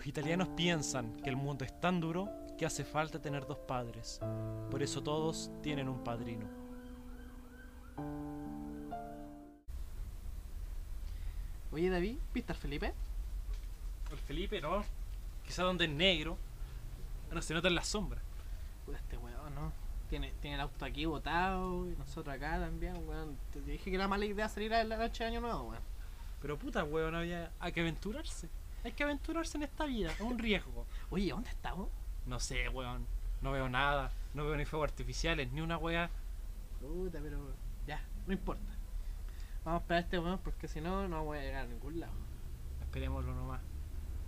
Los italianos piensan que el mundo es tan duro que hace falta tener dos padres. Por eso todos tienen un padrino. Oye, David, ¿viste al Felipe? El Felipe, ¿no? Quizá donde es negro. No se nota en la sombra. Este weón, ¿no? Tiene, tiene el auto aquí botado y nosotros acá también, weón. Te dije que era mala idea salir a la noche de Año Nuevo, weón. Pero puta, weón, había... hay que aventurarse. Hay que aventurarse en esta vida, es un riesgo. Oye, ¿dónde estamos? No sé, weón. No veo nada. No veo ni fuegos artificiales, ni una weá. Puta, pero ya, no importa. Vamos a esperar a este weón porque si no, no voy a llegar a ningún lado. Esperémoslo nomás.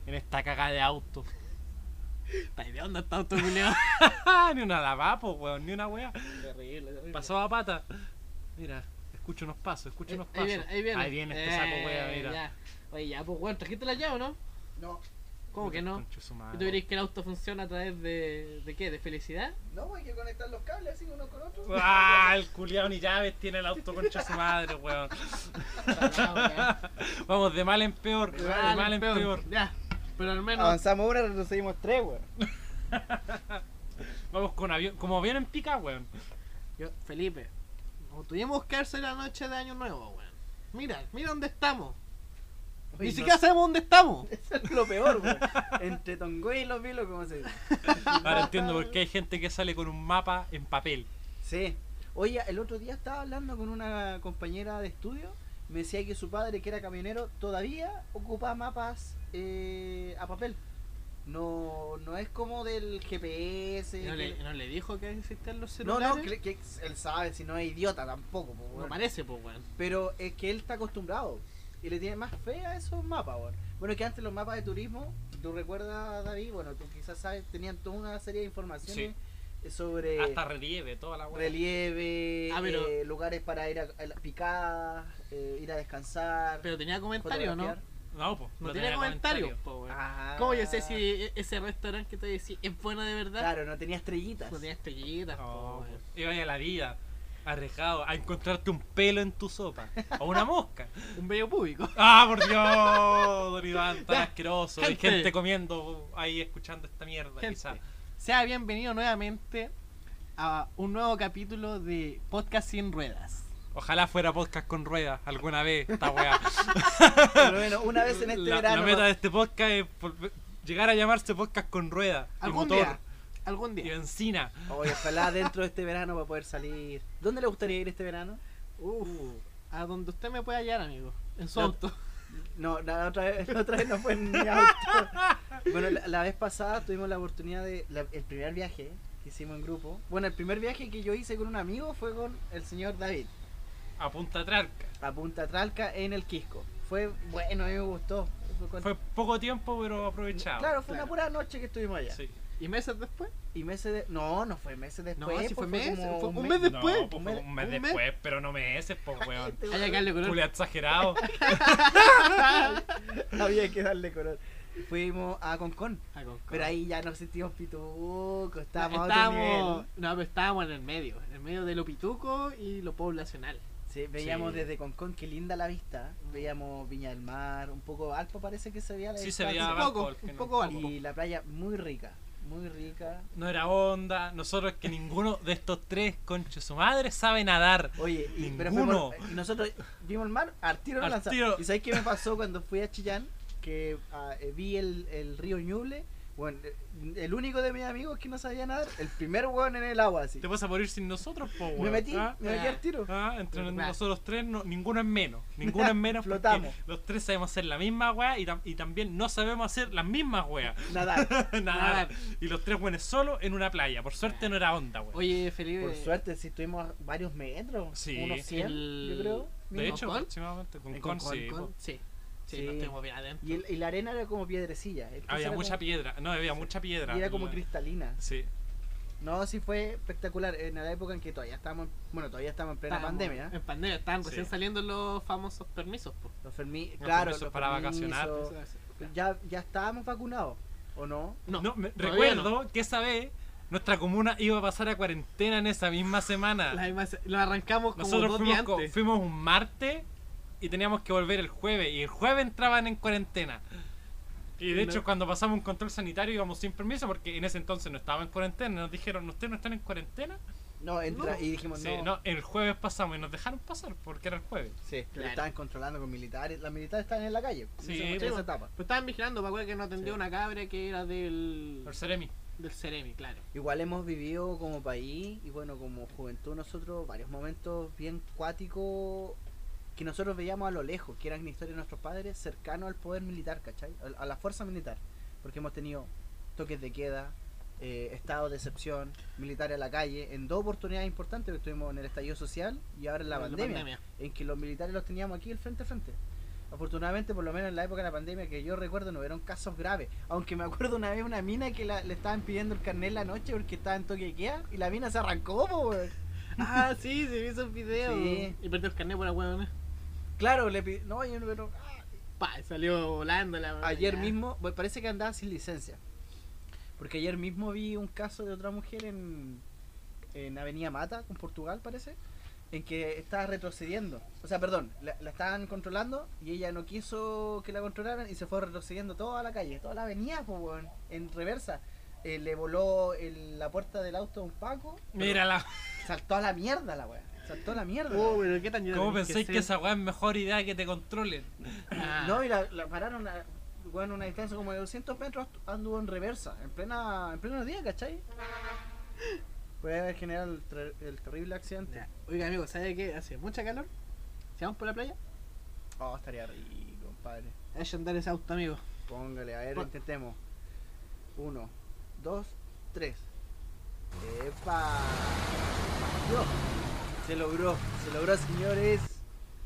En esta cagada de auto. ¿Está de dónde está auto ni una lavapo, weón, ni una weá. terrible, terrible. Pasó a pata. Mira, escucho unos pasos, escucho Eh, unos ahí pasos. viene, ahí viene. Ahí viene este saco, Eh, weá, mira. ya. Oye, ya, pues weón, ¿trajiste la llave o no? No, ¿Cómo que no? ¿Y tú crees que el auto funciona a través de. ¿de qué? ¿De felicidad? no, hay que conectar los cables así uno con otro. ¡Ah! El culiao ni llaves tiene el auto concha su madre, weón. Vamos de mal en peor, de mal, en peor. Ya, pero al menos. Avanzamos una, retrocedimos tres, weón. Vamos con avión, como avión en pica, weón. Yo, Felipe, como tuvimos que hacer la noche de Año Nuevo, weón. Mira, mira dónde estamos. Oye, Ni no- siquiera sabemos dónde estamos. Eso es lo peor, weón. Entre Tongoy y los vilos, ¿cómo se dice? Ahora entiendo por qué hay gente que sale con un mapa en papel. Sí. Oye, el otro día estaba hablando con una compañera de estudio. Me decía que su padre, que era camionero, todavía ocupa mapas eh, a papel. No, no es como del GPS. ¿No que- le, no le dijo que existían los no, celulares? no, que, que él sabe, si no es idiota tampoco. po, No parece, pues, weón. Pero es que él está acostumbrado y le tiene más fe a esos mapas, weón. Bueno, que antes los mapas de turismo, tú recuerdas, David, bueno, tú quizás sabes, tenían toda una serie de informaciones sobre Hasta relieve, toda la weá. relieve, Ah, pero- eh, lugares para ir a, a la picadas, eh, ir a descansar. Pero tenía comentarios, ¿no? No, pues. No, tenía comentarios, po, weón. Ah. ¿Cómo yo sé si e- ese restaurante que te decía es bueno de verdad? Claro, no tenía estrellitas. No tenía estrellitas, po, Oh, weón. iba a la vida, arriesgado, a encontrarte un pelo en tu sopa. O una mosca. Un bello público. ¡Ah, por Dios! Don Iván, tan asqueroso. Hay gente. comiendo ahí escuchando esta mierda, Gente, quizá. sea bienvenido nuevamente a un nuevo capítulo de Podcast Sin Ruedas. Ojalá fuera podcast con ruedas alguna vez, esta weá. Pero bueno, una vez en este la, verano. la meta de este podcast es llegar a llamarse podcast con ruedas. Y Algún motor. día. Algún Y día. benzina. Oye, ojalá dentro de este verano va a poder salir. ¿Dónde le gustaría ir este verano? Uf. A donde usted me pueda hallar, amigo. En su No. auto. No, la otra vez, la otra vez no fue en mi auto. Bueno, la, la vez pasada tuvimos la oportunidad de. la- el primer viaje que hicimos en grupo. Bueno, el primer viaje que yo hice con un amigo fue con el señor David. A punta trarca. A Punta Tralca en el Quisco. Fue bueno, a mí me gustó. Fue con- Fue poco tiempo, pero aprovechado. claro, fue claro. una pura noche que estuvimos allá. Sí. ¿Y meses después? Y meses de. No, no fue meses después. No, sí fue meses, como fue un mes- mes después. No, pues Un fue mes- un mes un mes. después, pero no meses, pues weón. Este Hay que darle color. Julia exagerado. Había que darle color. Fuimos a Concon. Ah, con- Pero ahí ya nos sentimos pitucos, estábamos a estábamos, no, pero estábamos en el medio, en el medio de lo pituco y lo poblacional. Sí, veíamos Sí. desde Concón, qué linda la vista. Veíamos Viña del Mar, un poco Alpo parece que se veía. Sí, se veía un poco, un poco algo. Y la playa muy rica, muy rica. No era onda. Nosotros que ninguno de estos tres, conche su madre, sabe nadar. Oye, y, pero Ninguno. y nosotros vimos el mar, al tiro Al. ¿Y sabes qué me pasó cuando fui a Chillán? Que eh, vi el, el río Ñuble. Bueno, el único de mis amigos que no sabía nadar, el primer weón en el agua así. Te vas a morir sin nosotros, po, weón. Me metí, ¿Ah? me metí al tiro. Ah, entre nosotros tres, no- ninguno es menos. Ninguno es menos porque Flotamos. los tres sabemos hacer la misma weá y, tam- y también no sabemos hacer las mismas weas. Nadar. Nadar. Nadar. Y los tres buenos solo en una playa. Por suerte no era onda, weón. Oye, Felipe. Por suerte, si estuvimos a varios metros. Sí. Unos 100, El- yo creo. De hecho, aproximadamente. Con con, con- sí, sí, Sí. nos tenemos bien adentro. Y, el- y la arena era como piedrecilla. Había mucha como- piedra. No, había mucha piedra. Y era como La- cristalina. Sí. No, sí fue espectacular. En la época en que todavía estábamos, bueno, todavía estamos en plena Estábamos pandemia. En pandemia, estaban Sí. recién saliendo los famosos permisos. po. Los fermi- Los claro, permisos los para vacacionar. Ya, ya estábamos vacunados, ¿o no? No, No, me- recuerdo que esa vez nuestra comuna iba a pasar a cuarentena en esa misma semana. La misma lo arrancamos como Nosotros dos fuimos, días co- antes. fuimos un martes y teníamos que volver el jueves. Y el jueves entraban en cuarentena. Y de No. hecho, cuando pasamos un control sanitario íbamos sin permiso porque en ese entonces no estaba en cuarentena. Nos dijeron, ¿ustedes no están en cuarentena? No, entra No. y dijimos Sí, no. no, el jueves pasamos y nos dejaron pasar porque era el jueves. Sí, pero Claro. estaban controlando con militares. Las militares estaban en la calle. Sí, en sí, esa etapa. Pues estaban vigilando para que no atendió Sí. una cabra que era del. El Ceremi. del Ceremi, claro. Igual hemos vivido como país y bueno, como juventud nosotros varios momentos bien cuáticos que nosotros veíamos a lo lejos, que eran historias de nuestros padres cercanos al poder militar, ¿cachai? A- la fuerza militar. Porque hemos tenido toques de queda, eh, estado de excepción, militares a la calle, en dos oportunidades importantes, que estuvimos en el estallido social y ahora en la, pandemia, en que los militares los teníamos aquí el frente a frente. Afortunadamente, por lo menos en la época de la pandemia que yo recuerdo, no hubieron casos graves. Aunque me acuerdo una vez una mina que la- le estaban pidiendo el carnet en la noche porque estaba en toque de queda y la mina se arrancó, po. Ah, sí, se hizo un video. Sí. Y perdió el carnet por la huevona. Claro, le pidió. No, yo no, pero. Pa, salió volando la Ayer ya. mismo, bueno, parece que andaba sin licencia. Porque ayer mismo vi un caso de otra mujer en, en Avenida Mata, con Portugal, parece, en que estaba retrocediendo. O sea, perdón, la, la estaban controlando y ella no quiso que la controlaran y se fue retrocediendo toda la calle, toda la avenida, pues, weón, en reversa. Eh, le voló el- la puerta del auto a un Paco. Mírala. Saltó a la mierda la weá. Saltó la mierda. Oh, pero qué tan ¿Cómo pensáis que esa weá es mejor idea que te controlen? Ah. No, y la, la pararon a bueno, una distancia como de 200 metros, anduvo en reversa, en plena en pleno día, ¿cachai? Puede haber generado el, ter- el terrible accidente. Oiga, amigo, ¿sabe qué? Hace mucha calor. Si vamos por la playa, Oh, estaría rico, compadre. hay que andar ese auto, amigo. Póngale, a ver, Pon- intentemos. Uno, dos, tres. ¡Epa! Yo. Se logró, se logró, señores.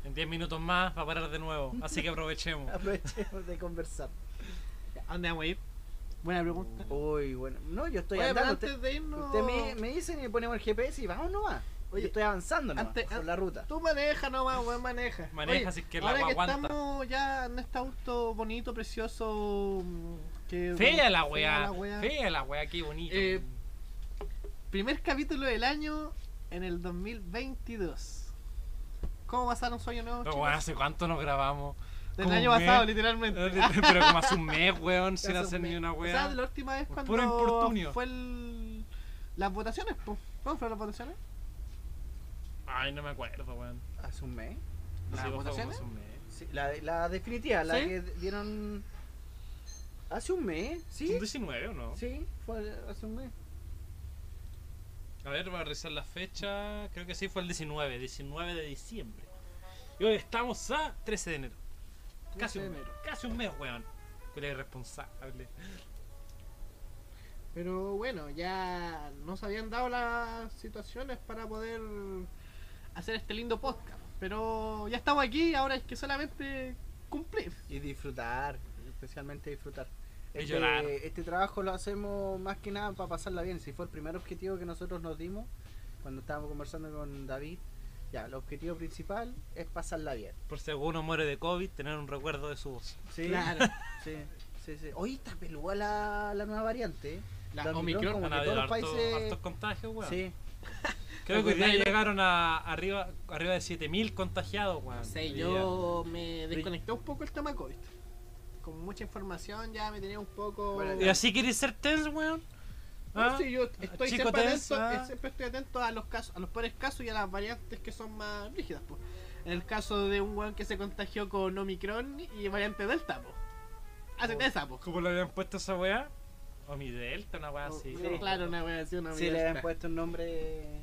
En 10 minutos más va a parar de nuevo. Así que aprovechemos. Aprovechemos de conversar. ¿A dónde vamos a ir? Buena pregunta. Uy, bueno. No, yo estoy Oye, andando. antes de irnos. Usted me, me dicen y ponemos el GPS y vamos nomás. Oye, yo estoy avanzando nomás antes- por la ruta. Tú maneja nomás, weón, maneja. Maneja es que la ahora agua que aguanta. estamos ya en este auto bonito, precioso. mm, Que, Fea la fea weá. la weá. Fea la weá, qué bonito. Eh, Primer capítulo del año en el 2022. ¿Cómo pasaron su año nuevo? ¿hace cuánto nos grabamos? Del año un pasado, mes. literalmente. Pero como hace un mes, weón, sin Hace un hacer ni una O sea, weá. la última vez cuando Puro infortunio. fue el... las votaciones, po. ¿Cómo fueron las votaciones? Ay, no me acuerdo, weón. Hace un mes. ¿Las Sí, votaciones? hace un mes. Sí, la, la definitiva, la ¿Sí? que dieron. Hace un mes, ¿sí? ¿Un 19 o no? Sí, fue hace un mes. A ver, voy a revisar la fecha. Creo que sí fue el 19, 19 de diciembre. Y hoy estamos a 13 de enero. Casi 13 de un enero. casi un mes, weón. Cuál irresponsable. Pero bueno, ya nos habían dado las situaciones para poder hacer este lindo podcast. Pero ya estamos aquí, ahora es que solamente cumplir. Y disfrutar, especialmente disfrutar. Este, llorar. este trabajo lo hacemos más que nada para pasarla bien. Si fue el primer objetivo que nosotros nos dimos cuando estábamos conversando con David, ya, el objetivo principal es pasarla bien. Por si alguno muere de COVID, tener un recuerdo de su voz. Sí, Claro. sí, sí, sí. Hoy está peluda la, la nueva variante. ¿eh? La La Omicron, Como que todos los países- hartos contagios, weón. Sí, Creo que hoy llegaron a arriba, arriba de 7000 contagiados, weón. Hoy yo me desconecté un poco el tema COVID. Con mucha información ya me tenía un poco... Bueno. ¿Y así querés ser tense, weón? No, ¿Ah? sí, yo estoy Chico siempre tenso, atento, ah. siempre estoy atento a los casos, a los peores casos y a las variantes que son más rígidas, po. En el caso de un weón que se contagió con Omicron y variante Delta, po. Hacen Oh. esa, po. ¿Cómo le habían puesto esa weá? O mi delta, una weá O- así. sí, Claro, una wea así, una sí le habían puesto un nombre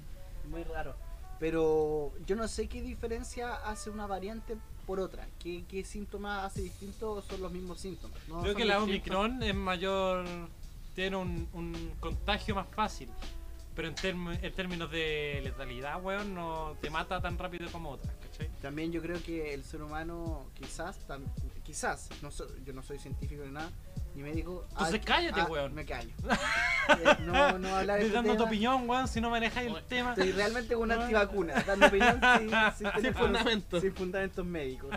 muy raro. Pero yo no sé qué diferencia hace una variante por otra. ¿Qué, qué síntomas hace distinto o son los mismos síntomas? No, Creo que la. Omicron es mayor. Tiene un, un contagio más fácil. Pero en, term- en términos de letalidad, weón, no te mata tan rápido como otras, ¿cachai? También yo creo que el ser humano quizás, tam- quizás, no so- yo no soy científico ni nada, ni médico. Entonces ah, cállate, ah, weón. Me callo. Eh, no, no hablar de Estoy dando tu opinión, weón, si no manejáis el tema. Estoy realmente con una antivacuna, dando opinión sin, sin, tener Sin fundamento. sin fundamentos médicos.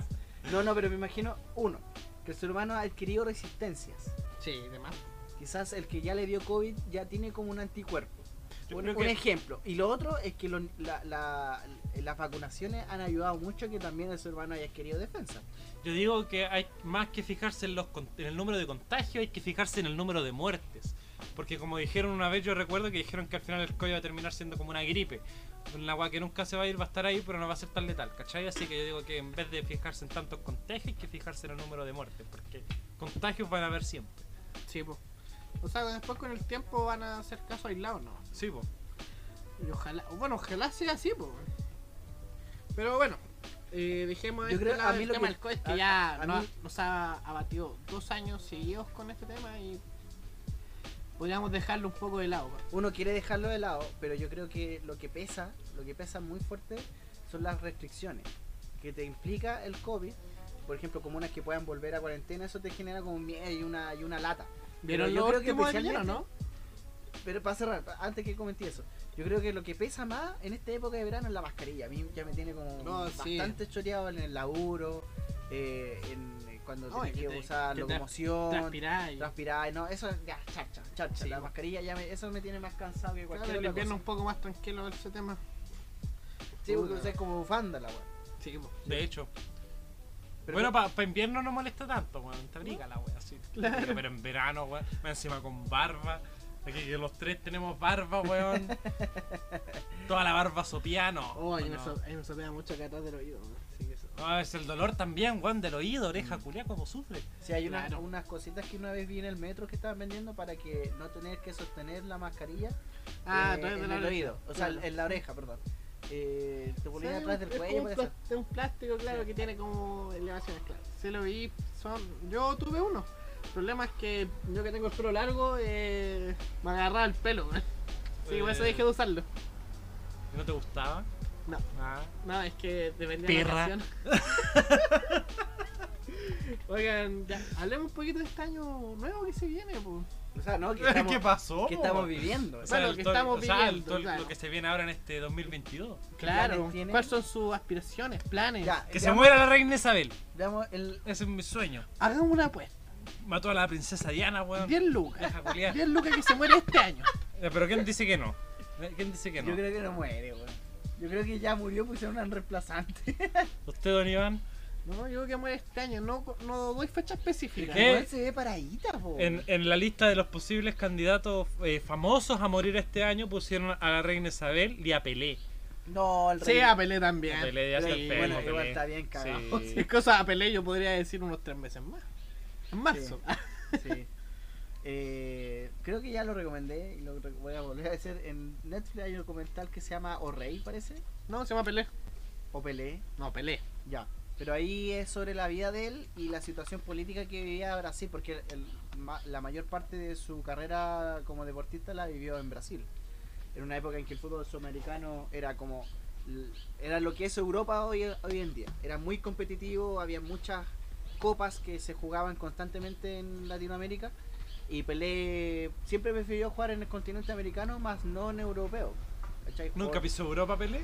No, no, pero me imagino, uno, que el ser humano ha adquirido resistencias. Sí, demás. Quizás el que ya le dio COVID ya tiene como un anticuerpo. Un, ejemplo. Y lo otro es que lo- la- la- las vacunaciones han ayudado mucho que también el ser humano haya querido defensa. Yo digo que hay más que fijarse en, los, en el número de contagios, hay que fijarse en el número de muertes. Porque como dijeron una vez, yo recuerdo que dijeron que al final el COVID va a terminar siendo como una gripe. Un agua que nunca se va a ir, va a estar ahí, pero no va a ser tan letal, ¿cachai? Así que yo digo que en vez de fijarse en tantos contagios, hay que fijarse en el número de muertes. Porque contagios van a haber siempre. Sí, po. O sea, después con el tiempo van a hacer casos aislados, ¿no? Sí, po. Y ojalá, bueno, ojalá sea así, pues. Pero bueno, eh, dejemos Yo este creo- lado a mí del lo tema que- del COVID, que a- ya a no- mí- nos ha abatido dos años seguidos con este tema y podríamos dejarlo un poco de lado. Uno quiere dejarlo de lado, pero yo creo que lo que pesa, lo que pesa muy fuerte son las restricciones que te implica el COVID. Por ejemplo, comunas que puedan volver a cuarentena, eso te genera como miedo y una, y una lata. ¿Vieron yo lo creo que último de Piñera, especialmente- no? Pero para cerrar, antes que comenté eso, yo creo que lo que pesa más en esta época de verano es la mascarilla. A mí ya me tiene como No, sí. bastante choreado en el laburo, eh, en, eh, cuando No, que, que te- usar tra- locomoción, Transpirar y... transpirar, no, eso ya, chacha, chacha. Sí, la mascarilla ya me, eso me tiene más cansado que Claro, cualquier el otra invierno cosa. un poco más tranquilo ese tema. Sí, porque usas como bufanda la weá. Sí, po. De hecho. Pero- bueno, para invierno no molesta tanto, weón. Te abriga la wea, así. Claro. Pero en verano, weón. Encima con barba. Aquí que los tres tenemos barba, weón. Toda la barba sopiano. Oh, a mí me, no. so- me sopea mucho acá atrás del oído. Así que eso. No, es el dolor también, weón, del oído, Mm. oreja, culia, como sufre. Sí, hay unas, Claro. unas cositas que una vez vi en el metro que estaban vendiendo para que no tener que sostener la mascarilla Ah, eh, en la el oreja. oído, o sea, Claro. en la oreja, perdón. Eh, te Sí, ponías atrás del es cuello, parece. un, plástico, claro, que tiene como elevaciones, claro. Sí lo vi, son... Yo tuve uno. El problema es que yo que tengo el pelo largo, eh, me agarraba el pelo, güey. Sí, por eso Eh. dejé de usarlo. ¿No te gustaba? No, Ah. no, es que dependía Perra. de la. Oigan, ya, hablemos un poquito de este año nuevo que se viene, pues. O sea, no, que estamos, ¿Qué pasó? que estamos viviendo. O sea, Bueno, que todo- estamos o sea, viviendo, todo claro. lo que se viene ahora en este 2022. Claro? ¿cuáles son sus aspiraciones, planes? Ya, Que se muera la reina Isabel. veamos el, Ese es mi sueño. Hagamos una apuesta. Mató a la princesa Diana, weón. 10 lucas. Vieja culiá. 10 lucas que se muere este año. Eh, Pero ¿quién dice que no? ¿Quién dice que no? Yo creo que no muere, weón. Yo creo que ya murió, pusieron un reemplazante. ¿Usted, don Iván? No, yo creo que muere este año, no, no doy fecha específica. ¿Qué? Igual se ve paradita, po. En, en la lista de los posibles candidatos eh, famosos a morir este año pusieron a la reina Isabel y a Pelé. No, el Sí, rey. a Pelé también. A Pelé ya Sí, está enfermo, bueno, igual está bien cagado. Sí. Si es cosa a Pelé, yo podría decir unos tres meses más. En marzo. Sí. Eh, creo que ya lo recomendé y lo voy a volver a decir. En Netflix hay un documental que se llama O Rey, parece. No, se llama Pelé. O Pelé, No, Pelé. ya. Pero ahí es sobre la vida de él y la situación política que vivía Brasil, porque el- ma- la mayor parte de su carrera como deportista la vivió en Brasil. En una época en que el fútbol sudamericano era como. Era lo que es Europa hoy, hoy en día. Era muy competitivo, había muchas copas que se jugaban constantemente en Latinoamérica. Y Pelé siempre prefirió jugar en el continente americano, más no en europeo. ¿cachai? ¿Nunca Por- pisó Europa, Pelé?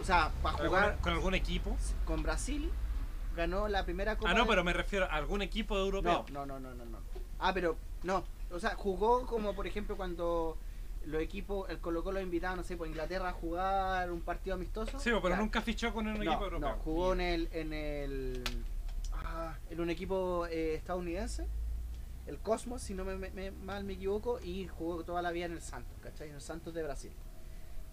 O sea, para ¿Con jugar ¿Con algún equipo? con Brasil, ganó la primera copa. Ah, no, de- pero me refiero a algún equipo europeo. no, no, no, no, no. Ah, pero no. O sea, jugó como por ejemplo cuando los equipos, el Colo Colo invitaba, no sé, por Inglaterra a jugar un partido amistoso. Sí, pero Ya. nunca fichó con un no, equipo europeo. no, jugó en el, en el, ah, en un equipo eh, estadounidense, el Cosmos, si no me, mal me equivoco, y jugó toda la vida en el Santos, ¿cachai? En el Santos de Brasil.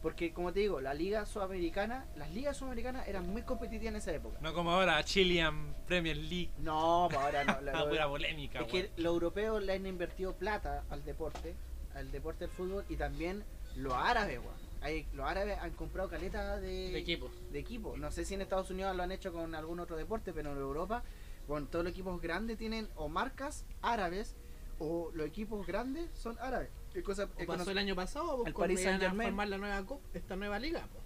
Porque, como te digo, la liga sudamericana, las ligas sudamericanas eran muy competitivas en esa época. No como ahora, Chilean Premier League. No, pues ahora no. la- Ah, pura polémica, es que los europeos le han invertido plata al deporte, al deporte del fútbol, y también los árabes, weón. Hay- Los árabes han comprado caletas de, De equipo. de equipo. No sé si en Estados Unidos lo han hecho con algún otro deporte, pero en Europa, bueno, todos los equipos grandes tienen o marcas árabes o los equipos grandes son árabes. ¿Qué cosa? ¿O pasó el año pasado? Pues, el cuando Paris iban a Saint-Germain. formar la nueva copa, esta nueva liga. pues.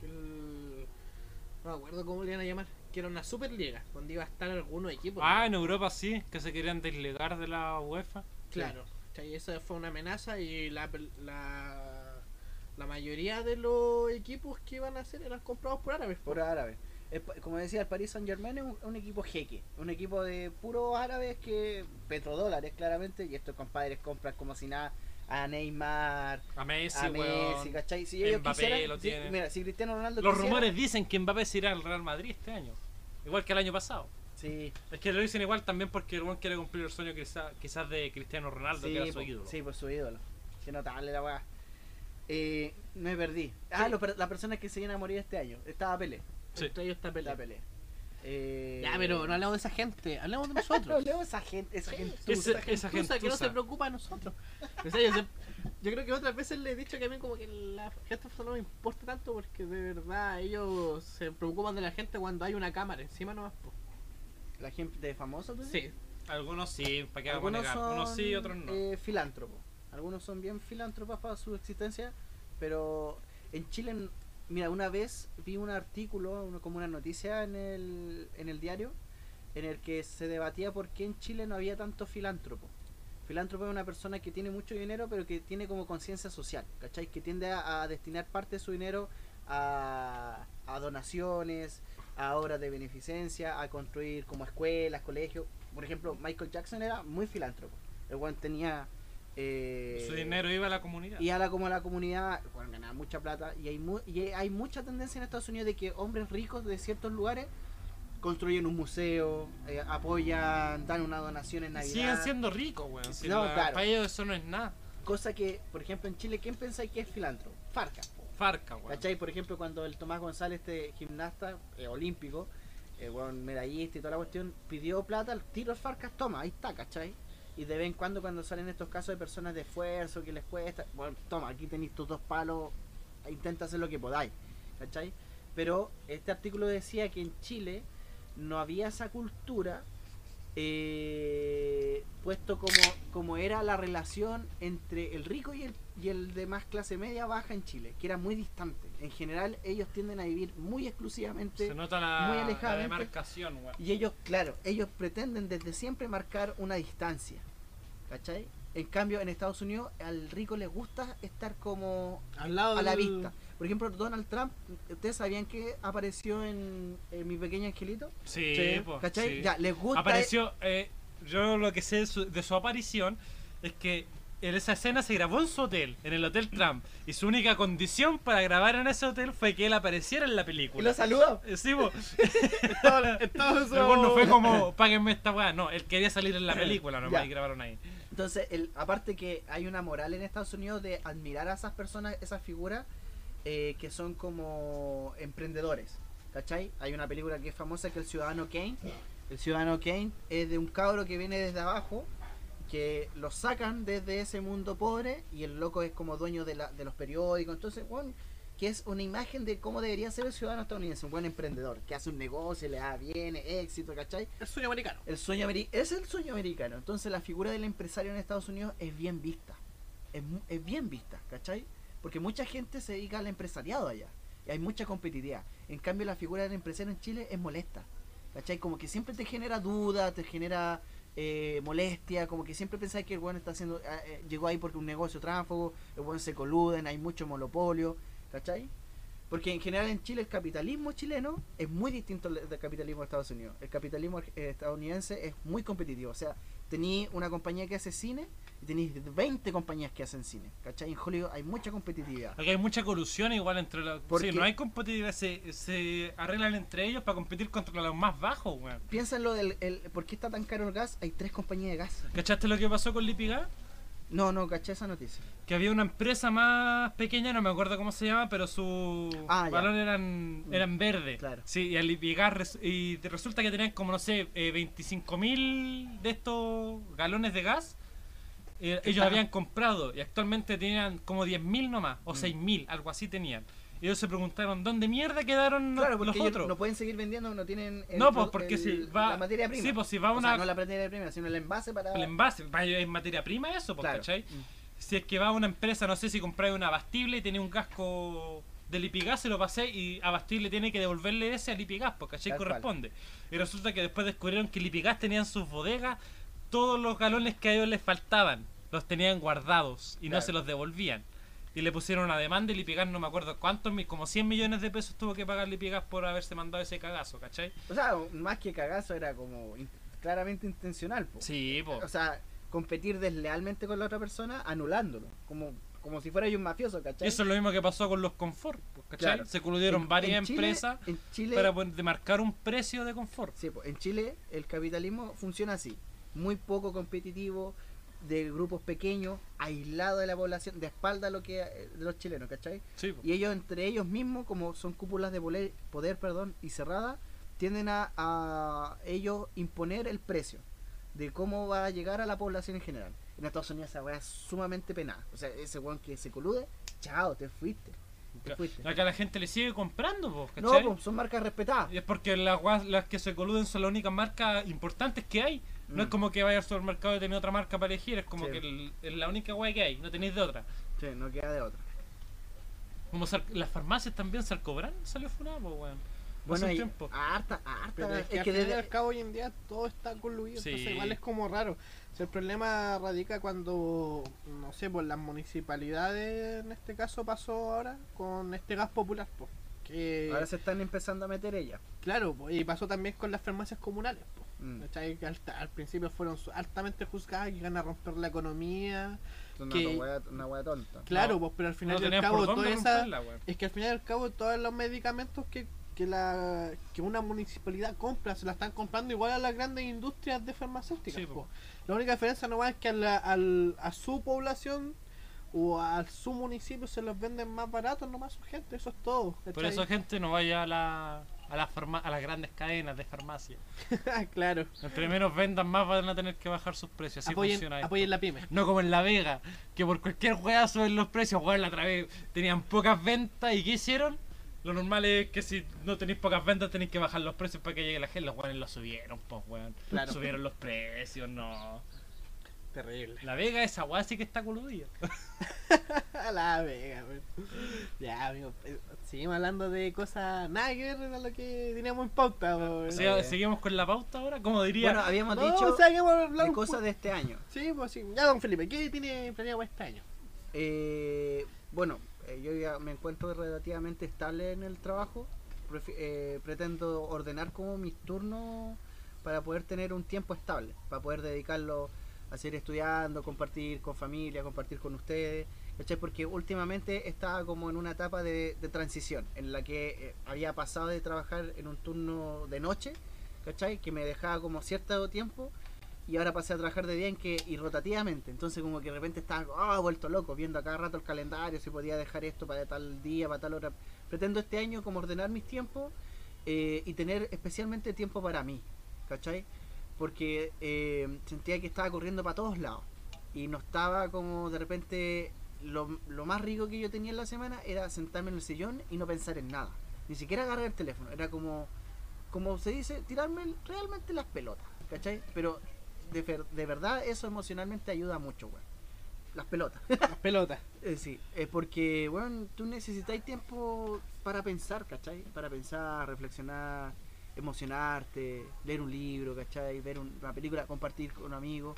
Que el- No me acuerdo cómo le iban a llamar. Que era una superliga, donde iba a estar algunos equipos. Ah, en Europa sí, que se querían deslegar de la UEFA. Claro. ¿cachai? Esa fue una amenaza y la, la, la mayoría de los equipos que iban a hacer eran comprados por árabes. pues. por árabes. Como decía, el Paris Saint Germain es un, un equipo jeque, un equipo de puros árabes que petrodólares claramente, y estos compadres compran como si nada a Neymar, A Messi, a. Messi, ¿cachai? Si ellos Mbappé quisieran, lo si- tiene. mira, si Cristiano Ronaldo Los quisiera- rumores dicen que Mbappé se irá al Real Madrid este año. Igual que el año pasado. Sí, Es que lo dicen igual también porque el weón quiere cumplir el sueño quizá- quizás de Cristiano Ronaldo, sí, que era su ídolo. sí, por su ídolo. Qué notable la weá. Eh, me perdí. Ah, lo la persona que se iban a morir este año. Estaba Pelé. Sí. Entre ellos está pelea. Pelé. Eh, Ya, pero no hablemos de esa gente, hablemos de No nosotros. hablemos de esa gente, esa gente. Esa Gentuza que no se preocupa de nosotros. O sea, yo, creo que otras veces le he dicho que a mí como que la gente no me importa tanto porque de verdad ellos se preocupan de la gente cuando hay una cámara encima nomás. po. La gente famosa, ¿tú dices? Sí, Algunos sí, para que Algunos negar. son Unos sí, otros no. eh, filántropos. Algunos son bien filántropos para su existencia, pero en Chile, mira, una vez vi un artículo, como una noticia en el, en el diario, en el que se debatía por qué en Chile no había tanto filántropo. Filántropo es una persona que tiene mucho dinero, pero que tiene como conciencia social, ¿cachai? Que tiende a, destinar parte de su dinero a, a donaciones, a obras de beneficencia, a construir como escuelas, colegios. Por ejemplo, Michael Jackson era muy filántropo. El tenía... eh, Su dinero iba a la comunidad. y a la como a la comunidad bueno, ganaba mucha plata y hay mu- y hay mucha tendencia en Estados Unidos de que hombres ricos de ciertos lugares construyen un museo eh, apoyan dan una donación en Navidad Siguen siendo ricos, weón. Si No, la- claro. Para ellos eso no es nada. cosa que por ejemplo en Chile quién pensáis que es filántropo Farca Farca, weón. ¿cachai? por ejemplo cuando el Tomás González este gimnasta eh, olímpico eh, weón, medallista y toda la cuestión pidió plata el tiro Farcas toma ahí está ¿cachai? Y de vez en cuando cuando salen estos casos de personas de esfuerzo que les cuesta bueno toma aquí tenéis tus dos palos intenta hacer lo que podáis ¿cachai? pero este artículo decía que en Chile no había esa cultura eh, puesto como, como era la relación entre el rico y el, y el de más clase media baja en Chile, que era muy distante. En general ellos tienden a vivir muy exclusivamente Se nota la, muy la alejadamente. demarcación, weón. y ellos, claro, ellos pretenden desde siempre marcar una distancia. ¿Cachai? En cambio, en Estados Unidos al rico le gusta estar como al lado a la del- vista. Por ejemplo, Donald Trump, ¿ustedes sabían que apareció en, en Mi Pequeño Angelito? Sí, Sí, po, ¿Cachai? sí. Ya, les gusta... Apareció, eh, yo lo que sé de su, de su aparición es que en esa escena se grabó en su hotel, en el Hotel Trump, y su única condición para grabar en ese hotel fue que él apareciera en la Y película. lo saludó. Eh, Sí, no fue como, páguenme esta weá, no, él quería salir en la película nomás y grabaron ahí. Entonces, el, aparte que hay una moral en Estados Unidos de admirar a esas personas, esas figuras eh, que son como emprendedores. ¿Cachai? Hay una película que es famosa que es el Ciudadano Kane. El Ciudadano Kane es de un cabro que viene desde abajo, que lo sacan desde ese mundo pobre y el loco es como dueño de, la, de los periódicos. Entonces, bueno, que es una imagen de cómo debería ser el ciudadano estadounidense, un buen emprendedor, que hace un negocio, le da bien, éxito, ¿cachai? El sueño americano. El sueño ameri- es el sueño americano. Entonces la figura del empresario en Estados Unidos es bien vista. Es, es bien vista, ¿cachai? Porque mucha gente se dedica al empresariado allá. Y hay mucha competitividad. En cambio la figura del empresario en Chile es molesta. ¿Cachai? Como que siempre te genera duda, te genera eh, molestia, como que siempre pensáis que el bueno está haciendo, eh, eh, llegó ahí porque un negocio tránsfugo, el bueno se coluden, hay mucho monopolio, ¿cachai? Porque en general en Chile el capitalismo chileno es muy distinto al del capitalismo de Estados Unidos. El capitalismo eh, estadounidense es muy competitivo. O sea, tenéis una compañía que hace cine y tenéis 20 compañías que hacen cine. ¿Cachai? En Hollywood hay mucha competitividad. Aquí hay mucha colusión igual entre los... Porque- Sí, no hay competitividad, se, se arreglan entre ellos para competir contra los más bajos, weón. Piensa en lo del el, por qué está tan caro el gas. Hay tres compañías de gas. ¿Cachaste lo que pasó con Lipigas? No, no, caché esa noticia. que había una empresa más pequeña, no me acuerdo cómo se llama, pero su Ah, ya. valor eran, eran verde. Claro. Sí, y al llegar res- y te resulta que tenían como, no sé, eh, 25 mil de estos galones de gas. Eh, ellos habían comprado y actualmente tenían como 10 mil nomás, o Mm. 6 mil, algo así tenían. Y ellos se preguntaron, ¿dónde mierda quedaron Claro, los porque ellos otros? no pueden seguir vendiendo, no tienen. el No, pues porque el- si va. La materia prima. Sí, pues si va O una. sea, no la materia prima, sino el envase para. El envase, va en materia prima eso, pues, Claro. ¿cachai? Mm. Si es que va a una empresa, no sé si compráis una abastible y tiene un casco de Lipigas, se lo pasé y abastible tiene que devolverle ese a Lipigas, porque ¿cachai? Corresponde. Y resulta que después descubrieron que Lipigas tenía en sus bodegas todos los galones que a ellos les faltaban. Los tenían guardados y no Claro. se los devolvían. Y le pusieron una demanda y Lipigas no me acuerdo cuántos, como 100 millones de pesos tuvo que pagar Lipigas por haberse mandado ese cagazo, ¿cachai? O sea, más que cagazo era como in- claramente intencional. po. Sí, po. O sea, competir deslealmente con la otra persona anulándolo. Como, como si fuera yo un mafioso, ¿cachai? Eso es lo mismo que pasó con los confort, ¿cachai? Claro. Se coludieron varias en Chile- empresas en Chile, para poner- de marcar un precio de confort. Sí, pues, en Chile el capitalismo funciona así, muy poco competitivo, de grupos pequeños, aislado de la población, de espalda a lo que eh, de los chilenos, ¿cachai? Sí. Y ellos entre ellos mismos, como son cúpulas de poder, poder perdón, y cerradas, tienden a, a ellos imponer el precio de cómo va a llegar a la población en general. En Estados Unidos esa weá es sumamente penada. O sea, ese weón que se colude, chao, te fuiste. Te fuiste. Acá la gente le sigue comprando, No, ¿cachai? pues, son marcas respetadas. Y es porque las, las que se coluden son las únicas marcas importantes que hay. No Mm. es como que vaya al supermercado y tener otra marca para elegir, es como Sí. que es la única guay que hay, no tenéis de otra. Sí, no queda de otra. Como las farmacias también, Sarcobran salió funado, pues, weón. Bueno, un hay tiempo. harta, harta. Pero es que, es al que fin y desde- al cabo hoy en día todo está concluido, Sí. entonces igual es como raro. O sea, el problema radica cuando, no sé, pues las municipalidades, en este caso pasó ahora con este gas popular, pues, que ahora se están empezando a meter ellas. claro, pues, y pasó también con las farmacias comunales, pues. Mm. ¿cachai? Que al, al principio fueron altamente juzgadas que iban a romper la economía. Que- una wea tonta. Claro, No, pues, pero al final No y al cabo por toda esa, es que al final y al cabo todos los medicamentos que, que la que una municipalidad compra se la están comprando igual a las grandes industrias de farmacéuticas. Sí, po. po. La única diferencia no es que a, la- al- a su población o a su municipio se los venden más baratos nomás su gente, eso es todo. Por ¿cachai? eso, gente, no vaya a, la, a, la farma- a las grandes cadenas de farmacia. claro. Entre menos vendan, más van a tener que bajar sus precios. Así apoyen, funciona apoyen la pyme. No como en La Vega, que por cualquier juega suben los precios. Weón, la otra vez tenían pocas ventas y ¿qué hicieron? Lo normal es que si no tenéis pocas ventas tenéis que bajar los precios para que llegue la gente. Los weones lo subieron, pues weón. Claro. Subieron los precios, no. Terrible. La Vega, esa weá sí que está coludida. la vega, weón. Ya, amigo. eh, Seguimos hablando de cosas nada que ver a lo que teníamos en pauta. weón. O sea, bien. seguimos con la pauta ahora, como diría. Bueno, habíamos No, dicho o sea, de cosas de este año. Sí, pues sí. Ya, don Felipe, ¿qué tiene planeado para este año? Eh, bueno, eh, yo ya me encuentro relativamente estable en el trabajo. Prefi- eh, pretendo ordenar como mis turnos para poder tener un tiempo estable, para poder dedicarlo seguir estudiando, compartir con familia, compartir con ustedes. ¿cachai? Porque últimamente estaba como en una etapa de, transición en la que eh, había pasado de trabajar en un turno de noche, ¿cachai? que me dejaba como cierto tiempo y ahora pasé a trabajar de día en que y rotativamente entonces como que de repente estaba ah, vuelto loco viendo a cada rato el calendario si podía dejar esto para tal día para tal hora pretendo este año como ordenar mis tiempos eh, y tener especialmente tiempo para mí ¿cachai? Porque eh, sentía que estaba corriendo para todos lados y no estaba como de repente lo, lo más rico que yo tenía en la semana era sentarme en el sillón y no pensar en nada ni siquiera agarrar el teléfono era como como se dice tirarme realmente las pelotas ¿cachai? pero de, de verdad eso emocionalmente ayuda mucho, weón. Las pelotas. Las pelotas. Eh, sí, es porque, weón, tú necesitas tiempo para pensar, ¿cachai? Para pensar, reflexionar, emocionarte, leer un libro, ¿cachai? Ver un- una película, compartir con amigos.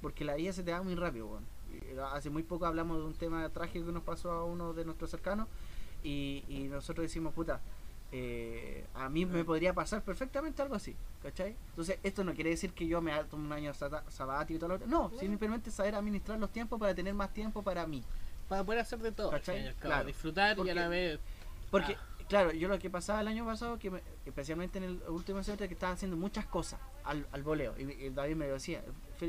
Porque la vida se te da muy rápido, weón. Y Hace muy poco hablamos de un tema trágico que nos pasó a uno de nuestros cercanos. Y, y nosotros decimos, puta, eh, a mí me podría pasar perfectamente algo así, ¿cachai? Entonces, esto no quiere decir que yo me tome un año sabático y todo lo otro. No, simplemente saber administrar los tiempos para tener más tiempo para mí. Para poder hacer de todo. ¿Cachai? Claro. Disfrutar Porque- y a la vez. Porque, Ah. Claro, yo lo que pasaba el año pasado, que me- especialmente en el último semestre, que estaba haciendo muchas cosas al, al voleo. Y, y David me decía.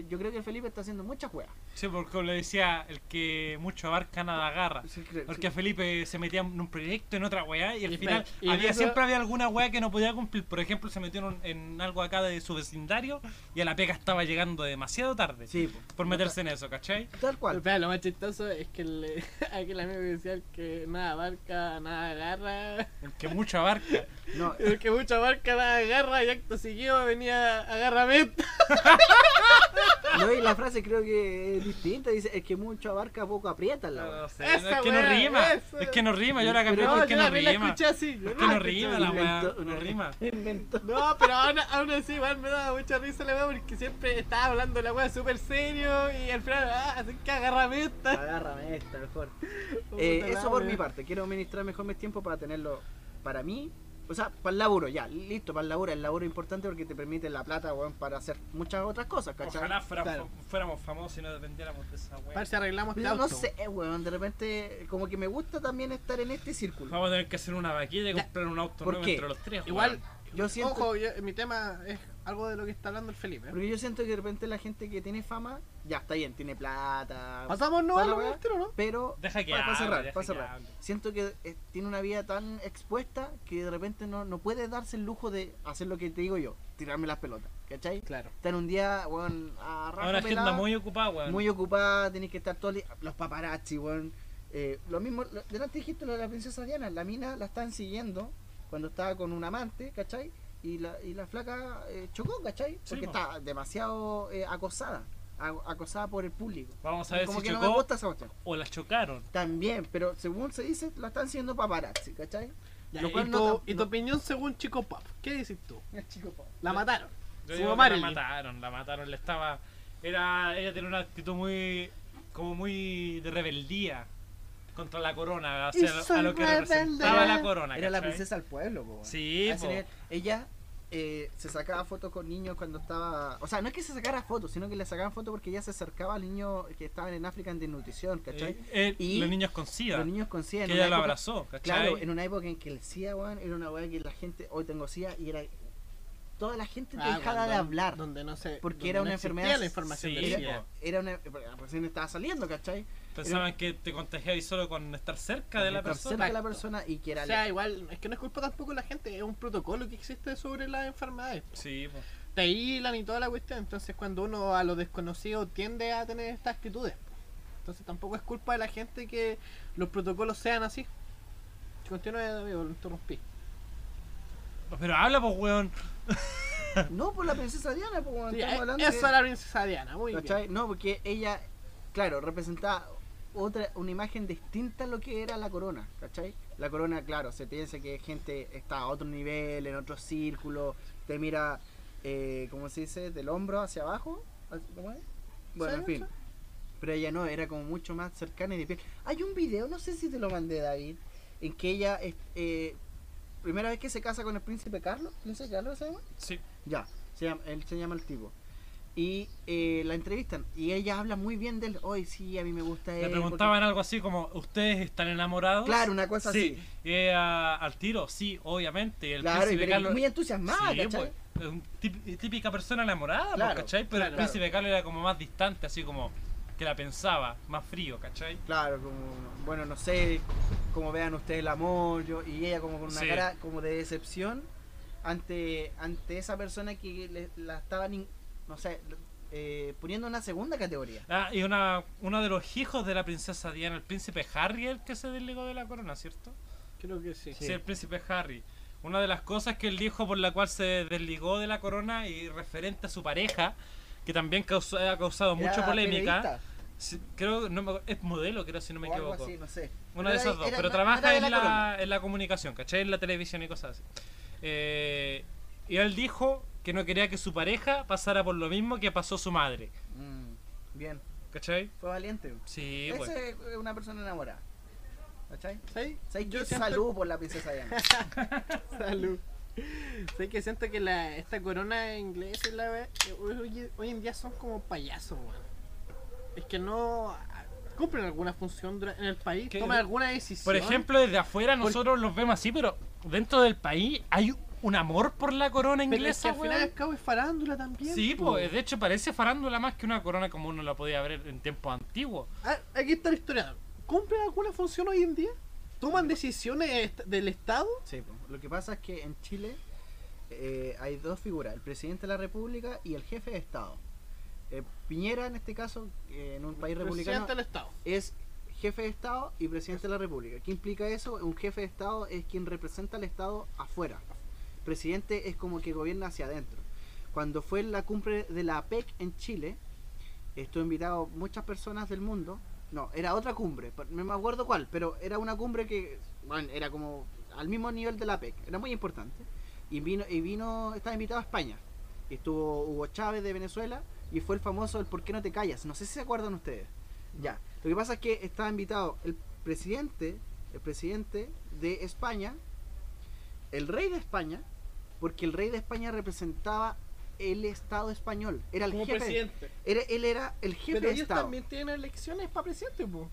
Yo creo que el Felipe está haciendo muchas juegas. Sí, porque le decía, el que mucho abarca nada agarra. Sí, creo- Porque Felipe se metía en un proyecto, en otra weá, y al Y final y había, eso- siempre había alguna weá que no podía cumplir. Por ejemplo, se metió en, en algo acá de su vecindario y a la pega estaba llegando demasiado tarde Sí, po. por meterse en eso, ¿cachai? Tal cual. Espera, lo más chistoso es que el, aquel amigo decía el que nada abarca, nada agarra. El que mucho abarca. No, El que mucho abarca, nada agarra. Y acto seguido venía agárrame. no, y la frase creo que es distinta. Dice: el que mucho abarca, poco aprieta. La wea. No sé, Esa es que no rima. esa. Es que no rima, yo la cambié Pero- porque yo no también la rima. escuché así. yo Es no que no rima la weá, no rima. Inventó. No, pero aún, aún así igual me daba mucha risa la weá porque siempre estaba hablando la weá súper serio y al final, ah, así que agárrame esta. Agárrame esta, mejor. Eh, eso por mi parte. Quiero administrar mejor mis tiempos para tenerlo para mí O sea, para el laburo, ya, listo, para el laburo. El laburo es importante porque te permite la plata, weón, para hacer muchas otras cosas, ¿cachai? Ojalá fuéramos, Claro. fuéramos famosos y no dependiéramos de esa ver si arreglamos este Pero no auto. sé, weón, de repente, como que me gusta también estar en este círculo. Vamos a tener que hacer una vaquita y Ya. comprar un auto ¿Por nuevo qué? entre los tres. Igual, weón. Yo siento, ojo, yo- mi tema es algo de lo que está hablando el Felipe. ¿eh? porque yo siento que de repente la gente que tiene fama, ya está bien, tiene plata. Pasamos no tiro, ¿no? Pero Deja que para, hable, cerrar, deja para cerrar. Siento que eh, tiene una vida tan expuesta que de repente no, no puede darse el lujo de hacer lo que te digo yo, tirarme las pelotas, ¿cachai? Claro. Estar un día, weón, a raja Ahora agenda pelada, muy ocupada, weón. muy ocupada, tenés que estar todo el día- los paparazzi, weón. Eh, lo mismo, lo- delante dijiste lo de la princesa Diana, la mina la estaban siguiendo cuando estaba con un amante, ¿cachai? Y la, y la flaca eh, chocó, ¿cachai? Sí, Porque po. está demasiado eh, acosada, acosada por el público. Vamos a ver Como si que no me chocó gusta esa cuestión. o la chocaron. También, pero según se dice, la están siguiendo paparazzi, ¿cachai? Ya, y, tu, no- y tu no- opinión según Chico Pop. ¿Qué dices tú? El chico po. La mataron. Yo Su digo la mataron, la mataron, le estaba. Era. Ella tenía una actitud muy. como muy de rebeldía contra la corona, o sea, a lo que representaba la corona. Era la princesa del pueblo, po. Sí, po. Ella eh, se sacaba fotos con niños cuando estaba. O sea, no es que se sacara fotos, sino que le sacaban fotos porque ella se acercaba al niño que estaban en África en desnutrición, ¿cachai? Eh, eh, Y los niños con SIDA, Los niños con SIDA. que ella lo época- abrazó, ¿cachai? Claro, en una época en que el SIDA, weón, era una weá que la gente. Hoy tengo SIDA y era. Toda la gente Ah, dejada cuando- de hablar. Donde no sé. Porque era no una existía enfermedad- la información Sí, del. SIDA. Era una. Recién estaba saliendo, ¿cachai? Pensaban que te contagiabas solo con estar cerca de la Estar persona. cerca de la persona y que era. O sea, igual, es que no es culpa tampoco de la gente, es un protocolo que existe sobre las enfermedades. Sí, po. Te aíslan y toda la cuestión, entonces cuando uno a lo desconocido tiende a tener estas actitudes. Entonces tampoco es culpa de la gente que los protocolos sean así. Continúa, amigo, lo interrumpí. Pero habla, pues, weón. No, por la princesa Diana, pues, weón, Sí, estamos eh, hablando esa de- es la princesa Diana, muy ¿Cachai? bien. No, porque ella, claro, representaba otra una imagen distinta a lo que era la corona, ¿cachai? La corona, claro, se piensa que gente está a otro nivel, en otro círculo, te mira, eh, ¿cómo se dice? Del hombro hacia abajo, ¿cómo es? Bueno, en fin. Pero ella no, era como mucho más cercana y de piel. Hay un video, no sé si te lo mandé, David, en que ella, eh, primera vez que se casa con el príncipe Carlos, ¿príncipe Carlos se llama? Sí. Ya, se llama- él se llama el tipo. Y eh, la entrevistan y ella habla muy bien de él. Hoy sí, a mí me gusta él. Le preguntaban algo así como, ¿ustedes están enamorados? Claro, una cosa Sí. así. Al tiro, sí, obviamente. El Claro, y Carlos... muy entusiasmada, Sí, ¿cachai? pues, típica persona enamorada, pues, Claro, ¿cachai? Pero el claro. príncipe Carlos era como más distante, así como que la pensaba, más frío, ¿cachai? Claro, como, bueno, no sé cómo vean ustedes el amor, yo, y ella como con una Sí. cara como de decepción ante ante esa persona que le- la estaban, no sé, eh, poniendo en una segunda categoría. Ah, y una, uno de los hijos de la princesa Diana, el príncipe Harry, el que se desligó de la corona, ¿cierto? Creo que sí. Sí, el príncipe Harry. Una de las cosas que él dijo por la cual se desligó de la corona y referente a su pareja, que también causó- ha causado mucha Era polémica. periodista, Sí, creo, no me- es modelo, creo, si no me o algo equivoco. así, no sé. Una de esas dos, era- pero no- trabaja en, la la, en la comunicación, ¿cachai? En la televisión y cosas así. Eh, y él dijo que no quería que su pareja pasara por lo mismo que pasó su madre, Mm, bien, ¿cachai? fue valiente. Sí, Ese pues. es una persona enamorada. ¿Cachai? ¿Sí? ¿Sabes Yo siento- Salud por la princesa Diana. Salud. Sé que siento que la, esta corona inglesa la hoy, hoy en día son como payasos, weón. Es que no cumplen alguna función en el país, toman alguna decisión. Por ejemplo, desde afuera Por- nosotros los vemos así, pero dentro del país hay un amor por la corona pero es que inglesa, al final y weón. al cabo es farándula también. Sí, pues, de hecho parece farándula más que una corona como uno la podía ver en tiempos antiguos. Ah, aquí está la historia. ¿Cumplen alguna función hoy en día? ¿Toman decisiones del Estado? Sí, po. lo que pasa es que en Chile eh, hay dos figuras, el presidente de la República y el jefe de Estado. Eh, Piñera, en este caso, eh, en un país republicano, Presidente del Estado. es jefe de Estado y presidente de la República. ¿Qué implica eso? Un jefe de Estado es quien representa al Estado afuera. Presidente es como que gobierna hacia adentro. Cuando fue la cumbre de la APEC en Chile, estuvo invitado muchas personas del mundo. No, era otra cumbre, no me acuerdo cuál, pero era una cumbre que bueno, era como al mismo nivel de la APEC, era muy importante. Y vino, y vino, estaba invitado a España. Y estuvo Hugo Chávez de Venezuela y fue el famoso el ¿Por qué no te callas? No sé si se acuerdan ustedes. Ya. Lo que pasa es que estaba invitado el presidente, el presidente de España el rey de España, porque el rey de España representaba el Estado español. Era el Como jefe. presidente. Era, él era el jefe Pero de ellos Estado. también tienen elecciones para presidente, po.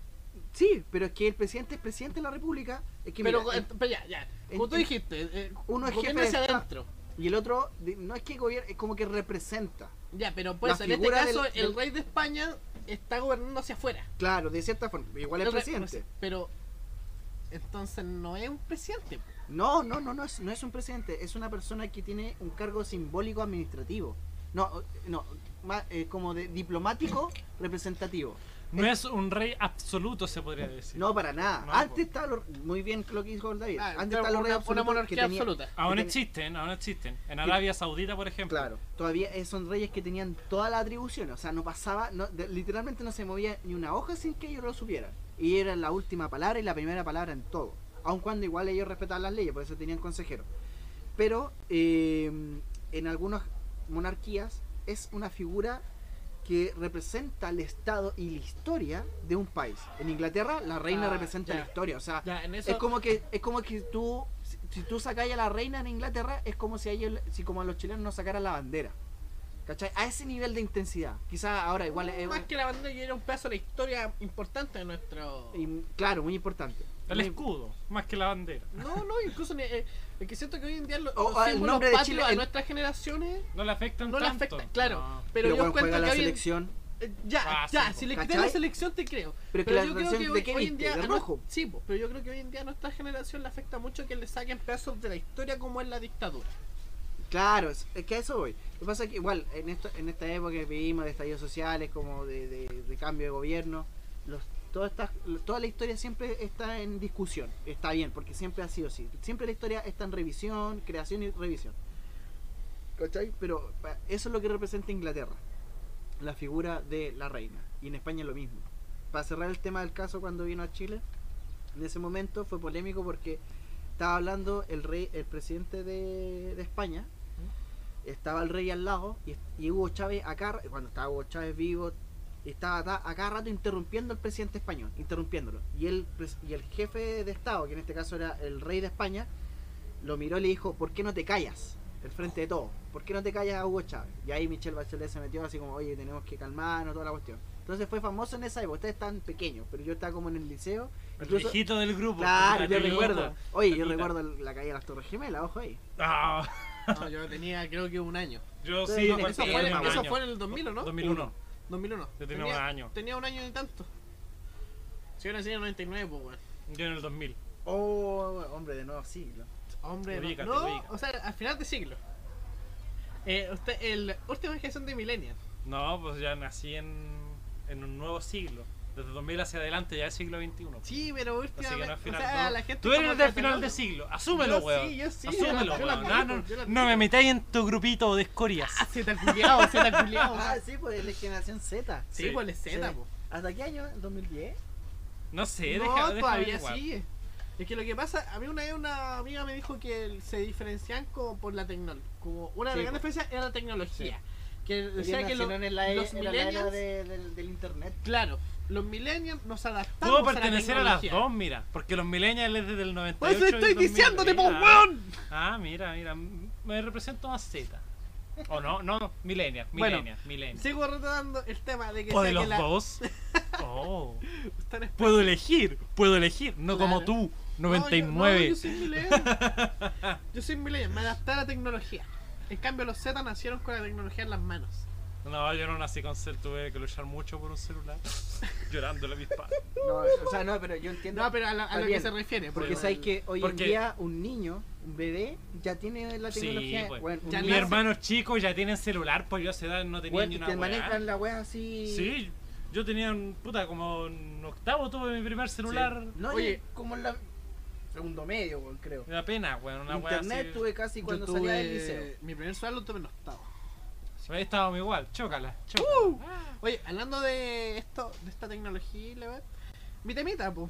Sí, pero es que el presidente es presidente de la República. Es que Pero, mira, eh, pero ya, ya. Como tú dijiste, eh, uno es jefe hacia adentro. y el otro no es que gobierna, es como que representa. Ya, pero pues en este caso del- el rey de España está gobernando hacia afuera. Claro, de cierta forma. Igual es El re- presidente. Pero entonces no es un presidente. po. No, no, no, no es, no es un presidente, es una persona que tiene un cargo simbólico administrativo. No, no, más, eh, como de diplomático representativo. No es un rey absoluto, se podría decir. No, para nada. No, Antes po. estaba lo- muy bien lo que dijo David. Ah, Antes una- estaba los reyes una, absolutos monarquía que tenía- absoluta. Aún que ten- existen, aún existen. En Arabia Saudita, por ejemplo. Claro, todavía eh, son reyes que tenían todas las atribuciones, o sea, no pasaba, no, de- literalmente no se movía ni una hoja sin que ellos lo supieran. Y era la última palabra y la primera palabra en todo. Aun cuando igual ellos respetaban las leyes, por eso tenían consejeros. Pero eh, en algunas monarquías es una figura que representa el estado y la historia de un país. En Inglaterra la reina Ah, representa ya. la historia, o sea, Ya, en eso. es como que es como que tú si, si tú sacáis a la reina en Inglaterra es como si a ellos si como a los chilenos no sacaran la bandera. ¿Cachai? A ese nivel de intensidad. Quizás ahora igual es más que la bandera era un pedazo de la historia importante de nuestro. y- claro, muy importante. El escudo, más que la bandera. No, no, incluso ni- eh, es que siento que hoy en día lo- O- los o el símbolos de patrios Chile, a el- nuestras generaciones No le afectan no le afecta, claro. No. Pero, Pero yo cuando encuentro que la hoy en- selección, eh, ya, Ah, ya, sí, si le quitas la selección te creo. Pero yo creo que hoy, qué hoy en día a no- sí, po, pero yo creo que hoy en día a nuestra generación le afecta mucho que le saquen pedazos de la historia como es la dictadura. Claro, es, es que a eso voy. Lo que pasa es que igual, en, esto, en esta época que vivimos de estallidos sociales, como de, de- de cambio de gobierno, los, toda, esta, toda la historia siempre está en discusión. Está bien, porque siempre ha sido así. Siempre la historia está en revisión, creación y revisión. ¿Cachai? Pero eso es lo que representa Inglaterra. La figura de la reina. Y en España lo mismo. Para cerrar el tema del caso cuando vino a Chile, en ese momento fue polémico porque estaba hablando el rey, el presidente de, de España, estaba el rey al lado y, y Hugo Chávez acá, cuando estaba Hugo Chávez vivo, estaba ta- a cada rato interrumpiendo al presidente español, interrumpiéndolo. Y el, pres- y el jefe de Estado, que en este caso era el rey de España, lo miró y le dijo, ¿por qué no te callas? El frente de todo. ¿Por qué no te callas a Hugo Chávez? Y ahí Michelle Bachelet se metió así como, oye, tenemos que calmarnos, toda la cuestión. Entonces fue famoso en esa época. Ustedes están pequeños, pero yo estaba como en el liceo. El Incluso- viejito del grupo. Claro, yo recuerdo. Oye, yo recuerdo la caída de las Torres Gemelas, ojo ahí. Ah, No, yo tenía creo que un año. yo sí, no, Eso fue en el 2000, ¿o no? 2001. 2001. Yo tenía un año. Tenía un año y tanto. Si yo nací en el 99, pues bueno. Yo en el 2000. Oh, hombre, de nuevo siglo. Hombre, no- Ubícate, no, ubícate. o sea, al final de siglo. Eh, usted, el última generación de Millennial. No, pues ya nací en, en un nuevo siglo. Desde 2000 hacia adelante ya es siglo XXI. Sí, pero última Así que no es o final. sea, no. la gente Tú eres del final te- de siglo. Asúmelo, weón. sí, yo sí, Asúmelo, weón. No, me metáis en tu grupito de escorias. Ah, se te ha culiado, se te ha culiado. Ah, sí, pues es la generación Z. sí, sí, pues es Z, Sí. po. ¿Hasta qué año? ¿El 2010? No sé, no, deja, deja todavía sigue. Es que lo que pasa, a mí una vez una amiga me dijo que se diferencian como por la tecnología. Como una Sí, gran po. diferencia era la tecnología. Que decía que lo- en la, los en la era millennials, de- del, del internet. claro, los millennials nos adaptamos Puedo a la pertenecer a las dos, mira. Porque los millennials es desde el 98. Por eso y el estoy 2000. diciéndote, po, weón. Ah, mira, mira. Me represento más Z. O no, no, millennials, Bueno, millennials, millennials. Sigo retomando el tema de que O de los que la- dos. Oh. Puedo elegir, puedo elegir. No como Claro. tú, No, yo- 99. No, yo, soy millennial. yo soy millennial, me adapté a la tecnología. En cambio, los Z nacieron con la tecnología en las manos. No, yo no nací con cel, tuve que luchar mucho por un celular. Llorándole a mis padres. No, o sea, no, pero yo entiendo. No, pero a, la- a lo bien, que se refiere. Porque pues, sabes que hoy porque- en día un niño, un bebé, ya tiene la Sí, tecnología. pues. bueno, un Ya nace- hermanos chicos ya tienen celular, pues yo a esa edad no tenía bueno, ni y una te manejan la wea así. Sí, yo tenía un puta como en octavo tuve mi primer celular. No, Oye. oye, como en la segundo medio, weón, creo. Me da pena, weón, una Internet así. tuve casi cuando tuve- salía del liceo. Mi primer sueldo tuve en octavo. Ahí estábamos igual, chócala, chócala. Uh. Oye, hablando de esto, de esta tecnología, verdad, mi temita, pues,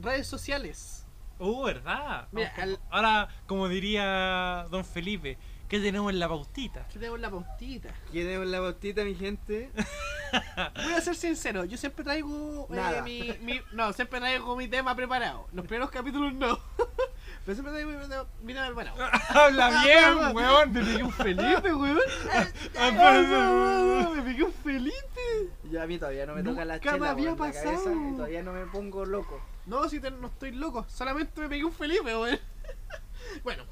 redes sociales. Uh, ¿verdad? Mira, Vamos, al- Ahora, como diría don Felipe, ¿qué tenemos en la pautita? Aquí tenemos la pautita. Queremos la botita, mi gente. Voy a ser sincero, yo siempre traigo eh, mi, mi- No, siempre traigo mi tema preparado. Los primeros capítulos no. Pero siempre te digo, mira, mira, bueno. Habla bien, weón. Me pegué un Felipe, weón. Ah, me pegué un Felipe. Ya a mí todavía no me toca la Nunca me chela había weón, en la cabeza pasado. y todavía no me pongo loco. No, si te- no estoy loco, solamente me pegué un Felipe, weón. bueno,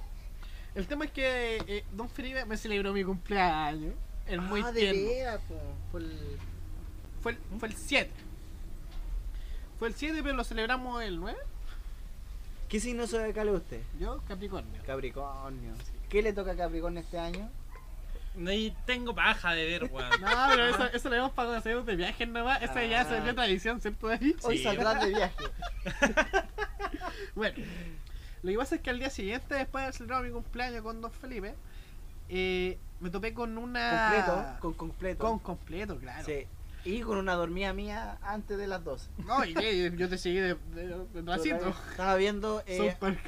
el tema es que eh, Don Felipe me celebró mi cumpleaños. El muy ah, de tierno. veras, po. Fue el- Fue el, fue el 7. Fue el 7, pero lo celebramos el 9. ¿Qué signo zodiacal es usted? Yo, Capricornio. Capricornio. ¿Qué le toca a Capricornio este año? No y tengo paja de ver, weón. No, pero eso, eso lo vemos para cuando salimos de viajes nomás. Esa ya se Ah. volvió tradición, ¿cierto, David? Hoy Sí. saldrás de viaje. Bueno, lo que pasa es que al día siguiente, después de celebrar mi cumpleaños con Don Felipe, eh, me topé con una. Completo, con completo. Con completo, claro. Sí. Y con una dormida mía antes de las 12. No, y que yo te seguí de, de, de racito. Estaba viendo eh, South Park.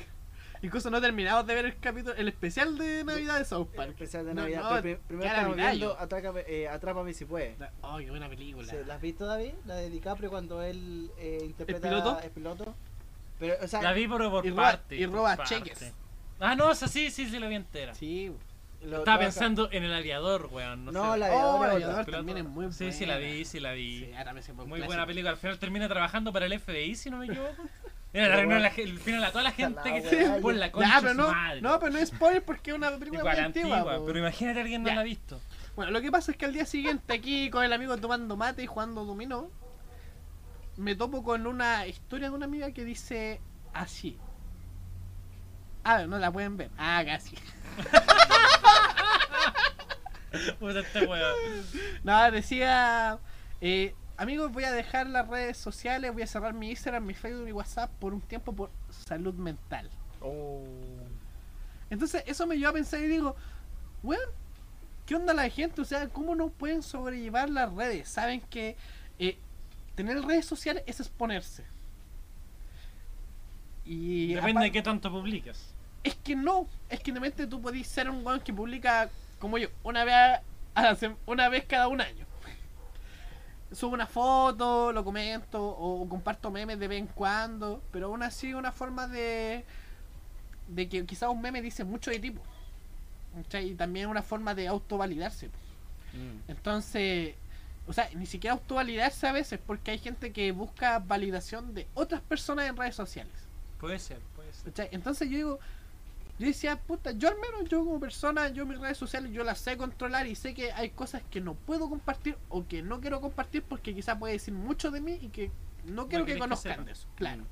Incluso no terminamos de ver el capítulo, el especial de Navidad de South el Park. especial de Navidad. no, pero primero Navidad, viendo. Atrápame, eh, Atrápame si puedes. Oh, qué buena película. ¿La has visto, David? La de DiCaprio cuando él eh, interpreta piloto? el piloto. Pero, o sea, La vi por, por Y roba- parte. y roba parte. cheques. Ah, no, esa sí, sí, sí la vi entera. Sí. lo- Estaba lo- pensando en el aviador, weón. No, No, sé. la Oh, el aviador Pero también es muy Sí, sí la buena. vi, sí la vi. Sí, ahora me sé por Muy clásico. buena película. Al final termina trabajando para el FBI, si no me equivoco. Mira, la, el final a toda la gente La que se por la concha pero su no, madre. no, pero no es spoiler porque es una película muy antigua. pero imagínate a alguien no Ya. la ha visto. Bueno, lo que pasa es que al día siguiente aquí con el amigo tomando mate y jugando dominó, me topo con una historia de una amiga que dice así. Ah, no la pueden ver. Ah, casi. No, decía, eh, amigos, voy a dejar las redes sociales, voy a cerrar mi Instagram, mi Facebook, mi WhatsApp por un tiempo por salud mental. Oh. Entonces eso me llevó a pensar y digo, weón, ¿qué onda la gente? O sea, ¿cómo no pueden sobrellevar las redes? Saben que tener redes sociales es exponerse. Y Depende de qué tanto publicas. Es que no, es que de repente tú podés ser un weón que publica como yo, una vez, a la sem- una vez cada un año. Subo una foto, lo comento, o comparto memes de vez en cuando, pero aún así una forma de, de que quizás un meme dice mucho de tipo. ¿cachai? Y también una forma de autovalidarse. Mm. Entonces, o sea, ni siquiera autovalidarse a veces, porque hay gente que busca validación de otras personas en redes sociales. Puede ser, puede ser. ¿cachai? Entonces yo digo, yo decía, puta, yo al menos yo como persona, yo mis redes sociales, yo las sé controlar y sé que hay cosas que no puedo compartir o que no quiero compartir porque quizás puede decir mucho de mí y que no quiero que conozcan de eso. Claro.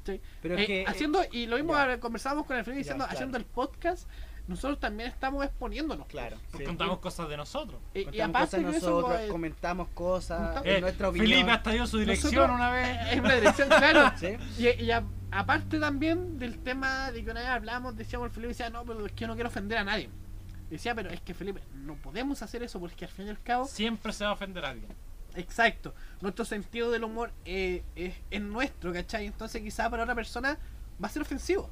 ¿cachai? Pero es Eh, que. eh, haciendo, y lo mismo ya. conversábamos con el Felipe diciendo, Ya, claro. haciendo el podcast, nosotros también estamos exponiéndonos. Claro. Porque sí. contamos cosas de nosotros. Y, y Contamos aparte cosas de eso, nosotros, eh, comentamos cosas, contamos- en Eh, nuestra opinión. Felipe hasta dio su dirección Nosotros- una vez. es una dirección, claro. ¿Sí? Y, y a- aparte también del tema de que una vez hablamos, decíamos, el Felipe decía, no, pero es que yo no quiero ofender a nadie. Decía, pero es que Felipe, no podemos hacer eso porque al fin y al cabo, Siempre se va a ofender a alguien. exacto, nuestro sentido del humor eh, es, es nuestro, ¿cachai? Entonces quizá para otra persona va a ser ofensivo.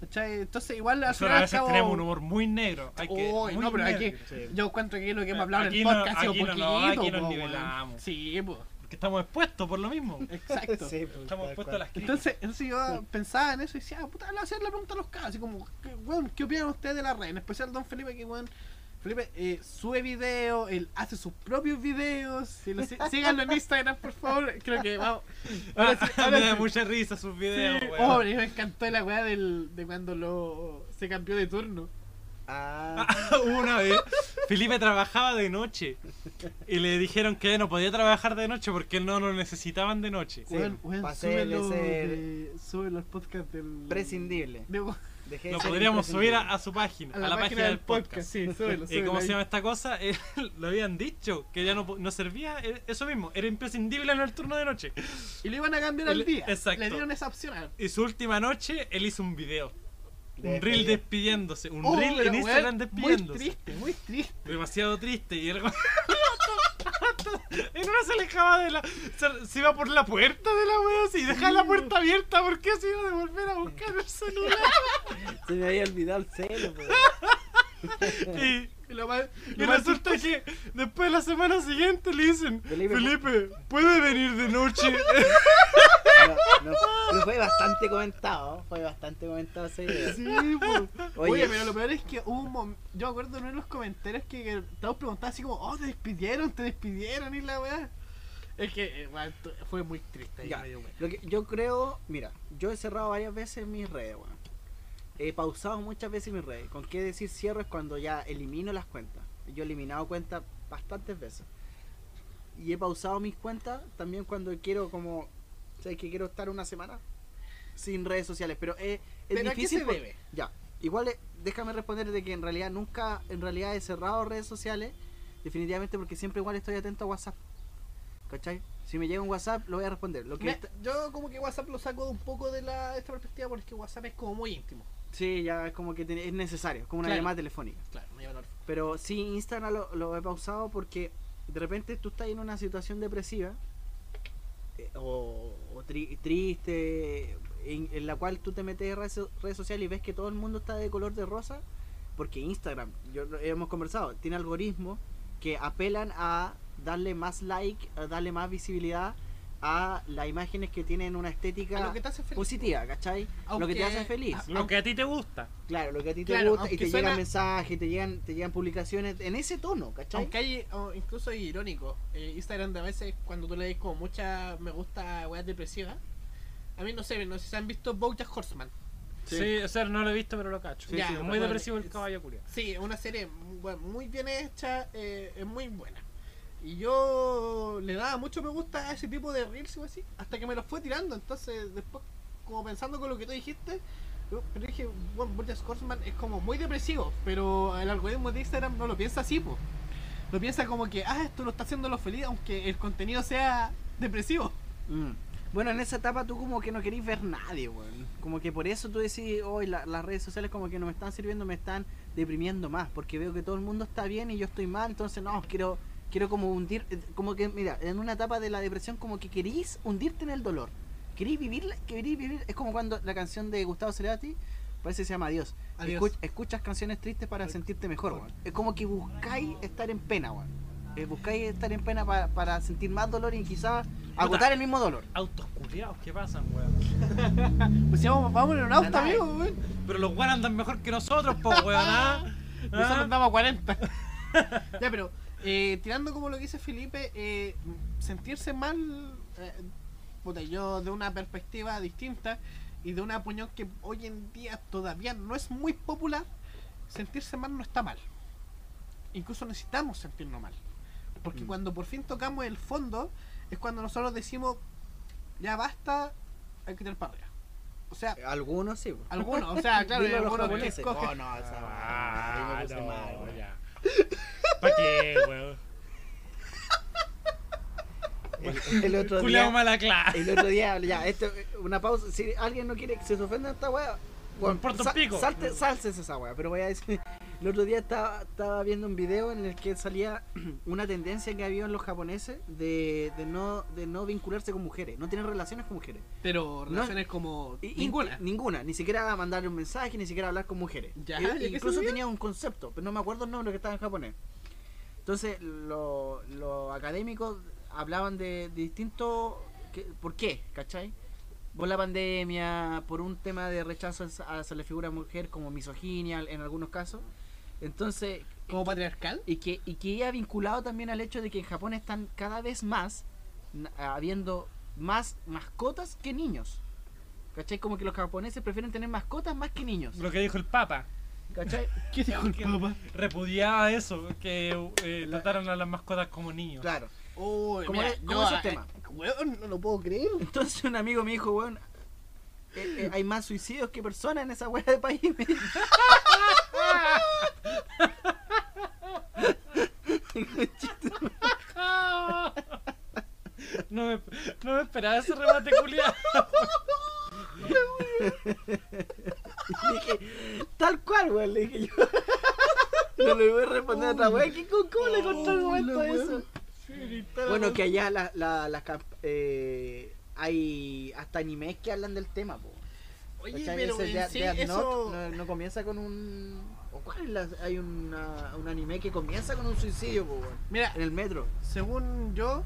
¿Cachai? Entonces igual al Nosotros final a veces cabo- tenemos un humor muy negro. Hay que, Uy, muy no, pero aquí negro. Sí. yo encuentro que lo que hemos hablado Aquí en el no- podcast ha sido aquí no, poquito, no, aquí nos po, nivelamos. Sí, pues, Porque estamos expuestos por lo mismo. exacto. Sí, pues, Estamos expuestos a las críticas. Entonces, entonces yo pensaba en eso y decía, ah, puta, le voy a hacer la pregunta a los cabros, así como, ¿qué, weón, ¿qué opinan ustedes de la red? En especial Don Felipe, que weón, Felipe eh, sube video, él hace sus propios videos, si lo, sí- síganlo en Instagram, por favor, creo que vamos. Ahora sí, ahora me da sí. mucha risa sus videos, Sí, weón. oh, me encantó la weá del, de cuando lo se cambió de turno. Ah, Una vez, Felipe trabajaba de noche y le dijeron que no podía trabajar de noche porque no lo necesitaban de noche. Sí, weón, weón, pasé súbelo, de- súbelo al podcast del. prescindible. de Lo podríamos subir a, a su página, a la, página, del podcast. sí, súbelo, ¿Y cómo ahí. se llama esta cosa? Eh, lo habían dicho, que ya no, no servía, eh, eso mismo, era imprescindible en el turno de noche. Y lo iban a cambiar al día. exacto. Le dieron esa opción. Y su última noche, él hizo un video. De un reel despidiéndose, un Oh, reel en Instagram despidiéndose. Muy triste, muy triste. Demasiado triste. Y el En una se alejaba de la. Se, se iba por la puerta de la wea así. Dejaba la puerta abierta porque se iba a devolver a buscar el celular. Se me había olvidado el celo, pues. Y, Y lo más- y lo más resulta que después la semana siguiente le dicen: Felipe, Felipe, ¿puede venir de noche? no, fue bastante comentado, fue bastante comentado ese video. Sí, pues. Oye, Oye, pero lo peor es que hubo un mom- Yo me acuerdo en uno de los comentarios que, que todos preguntaban así como, oh, te despidieron, te despidieron y la weá. Es que eh, fue muy triste. Ya, medio lo que yo creo, mira, yo he cerrado varias veces mis redes, weón. He pausado muchas veces mis redes. ¿Con qué decir cierro? Es cuando ya elimino las cuentas. Yo he eliminado cuentas bastantes veces. Y he pausado mis cuentas también cuando quiero como... ¿Sabes que quiero estar una semana sin redes sociales? Pero es, es ¿Pero a qué difícil. se por- debe? Ya, igual eh, déjame responder de que en realidad nunca, en realidad he cerrado redes sociales. Definitivamente porque siempre igual estoy atento a WhatsApp. ¿Cachai? Si me llega un WhatsApp, lo voy a responder. Lo que Me- está- yo como que WhatsApp lo saco un poco de la, esta perspectiva porque WhatsApp es como muy íntimo. Sí, ya es como que es necesario, como una Claro. llamada telefónica. Claro, no lleva nada. Pero sí, Instagram lo, lo he pausado porque de repente tú estás en una situación depresiva eh, o, o tri- triste, en, en la cual tú te metes en redes, redes sociales y ves que todo el mundo está de color de rosa, porque Instagram, yo hemos conversado, tiene algoritmos que apelan a darle más like, a darle más visibilidad a las imágenes que tienen una estética lo que te hace feliz. positiva, ¿cachai? Lo que te hace feliz. Lo que a ti te gusta. Claro, lo que a ti te Claro, gusta y te suena- llegan mensajes, te llegan, te llegan publicaciones en ese tono, ¿cachai? Aunque hay, o incluso hay irónico, eh, Instagram de a veces cuando tú le das como mucha me gusta weas depresivas, a mí no sé, no sé si han visto Bojack Horseman. Sí. Sí. o sea, no lo he visto, pero lo cacho. Sí, Ya, Sí, muy depresivo el caballo culiao. Sí, es una serie mu- muy bien hecha, eh, es muy buena. Y yo le daba mucho me gusta a ese tipo de reels o así, hasta que me los fue tirando. Entonces, después, como pensando con lo que tú dijiste, yo pero dije, bueno, Bojack Horseman es como muy depresivo, pero el algoritmo de Instagram no lo piensa así, pues. Lo piensa como que, ah, esto lo está haciendo lo feliz, aunque el contenido sea depresivo. Mm. Bueno, en esa etapa tú como que no querís ver nadie, weón. Como que por eso tú decís, hoy las redes sociales como que no me están sirviendo, me están deprimiendo más, porque veo que todo el mundo está bien y yo estoy mal, entonces no, quiero quiero como hundir, eh, como que, mira, en una etapa de la depresión como que querís hundirte en el dolor. Querís vivir, querís vivir, es como cuando la canción de Gustavo Cerati, parece que se llama Adiós. Adiós. Escuch- escuchas canciones tristes para sentirte mejor, weón. Es como que buscáis estar en pena, weón. Eh, buscáis estar en pena pa- para sentir más dolor y quizás agotar el mismo dolor. Autos culiados, ¿qué pasan, weón? Pues ya vamos, vamos en un auto, amigo, weón. Pero los weones andan mejor que nosotros, po, weón, ¿ah? Nosotros andamos a 40. ya, pero eh, tirando como lo que dice Felipe, eh, sentirse mal, eh, puta, yo de una perspectiva distinta y de una opinión que hoy en día todavía no es muy popular, sentirse mal no está mal. Incluso necesitamos sentirnos mal. Porque Mm. cuando por fin tocamos el fondo, es cuando nosotros decimos, ya basta, hay que tirar para arriba. O sea, Algunos sí. algunos, o sea, claro, hay algunos que escogen- Oh, no, Ah, ahí me puse no, mal, weón. ya. ¿Para qué, weón? El, el otro día, mala el otro día, ya, esto, una pausa. Si alguien no quiere que se ofenda esta wea, Me importa un pico. Salte, sálcese esa wea, pero voy a decir. El otro día estaba, estaba viendo un video en el que salía una tendencia que había en los japoneses de, de no de no vincularse con mujeres, no tener relaciones con mujeres. Pero No- relaciones como Y- ninguna. Ninguna, ni siquiera mandarle un mensaje, ni siquiera hablar con mujeres. Ya, E- ¿y a qué incluso tenía un concepto, pero no me acuerdo el nombre que estaba en japonés. Entonces, los académicos hablaban de, de distintos... que- ¿Por qué? ¿Cachai? Por la pandemia, por un tema de rechazo hacia la figura mujer como misoginia en algunos casos. Entonces, como patriarcal. y que, y que iba vinculado también al hecho de que en Japón están cada vez más habiendo más mascotas que niños. ¿Cachai? Como que los japoneses prefieren tener mascotas más que niños. Lo que dijo el Papa. ¿Cachai? ¿Qué dijo el papá? Repudiaba eso, que eh, trataron a las mascotas como niños. Claro. Oh, ¿Cómo mira, es- yo, cómo es el ah, tema? eh, weón, no lo puedo creer. Entonces un amigo me dijo, weón, eh, eh, hay más suicidios que personas en esa weá de país. No me, no me esperaba ese remate culiado. Dije, tal cual, weón, le dije yo. No le voy a responder a otra. ¿Qué- ¿Cómo, cómo le contó el momento eso? Bueno, que allá la, la, las eh, hay hasta animes que hablan del tema, po. Oye, pero Ese en sí, eso... Note no, no comienza con un... ¿O cuál es la- Hay una, un anime que comienza con un suicidio, po, weón. Mira, En el metro. según yo...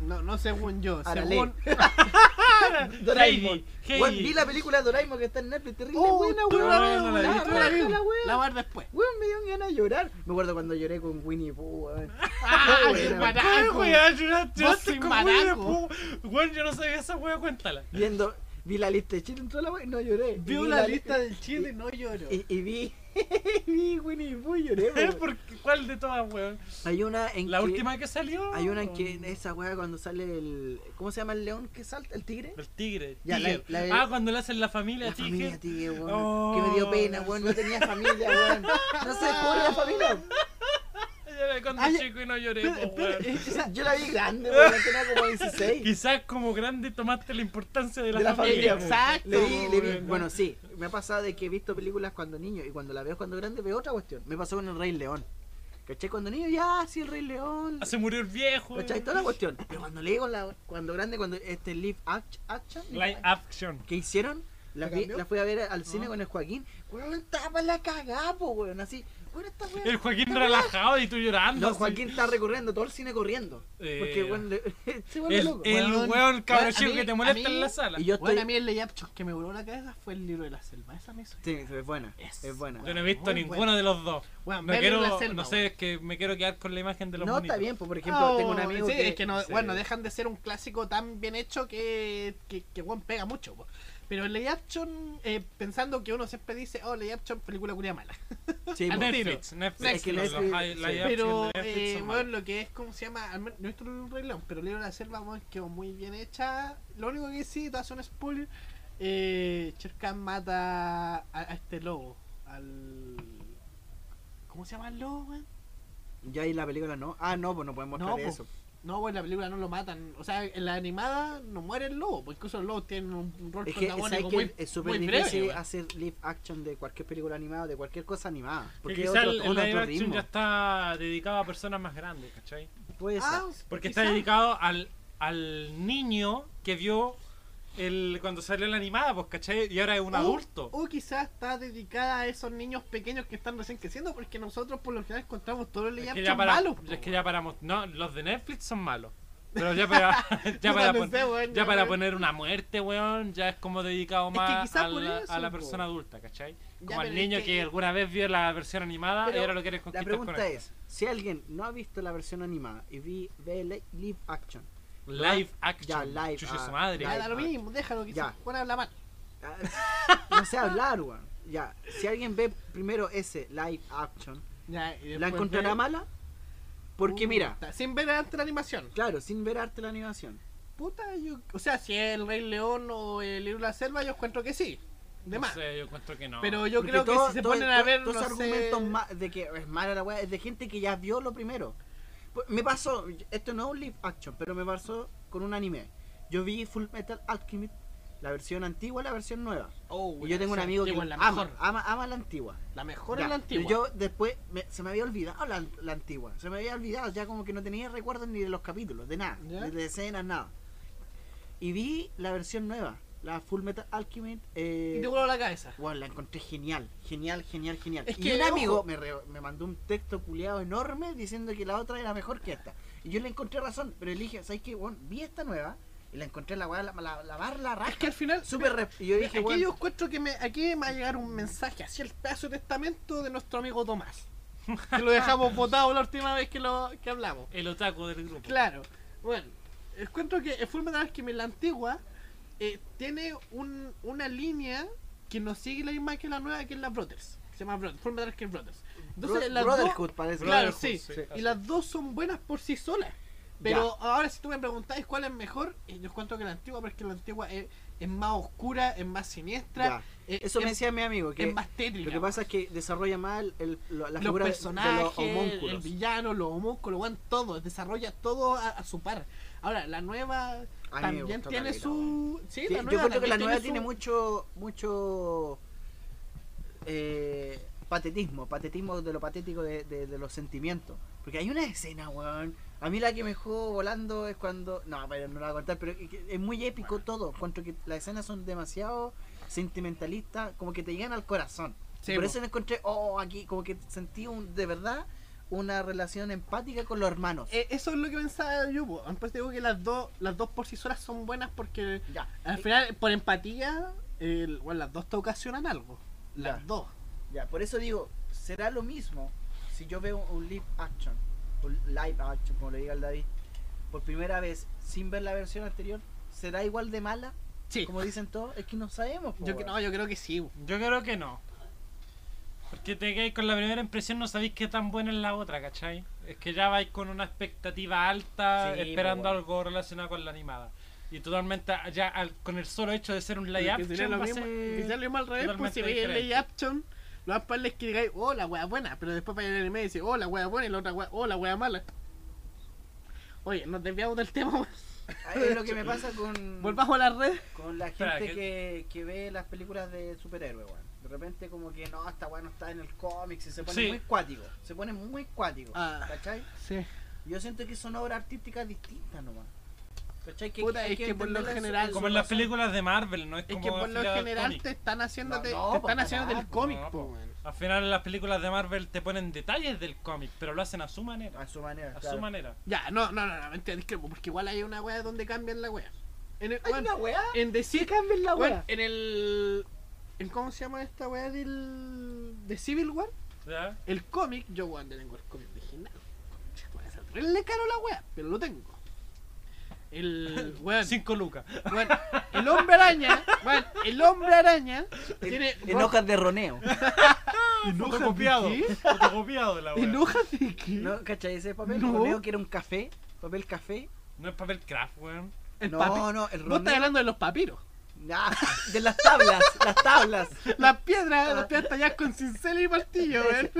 No, no según yo, Ahora según... Doraemon. Heidi, Weón, vi la película Doraemon que está en Netflix, terrible Oh, buena, tú weón. la no, ves, no la he la weón. la vas después. Weón, me dio ganas de llorar. Me acuerdo cuando lloré con Winnie Pooh, weón. ¡Ah, maraco. Winnie Pooh. Weón, yo no sabía esa weá, cuéntala. Viendo, vi la lista de Chile en toda la weón, no lloré. Y Vio vi la li- lista del Chile y no lloro. Y, y vi, vi Winnie Pooh lloré. ¿Por? ¿Cuál de todas, weón? Hay una en ¿La que, última que salió? Hay una en que esa weá cuando sale el. ¿Cómo se llama el león que salta? ¿El tigre? El tigre. Ya, la- Tiger. la- ah, cuando le hacen la familia, La Tiger. familia tigre, weón. Oh. Que me dio pena, weón. No tenía familia, weón. No sé, pobre la familia. Cuando Ay, chico y no lloré, weón. espera, eh, esa- Yo la vi grande, weón. Tenía como 16. Quizás como grande tomaste la importancia de la, De la familia. familia. Exacto. Le vi, le vi. Bueno, sí, me ha pasado de que he visto películas cuando niño y cuando la veo cuando grande veo otra cuestión. Me pasó con el Rey León. ¿Cachai? Cuando niño, ya, sí, el Rey León. Ah, Se murió el viejo. ¿Cachai? Toda la cuestión. Pero cuando le digo la, cuando grande, cuando este live act- action Live action. que hicieron, la, ¿La vi- la fui a ver al cine Ah. con el Joaquín. Weón, estaba la cagada, po, weón. Así, esta. El Joaquín relajado y tú llorando. No, así. Joaquín está recorriendo todo el cine corriendo. Eh, Porque, le- se vuelve El, loco. el Weón. a chico que te molesta mí- en la sala. Y yo Bueno, estoy. a mí el lay action que me voló la cabeza fue el libro de la selva. Esa me hizo. Sí, es buena. Es- Es buena. Yo no he visto Muy ninguno bueno. de los dos. Bueno, No quiero, la selva, no sé, es que me quiero quedar con la imagen de los No, está bien, pues, por ejemplo, tengo un Oh, amigo sí, que. es que no, sí. bueno, dejan de ser un clásico tan bien hecho que, que, que bueno, pega mucho. Pero el live action, eh, pensando que uno siempre dice, oh, live action, película curia mala. Sí. Netflix, Netflix. Es que Netflix- los- sí. Pero, action de Netflix eh, son bueno, lo que es, ¿cómo se llama? Al menos- No Rey León, pero el libro de la selva, bueno, quedó muy bien hecha. Lo único que sí, te hace un spoiler. Eh, Cherkan mata a, a este lobo. Al. ¿Cómo se llama el lobo, weón? Ya ahí la película no. Ah, no, pues no podemos No, mostrar po. No, pues en la película no lo matan. O sea, en la animada no muere el lobo. Pues incluso los lobos tienen un, un rol Es que, protagónico ¿sabes que muy, es súper muy difícil breve. hacer live action de cualquier película animada, de cualquier cosa animada. Que Porque es otro, el, el otro live action ritmo. ya está dedicado a personas más grandes, ¿cachai? Puede ser. Ah, Porque quizá. está dedicado al, al niño que vio el cuando salió la animada, pues, ¿cachai? Y ahora es un O- adulto. O quizás está dedicada a esos niños pequeños que están recién creciendo, porque nosotros por lo general encontramos todos los Es que, action ya para, malos. es que ya para mos- no, los de Netflix son malos. Pero ya para, ya para, no pon- sé, weón, ya ya, para weón. poner una muerte, weón, ya es como dedicado más a, la, eso, a la po. persona adulta, ¿cachai? Ya, Como al es niño que, que- alguna vez vio la versión animada y ahora lo quiere La conquistar con pregunta es, si alguien no ha visto la versión animada y vi, ve li- live action, Live action. Ya, live, Chuche ah, su madre. Ya, da lo mismo, déjalo que Ya. se pone a hablar mal. ah, no sé hablar, weón. Ya, si alguien ve primero ese live action, Ya, ¿la encontrará ve- mala? Porque mira, Puta, Sin ver antes la animación. claro, sin ver arte la animación. Puta, yo. O sea, si es el Rey León o el libro de la selva, yo encuentro que sí. De no más. sé, yo encuentro que no. Pero yo Porque creo que todo- si se todo- ponen a todo- ver. todos no sé- argumentos ma- de que es mala la weá es de gente que ya vio lo primero. Pues, Me pasó, esto no es un live action, pero me pasó con un anime. Yo vi Full Metal Alchemist, la versión antigua y la versión nueva. Oh, Y yo tengo un amigo que la ama, ama, ama la antigua. La mejor Ya, es la antigua. Yo después me- se me había olvidado la, la antigua. Se me había olvidado, ya como que no tenía recuerdos ni de los capítulos, de nada, ¿Ya? de escenas, nada. Y vi la versión nueva, la Full Metal Alchemist. Eh, Y te voló la cabeza. Bueno, la encontré genial, genial, genial, genial. Es y que, un amigo me, re- me mandó un texto culiado enorme diciendo que la otra era mejor que esta. Y yo le encontré razón, pero le dije, ¿sabes qué? Bueno, vi esta nueva y la encontré la weá, la, la, la barra, la raja. Es que al final. Súper rep- Y yo dije, aquí bueno, yo encuentro que me, aquí me va a llegar un mensaje, así el pedazo de testamento de nuestro amigo Tomás. Que lo dejamos votado la última vez que lo que hablamos. El otaku del grupo. Claro. Bueno, encuentro que el Fullmetal Alchemist, la antigua, eh, tiene un, una línea que no sigue la misma que la nueva, que es la Brothers. Se llama Brothers, Fullmetal Alchemist Brothers. Entonces, Bro- las dos- Brotherhood parece. Claro, Brotherhood, sí. sí, Y las dos son buenas por sí solas. Pero ahora si tú me preguntáis cuál es mejor, eh, yo encuentro que la antigua, porque la antigua es, es más oscura, es más siniestra. Ya. eh, Eso me es, decía mi amigo, que es más tétrica. lo que pasa es que desarrolla mal el, lo- la los personajes, de los el villano, los homúnculos, todo, desarrolla todo a, a su par. Ahora, la nueva A también tiene su... Sí, Sí, la yo creo que la nueva su- tiene mucho, mucho eh, patetismo, patetismo de lo patético de, de- de los sentimientos. Porque hay una escena, weón. A mí la que me dejó volando es cuando. No, pero no la voy a contar, pero es muy épico todo. Encuentro que las escenas son demasiado sentimentalistas, como que te llegan al corazón. Sí, Por po. eso me encontré, oh, aquí, como que sentí un, de verdad una relación empática con los hermanos. Eh, eso es lo que pensaba yo. Después digo que las dos, las dos por sí solas son buenas porque ya. al Eh, final, por empatía, el- bueno, las dos te ocasionan algo. Las Ya. dos. Ya, por eso digo, será lo mismo si yo veo un live action, un live action, como le diga el David, por primera vez sin ver la versión anterior, ¿será igual de mala? Sí. Como dicen todos, es que no sabemos. Yo, que- no, yo creo que sí. Yo creo que no. Porque te quedáis con la primera impresión, no sabéis qué tan buena es la otra, ¿cachai? Es que ya vais con una expectativa alta, Sí, esperando pues, bueno. algo relacionado con la animada. Y totalmente, ya al- con el solo hecho de ser un live Que action, sería lo mismo, lo mismo al revés, pues si veis el live action, lo más probable es que digáis, oh, la wea buena, pero después para el anime y dice, oh, la wea buena, y la otra wea, oh, la wea mala. Oye, nos desviamos del tema, Es lo que me pasa con, volvamos a la red. con la gente Espera, que... que- Que, ve las películas de superhéroes, weón. De repente como que no, esta weá no está en el cómics y se pone Sí. muy cuático. Se pone muy cuático. Ah. ¿Cachai? Sí. Yo siento que son obras artísticas distintas nomás. ¿Cachai? Puta, hay es que por lo general- en Como en las películas de Marvel, ¿no? Es, Es como que por lo general cómic. te están haciendo, No, de- no, te están haciendo del cómic, no, po, weón. Al final en las películas de Marvel te ponen detalles del cómic, pero lo hacen a su manera. A su manera. A claro. su manera. Ya, no, no, no, no, mentira, discrepo, porque igual hay una wea donde cambian la wea. En el, ¿Hay una weá? en Civil, cambien la weón, weá. en el, en cómo se llama esta wea del, de Civil War, ¿Ya? el cómic, yo weón, tengo el cómic original. Puede ser terrible caro la wea, pero lo tengo. El, weón, Cinco lucas. weón, el hombre araña, weón, el hombre araña tiene En hojas de roneo. Fotocopiado. de qué? Fotocopiado de la wea. ¿En hojas de qué? ¿No? ¿Cachai? Ese papel No. roneo que era un café. Papel café. No es papel craft, weón. El no, papi- no, el Vos estás roneo. hablando de los papiros. Ah, de las tablas, las tablas. Las piedras, las piedras talladas con cincel y martillo, weón.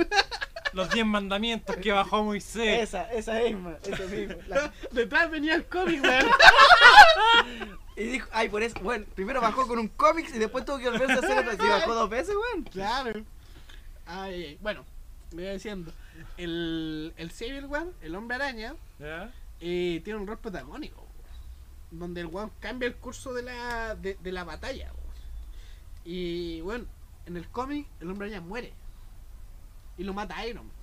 Los 10 mandamientos que bajó Moisés. Esa, esa misma, esa misma. La- Detrás venía el cómic, weón. y dijo, ay, por eso, bueno, primero bajó con un cómic y después tuvo que volverse a hacer otra. Si bajó dos veces, weón. Claro. Ay, ay. Bueno, me iba diciendo. El, el Civil War, el hombre araña, ¿Ya? eh, tiene un rol protagónico. Donde el weón cambia el curso de la, de, de la batalla. weón. Y bueno, en el cómic, el hombre araña muere. Y lo mata Iron Man.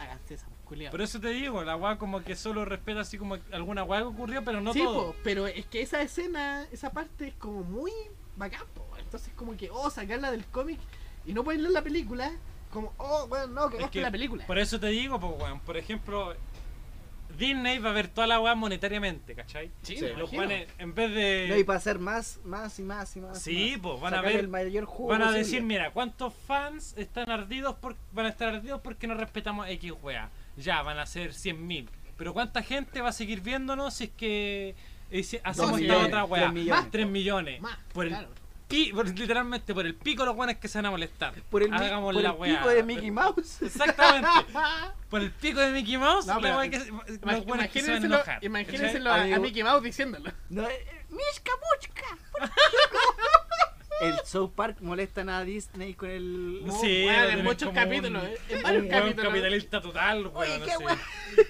Háganse esa, pues. Por eso te digo, la weá como que solo respeta así como alguna weá que ocurrió, pero no sí, todo. po, pero es que esa escena, esa parte es como muy bacán, po. Entonces como que, oh, sacarla del cómic y no ponerla en la película, como, oh, bueno, no, que Es que la película. Por eso te digo, pues weón. Por ejemplo, Disney va a ver toda la weá monetariamente, ¿cachai? Sí, Sí, Los en vez de. No, y para hacer más, más y más y más. y Sí, más. pues, van a ver- el mayor jugo Van a posible. decir, mira, ¿cuántos fans están ardidos por, van a estar ardidos porque no respetamos X wea? Ya, van a ser 100.000. Pero ¿cuánta gente va a seguir viéndonos si es que eh, si hacemos esta millones, otra millones. Más 3 millones. Más, por el claro. Pi- por- literalmente por el pico los weones que se van a molestar. Por el, Hagamos por la el pico de Mickey Mouse. Exactamente. por el pico de Mickey Mouse, No, pero- wea que se- los Imag- weones que se van a Imagínenselo, enojar. imagínenselo ¿cachai? a, a. Mickey Mouse diciéndolo. No, eh, Mishka Muchka. El South Park molestan a Disney con el. Sí, Weón, lo en muchos capítulos, un- eh, en un varios weón capítulos. capitalista total, Oye, weón. qué así. weón.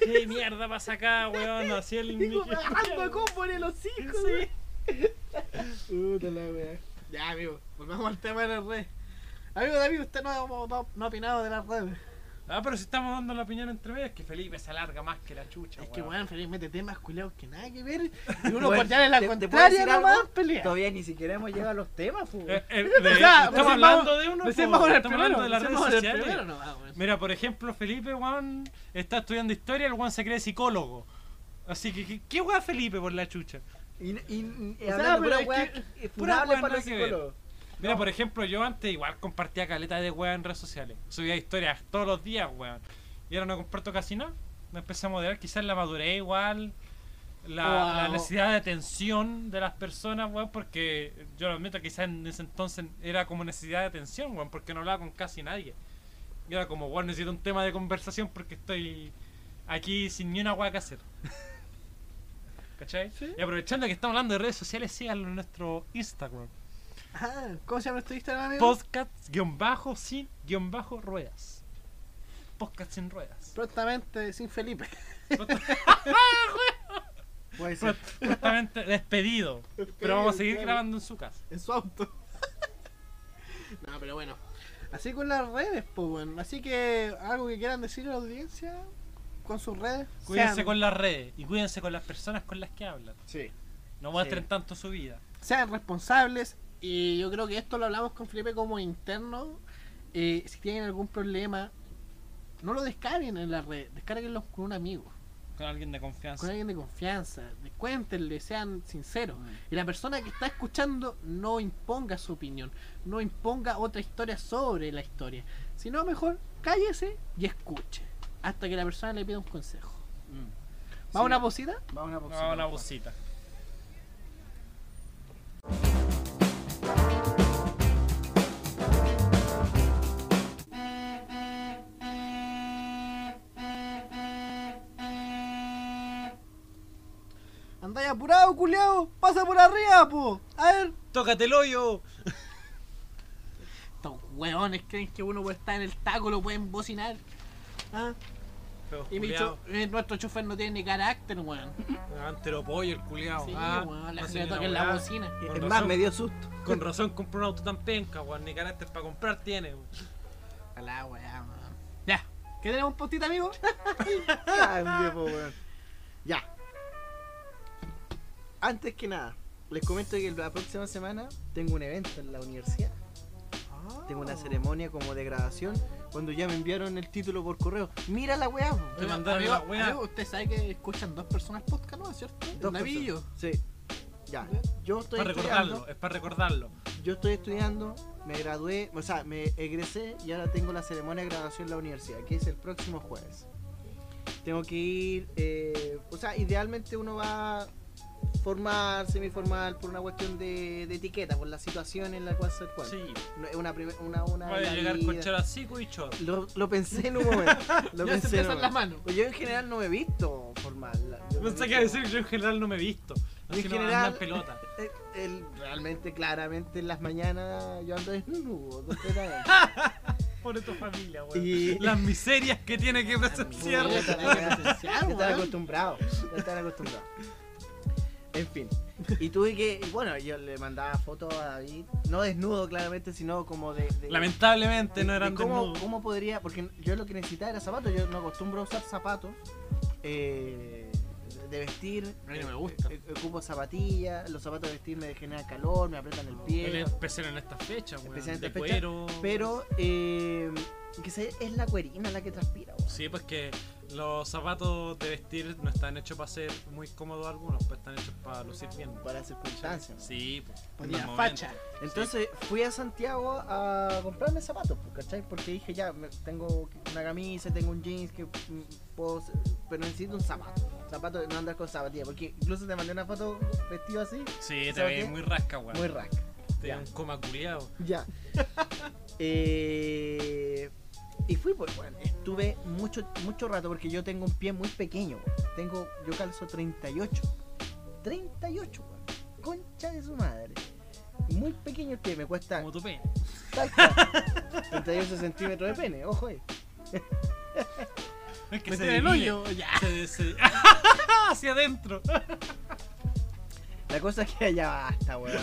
¿Qué mierda pasa acá, weón? Así el Digo, Mickey- a combo en el hocico. Sí. Puta la wea. Ya, amigo, volvamos al tema de las redes. Amigo David, usted no, no, no- no ha opinado de las redes. Ah, pero si estamos dando la opinión entre medias, que Felipe se alarga más que la chucha, Es que, weón. Felipe mete temas culiados que nada que ver. Y uno por ya en la ¿te- te contraria decir nomás algo? pelea. Todavía ni siquiera hemos llegado a los temas, fu. Eh, eh, de- O sea, estamos hablando de uno, el estamos hablando de las redes sociales. primero weón. Mira, por ejemplo, Felipe, weón, está estudiando historia, el weón se cree psicólogo. Así que, ¿qué, qué weón Felipe por la chucha? Y, y, y O sea, hablando pero pura que- pura para los psicólogos. Mira, No. por ejemplo, yo antes igual compartía caleta de weón en redes sociales. Subía historias todos los días, weón. Y ahora no comparto casi nada. Me empecé a moderar, quizás la madurez igual. La, Wow. la necesidad de atención de las personas, weón, porque yo lo admito, quizás en ese entonces era como necesidad de atención, weón, porque no hablaba con casi nadie. Y era como, weón, necesito un tema de conversación porque estoy aquí sin ni una weá que hacer. ¿Cachai? Sí. Y aprovechando que estamos hablando de redes sociales, síganlo en nuestro Instagram. Ah, ¿Cómo se llama nuestro Instagram, amigo? Podcast sin ruedas. Podcast sin ruedas. Prontamente sin Felipe. Prontamente despedido. Pero vamos a seguir grabando en su casa. En su auto. no, pero bueno. Así con las redes, pues bueno. Así que algo que quieran decir a la audiencia con sus redes. Cuídense sean, con las redes y cuídense con las personas con las que hablan. Sí. No muestren tanto su vida. sean responsables. Y yo creo que esto lo hablamos con Felipe como interno. Eh, si tienen algún problema, no lo descarguen en la red, descarguenlo con un amigo, Con alguien de confianza. con alguien de confianza. Cuéntenle, sean sinceros. Y la persona que está escuchando no imponga su opinión, no imponga otra historia sobre la historia, sino mejor cállese y escuche hasta que la persona le pida un consejo. Mm. ¿Va Sí. una posita? Va una No, bolsita. una bolsita. Andáis apurado, culiao, pasa por arriba, po. A ver. ¡Tócate el hoyo! Estos hueones creen que uno puede estar en el taco, lo pueden bocinar. ¿Ah? Y mi cho- eh, nuestro chofer no tiene ni carácter, weón. Antero pollo el culiao. Sí, ah, weón, no que ni toquen la la bocina. Con Es más, me dio susto. Con razón compró un auto tan penca, weón. Ni carácter para comprar tiene, weón. A la weá, weón. Ya. ¿Qué tenemos postita, amigo? Po, weón. Ya. Antes que nada, les comento que la próxima semana tengo un evento en la universidad. Tengo una ceremonia como de grabación cuando ya me enviaron el título por correo. Mira la weá. po. Te mandaron la weá. amigo, usted sabe que escuchan dos personas podcast, ¿no? ¿Cierto? Dos Navillo. Sí. Ya. Yo estoy Para recordarlo, es para recordarlo. Yo estoy estudiando, me gradué, o sea, me egresé y ahora tengo la ceremonia de graduación en la universidad, que es el próximo jueves. Tengo que ir, eh, o sea, idealmente uno va formal, semiformal, por una cuestión de, de etiqueta, por la situación en la cual se encuentra. Sí. No, es una, una, una Voy a llegar con characico y chor. Lo, lo pensé en un momento. Lo Ya se pensé en un empiezan las manos. Pues yo en general no me he visto formal. Yo iba a visto- decir yo en general no me he visto. Así En no, general- en pelota. Eh, el- realmente, claramente, en las mañanas yo ando desnudo, completamente. Pobre tu familia, weón. Y- Las miserias que tiene que presenciar. Ya están acostumbrados. Ya están acostumbrados. En fin. Y tuve que. y Bueno, yo le mandaba fotos a David. No desnudo, claramente, sino como de. de- Lamentablemente de- no de eran cómo, desnudos. cómo podría. Porque yo lo que necesitaba era zapatos. Yo no acostumbro a usar zapatos. eh, de vestir. A mí no me gusta. Eh, eh, ocupo zapatillas. Los zapatos de vestir me generan calor, me aprietan el pie. Especial en estas fechas, weón. Especial en De fechas, cuero. Pero. Eh, que se- es la cuerina la que transpira. weón. Sí, pues que los zapatos de vestir no están hechos para ser muy cómodos algunos, pues están hechos para lucir bien. Para circunstancias. Sí, pues. El facha. Entonces fui a Santiago a comprarme zapatos, pues, ¿cachai? Porque dije ya, me- tengo una camisa, tengo un jeans que mm, puedo, pero necesito un zapato. Zapato, no andar con zapatillas, porque incluso te mandé una foto vestido así, Sí, te ¿Sabes ves muy rasca, weón. muy rack. Te un coma culiado. Ya. Eh, y fui, pues, bueno, estuve mucho, mucho rato porque yo tengo un pie muy pequeño, weón. Tengo, yo calzo 38. 38, weón. Concha de su madre. Muy pequeño el pie, me cuesta Como tu pene. Exacto. 38 centímetros de pene, ojo ahí. Es que Me se el hoyo, ya. Se- se- Hacia adentro. La cosa es que allá basta, weón.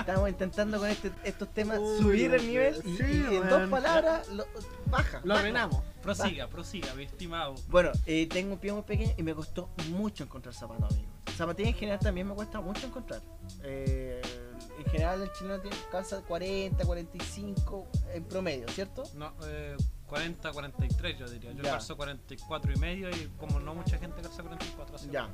Estamos intentando con este- estos temas Uy, subir el nivel y, sí, y en dos palabras lo, baja. Lo ordenamos. Prosiga, prosiga, mi estimado. Bueno, eh, tengo un pie muy pequeño y me costó mucho encontrar zapatos, amigo. Zapatillas en general también me cuesta mucho encontrar. Eh, en general el chileno tiene, calza 40, 45 en promedio, ¿cierto? No, eh, 40, 43 yo diría. Yo Ya. calzo 44 y medio y como no mucha gente calza 44 así. Ya.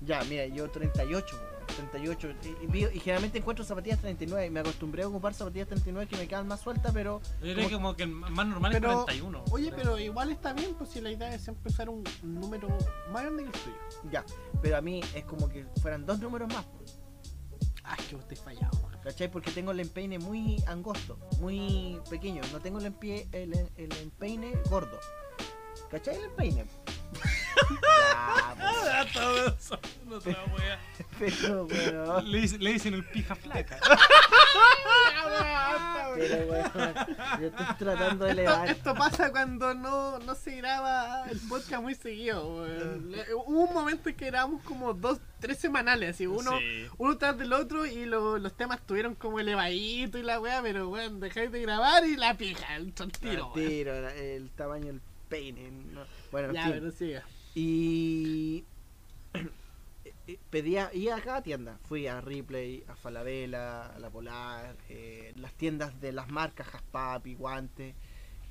Ya, mira, yo 38, weón, 38. Y, y y generalmente encuentro zapatillas 39. Y me acostumbré a ocupar zapatillas 39 que me quedan más sueltas, pero. Yo diría que como que el más normal Pero, es 41. Oye, pero igual está bien, pues si la idea es empezar un número más grande que el tuyo. Ya. Pero a mí es como que fueran dos números más, Ah, es que vos estáis fallado, man. ¿cachai? Porque tengo el empeine muy angosto, muy pequeño. No tengo el, empie- el, el empeine gordo. ¿cachai? El empeine. Ya, pues, todo eso. No pero, weón. Le, dice- le dicen el pija flaca. Pero, weón, yo estoy tratando de Esto, elevar. esto pasa cuando no, no se graba el podcast muy seguido. weón. Le- Hubo un momento en que grabamos como dos, tres semanales, así, uno, Sí. uno tras del otro y lo- los temas estuvieron como elevaditos y la weá, pero weón, dejáis de grabar y la pija, el tiro. El weón. tiro, la- el tamaño del peine. no. Bueno, en Ya, fin. pero siga. Y eh, pedía, iba a cada tienda. Fui a Ripley, a Falabella, a La Polar, eh, las tiendas de las marcas Jaspapi, Guante.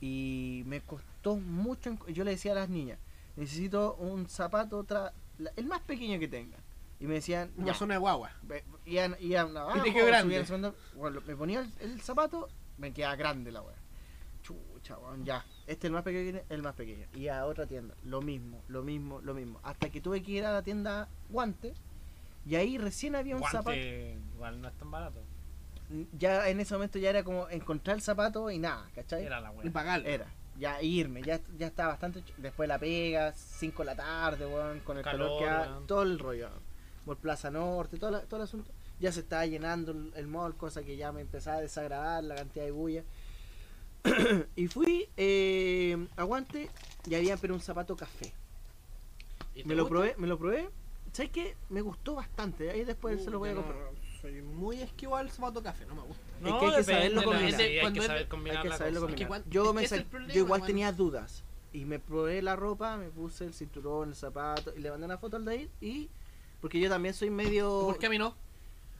Y me costó mucho. Yo le decía a las niñas, necesito un zapato, tra- el más pequeño que tengan. Y me decían, Una ya, zona de guagua. Iban, iban abajo, te quedó grande. segundo, bueno, me ponía el, el zapato, me quedaba grande la weá. Chucha, weón, ya. Este es el más pequeño, que tiene, el más pequeño. Y a otra tienda, lo mismo, lo mismo, lo mismo. Hasta que tuve que ir a la tienda Guante. Y ahí recién había un zapato. Guante igual no es tan barato. Ya en ese momento ya era como encontrar el zapato y nada, ¿cachai? Era la Y wea. pagarlo. Era. Ya irme, ya, ya estaba bastante. ch- Después la pega, 5 de la tarde, weón, con el calor, Calor, que ha- todo el rollo. Por Plaza Norte, todo, la- todo el asunto. Ya se estaba llenando el, el mall, cosa que ya me empezaba a desagradar la cantidad de bulla. y fui, eh, aguante, y había pero un zapato café. ¿Y te Me lo gusta? probé, me lo probé. ¿Sabes qué? Me gustó bastante. Ahí después se lo voy a comprar. no soy muy esquivo al zapato café, no me gusta. No, que hay que saberlo combinar. sí, hay que es- saber hay combinar Hay que la saberlo cosa. Es que combinar. Yo, me problema, igual tenía dudas. Y me probé la ropa, me puse el cinturón, el zapato. Y le mandé una foto al David. Y. Porque yo también soy medio. ¿Por qué a mí no?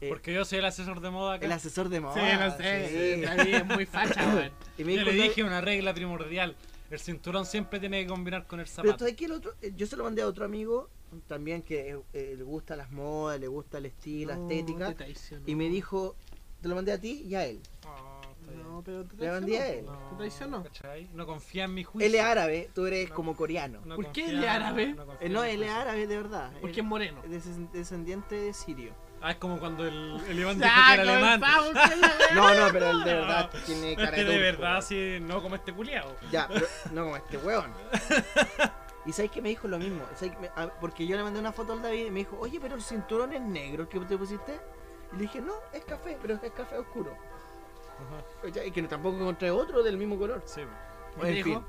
Eh, Porque yo soy el asesor de moda acá. el asesor de moda. Sí, no sé. sí. David es muy facha, weón. Y me Yo dijo, le "No, dije una regla primordial. El cinturón siempre tiene que combinar con el Pero zapato. ¿sabes qué? El otro, eh, yo se lo mandé a otro amigo también que eh, le gusta las modas, le gusta el estilo, la No, estética. te traicionó. Y me dijo, te lo mandé a ti y a él. Bien. No, pero te Le mandé a traicionó. él. po. ¿Te traicionó? ¿cachai? No confía en mi juicio. Él es árabe, tú eres No. como coreano. No ¿Por qué él es árabe? Eh, no, mi él es árabe de verdad. Porque Él es moreno. es des- descendiente de sirio. Ah, es como cuando el, el Iván dijo que era alemán. No, no, pero él de verdad tiene Es cara que de de verdad, sí, no como este culiao. Ya, pero no como este weón. Y sabes que me dijo lo mismo. ¿Sabes que me- a- porque yo le mandé una foto al David y me dijo, oye, pero el cinturón es negro el que te pusiste. Y le dije, no, es café, pero es café oscuro. Ajá, Y que tampoco encontré otro del mismo color. sí. ¿Qué te En dijo? fin.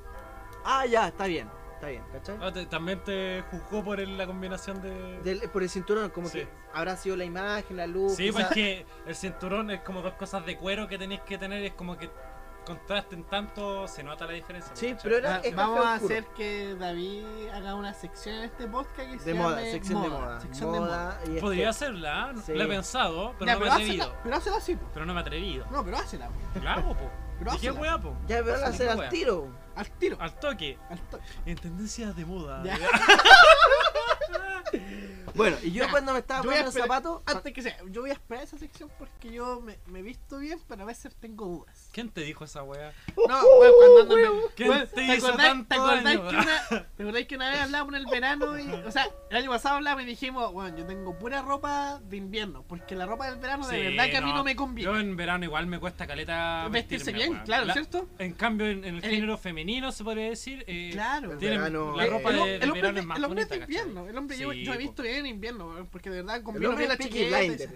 Ah, ya, está bien, está bien, ¿cachai? Ah, te- también te juzgó por el- la combinación de... Del- por el cinturón, como Sí. que habrá sido la imagen, la luz. Sí, quizá- pues que el cinturón es como dos cosas de cuero que tenéis que tener y es como que contrasten tanto, se nota la diferencia. Sí, ¿cachai? pero era- Ah, es Vamos a hacer que David haga una sección en este podcast que se De moda, llame sección de moda. Sección de moda. Podría este- hacerla, ¿ah? Sí. lo he pensado, pero Ya, no me he atrevido. pero hazla así, po. Pero no me he atrevido. No, pero hazla, po. La hago, po. Pero ¿Y qué weá, po? Ya, pero la Hazla, al tiro. Al tiro. Al toque. Al toque. En tendencias de moda. Bueno, y yo Ya, cuando me estaba poniendo el esperar- zapato. Antes que sea, yo voy a esperar esa sección porque yo me, me he visto bien, pero a veces tengo dudas. ¿Quién te dijo esa weá? No, bueno, cuando ando en- ¿Quién bueno, te hizo acordás- tanto ¿te acordás daño? que una, ¿Te acordás que una vez hablábamos en el verano? Y, o sea, el año pasado hablábamos y dijimos, bueno, yo tengo pura ropa de invierno, porque la ropa del verano de Sí, verdad que a mí no me conviene. Yo en verano igual me cuesta caleta Vestirse bien, weón. claro, La- ¿cierto? En cambio, en, en el Eh, género femenino se podría decir. eh, Claro. El tienen- verano- la Eh, ropa el, de, hom- de el hombre, verano es más el hombre de invierno, el hombre yo, he visto bien en invierno, weón, porque de verdad El hombre la Peaky. Es Peaky bien. Blinders.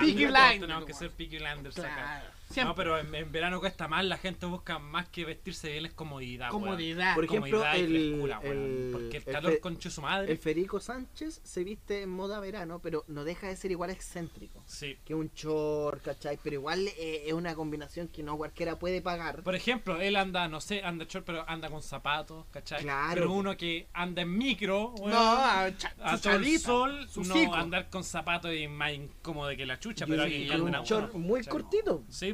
Peaky Todos Blinders, Tenemos que ser Peaky Blinders acá. Claro, No, pero en, en verano cuesta más, la gente busca más que vestirse bien, es comodidad. weón. comodidad. Por ejemplo, Comodidad y el- frescura, weón. el- Porque el el calor fe- su madre. El Federico Sánchez se viste en moda verano, pero no deja de ser igual excéntrico. Sí. Que un short, ¿cachai? Pero igual eh, es una combinación que no cualquiera puede pagar. Por ejemplo, él anda, no sé, anda short, pero anda con zapatos, ¿cachai? Claro. Pero uno que anda en micro, weón, no, a, cha- a su todo el chalita, sol, su no andar con zapatos es más incómodo que la chucha, Y pero alguien y que anda un short auto, muy ¿cachai? cortito, Sí.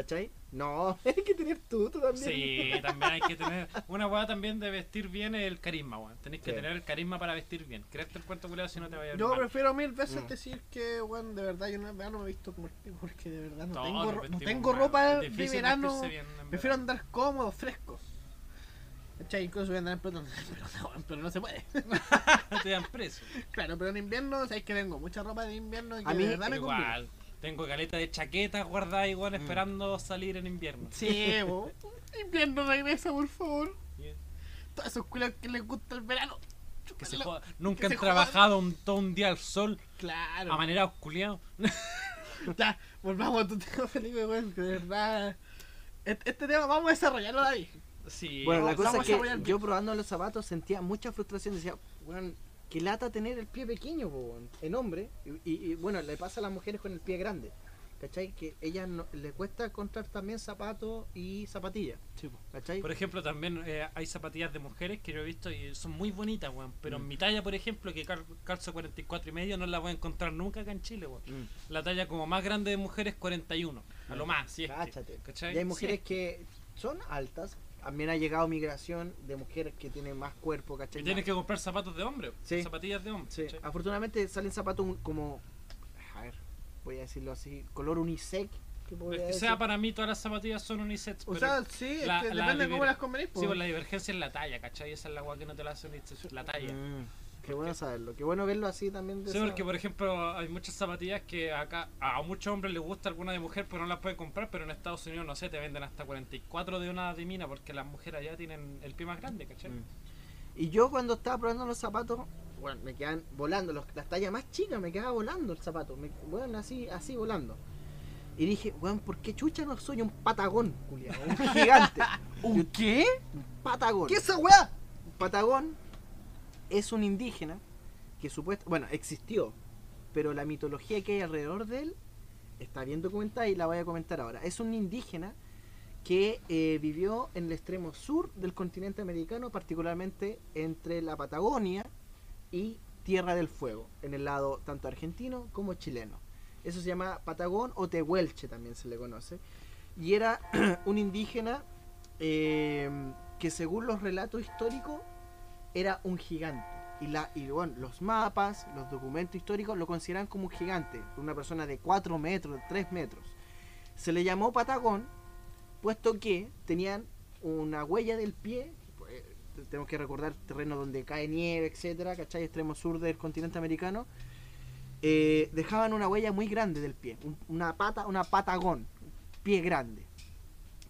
¿Cachai? No, hay que tener tú, tú también. Sí, también hay que tener. Una weá también de vestir bien es el carisma, weón. Tenéis que Sí. tener el carisma para vestir bien. Creerte el cuento culiado si no te vaya a Yo mal. prefiero mil veces Mm. decir que, bueno, de verdad yo verano me he visto como el pico porque de verdad no Todos tengo, no tengo ropa de verano. bien en Prefiero verano. andar cómodo, fresco. ¿Cachai? Incluso voy a andar en pelota, pero no, pero no se puede. te dan preso. claro, pero en invierno, sabéis que tengo mucha ropa de invierno y que A mí, de verdad me. Igual. Tengo caleta de chaquetas guardadas igual Mm. esperando salir en invierno. Sí, bo. invierno regresa, por favor. Bien. Todos esos culos que les gusta el verano. Que se joda. Nunca que han se jodan. trabajado un, todo un día al sol, Claro. amanerados culiados. Ya, volvamos a tu tema, Felipe, weón, que de verdad. Este, este tema vamos a desarrollarlo, David. Sí. Bueno, la vamos cosa a es que yo probando los zapatos sentía mucha frustración. Decía, weón, qué lata tener el pie pequeño, po, en hombre. Y, y- y, bueno, le pasa a las mujeres con el pie grande. ¿Cachai? Que ellas no, les cuesta encontrar también zapatos y zapatillas. ¿Cachai? Por ejemplo, también eh, hay zapatillas de mujeres que yo he visto y son muy bonitas, weón. Pero Mm. en mi talla, por ejemplo, que cal- calzo 44 y medio, no la voy a encontrar nunca acá en Chile, weón. Mm. La talla como más grande de mujeres 41, a lo más, si es que, Cáchate. ¿cachai? Y hay mujeres Sí. que son altas. También ha llegado migración de mujeres que tienen más cuerpo, ¿cachai? tienes que comprar zapatos de hombre, Sí. zapatillas de hombre. Sí, ¿cachai? afortunadamente salen zapatos como, a ver, voy a decirlo así, color unisex. que podría O decir. sea, para mí todas las zapatillas son unisex, O pero sea, sí, es que la depende de cómo las convenís, sí, pues la divergencia es la talla, ¿cachai? Esa es la agua que no te la hace unisex, la talla. Mm, qué bueno saberlo, qué bueno verlo así también. De Sí, porque por ejemplo hay muchas zapatillas que acá a muchos hombres les gusta alguna de mujer pero no las pueden comprar, pero en Estados Unidos no sé, te venden hasta 44 de una de mina porque las mujeres allá tienen el pie más grande, ¿cachai? Mm. Y yo cuando estaba probando los zapatos, bueno, me quedan volando, los- las tallas más chicas me quedaba volando el zapato, me, bueno, así, así volando. Y dije, weón, ¿por qué chucha no soy un patagón, culiao? Un gigante. ¿Un qué? Un patagón. ¿Qué es esa weá? Un patagón es un indígena que supuesto, bueno, existió, pero la mitología que hay alrededor de él está bien documentada y la voy a comentar ahora. Es un indígena que eh, vivió en el extremo sur del continente americano, particularmente entre la Patagonia y Tierra del Fuego, en el lado tanto argentino como chileno. Eso se llama Patagón o Tehuelche también se le conoce. Y era un indígena eh, que según los relatos históricos era un gigante. Y, la, y bueno, los mapas, los documentos históricos lo consideran como un gigante, una persona de 4 metros, de 3 metros. Se le llamó Patagón, puesto que tenían una huella del pie, pues, tenemos que recordar terreno donde cae nieve, etcétera, ¿cachai? Extremo sur del continente americano. eh, dejaban una huella muy grande del pie, un- una pata, una patagón, pie grande.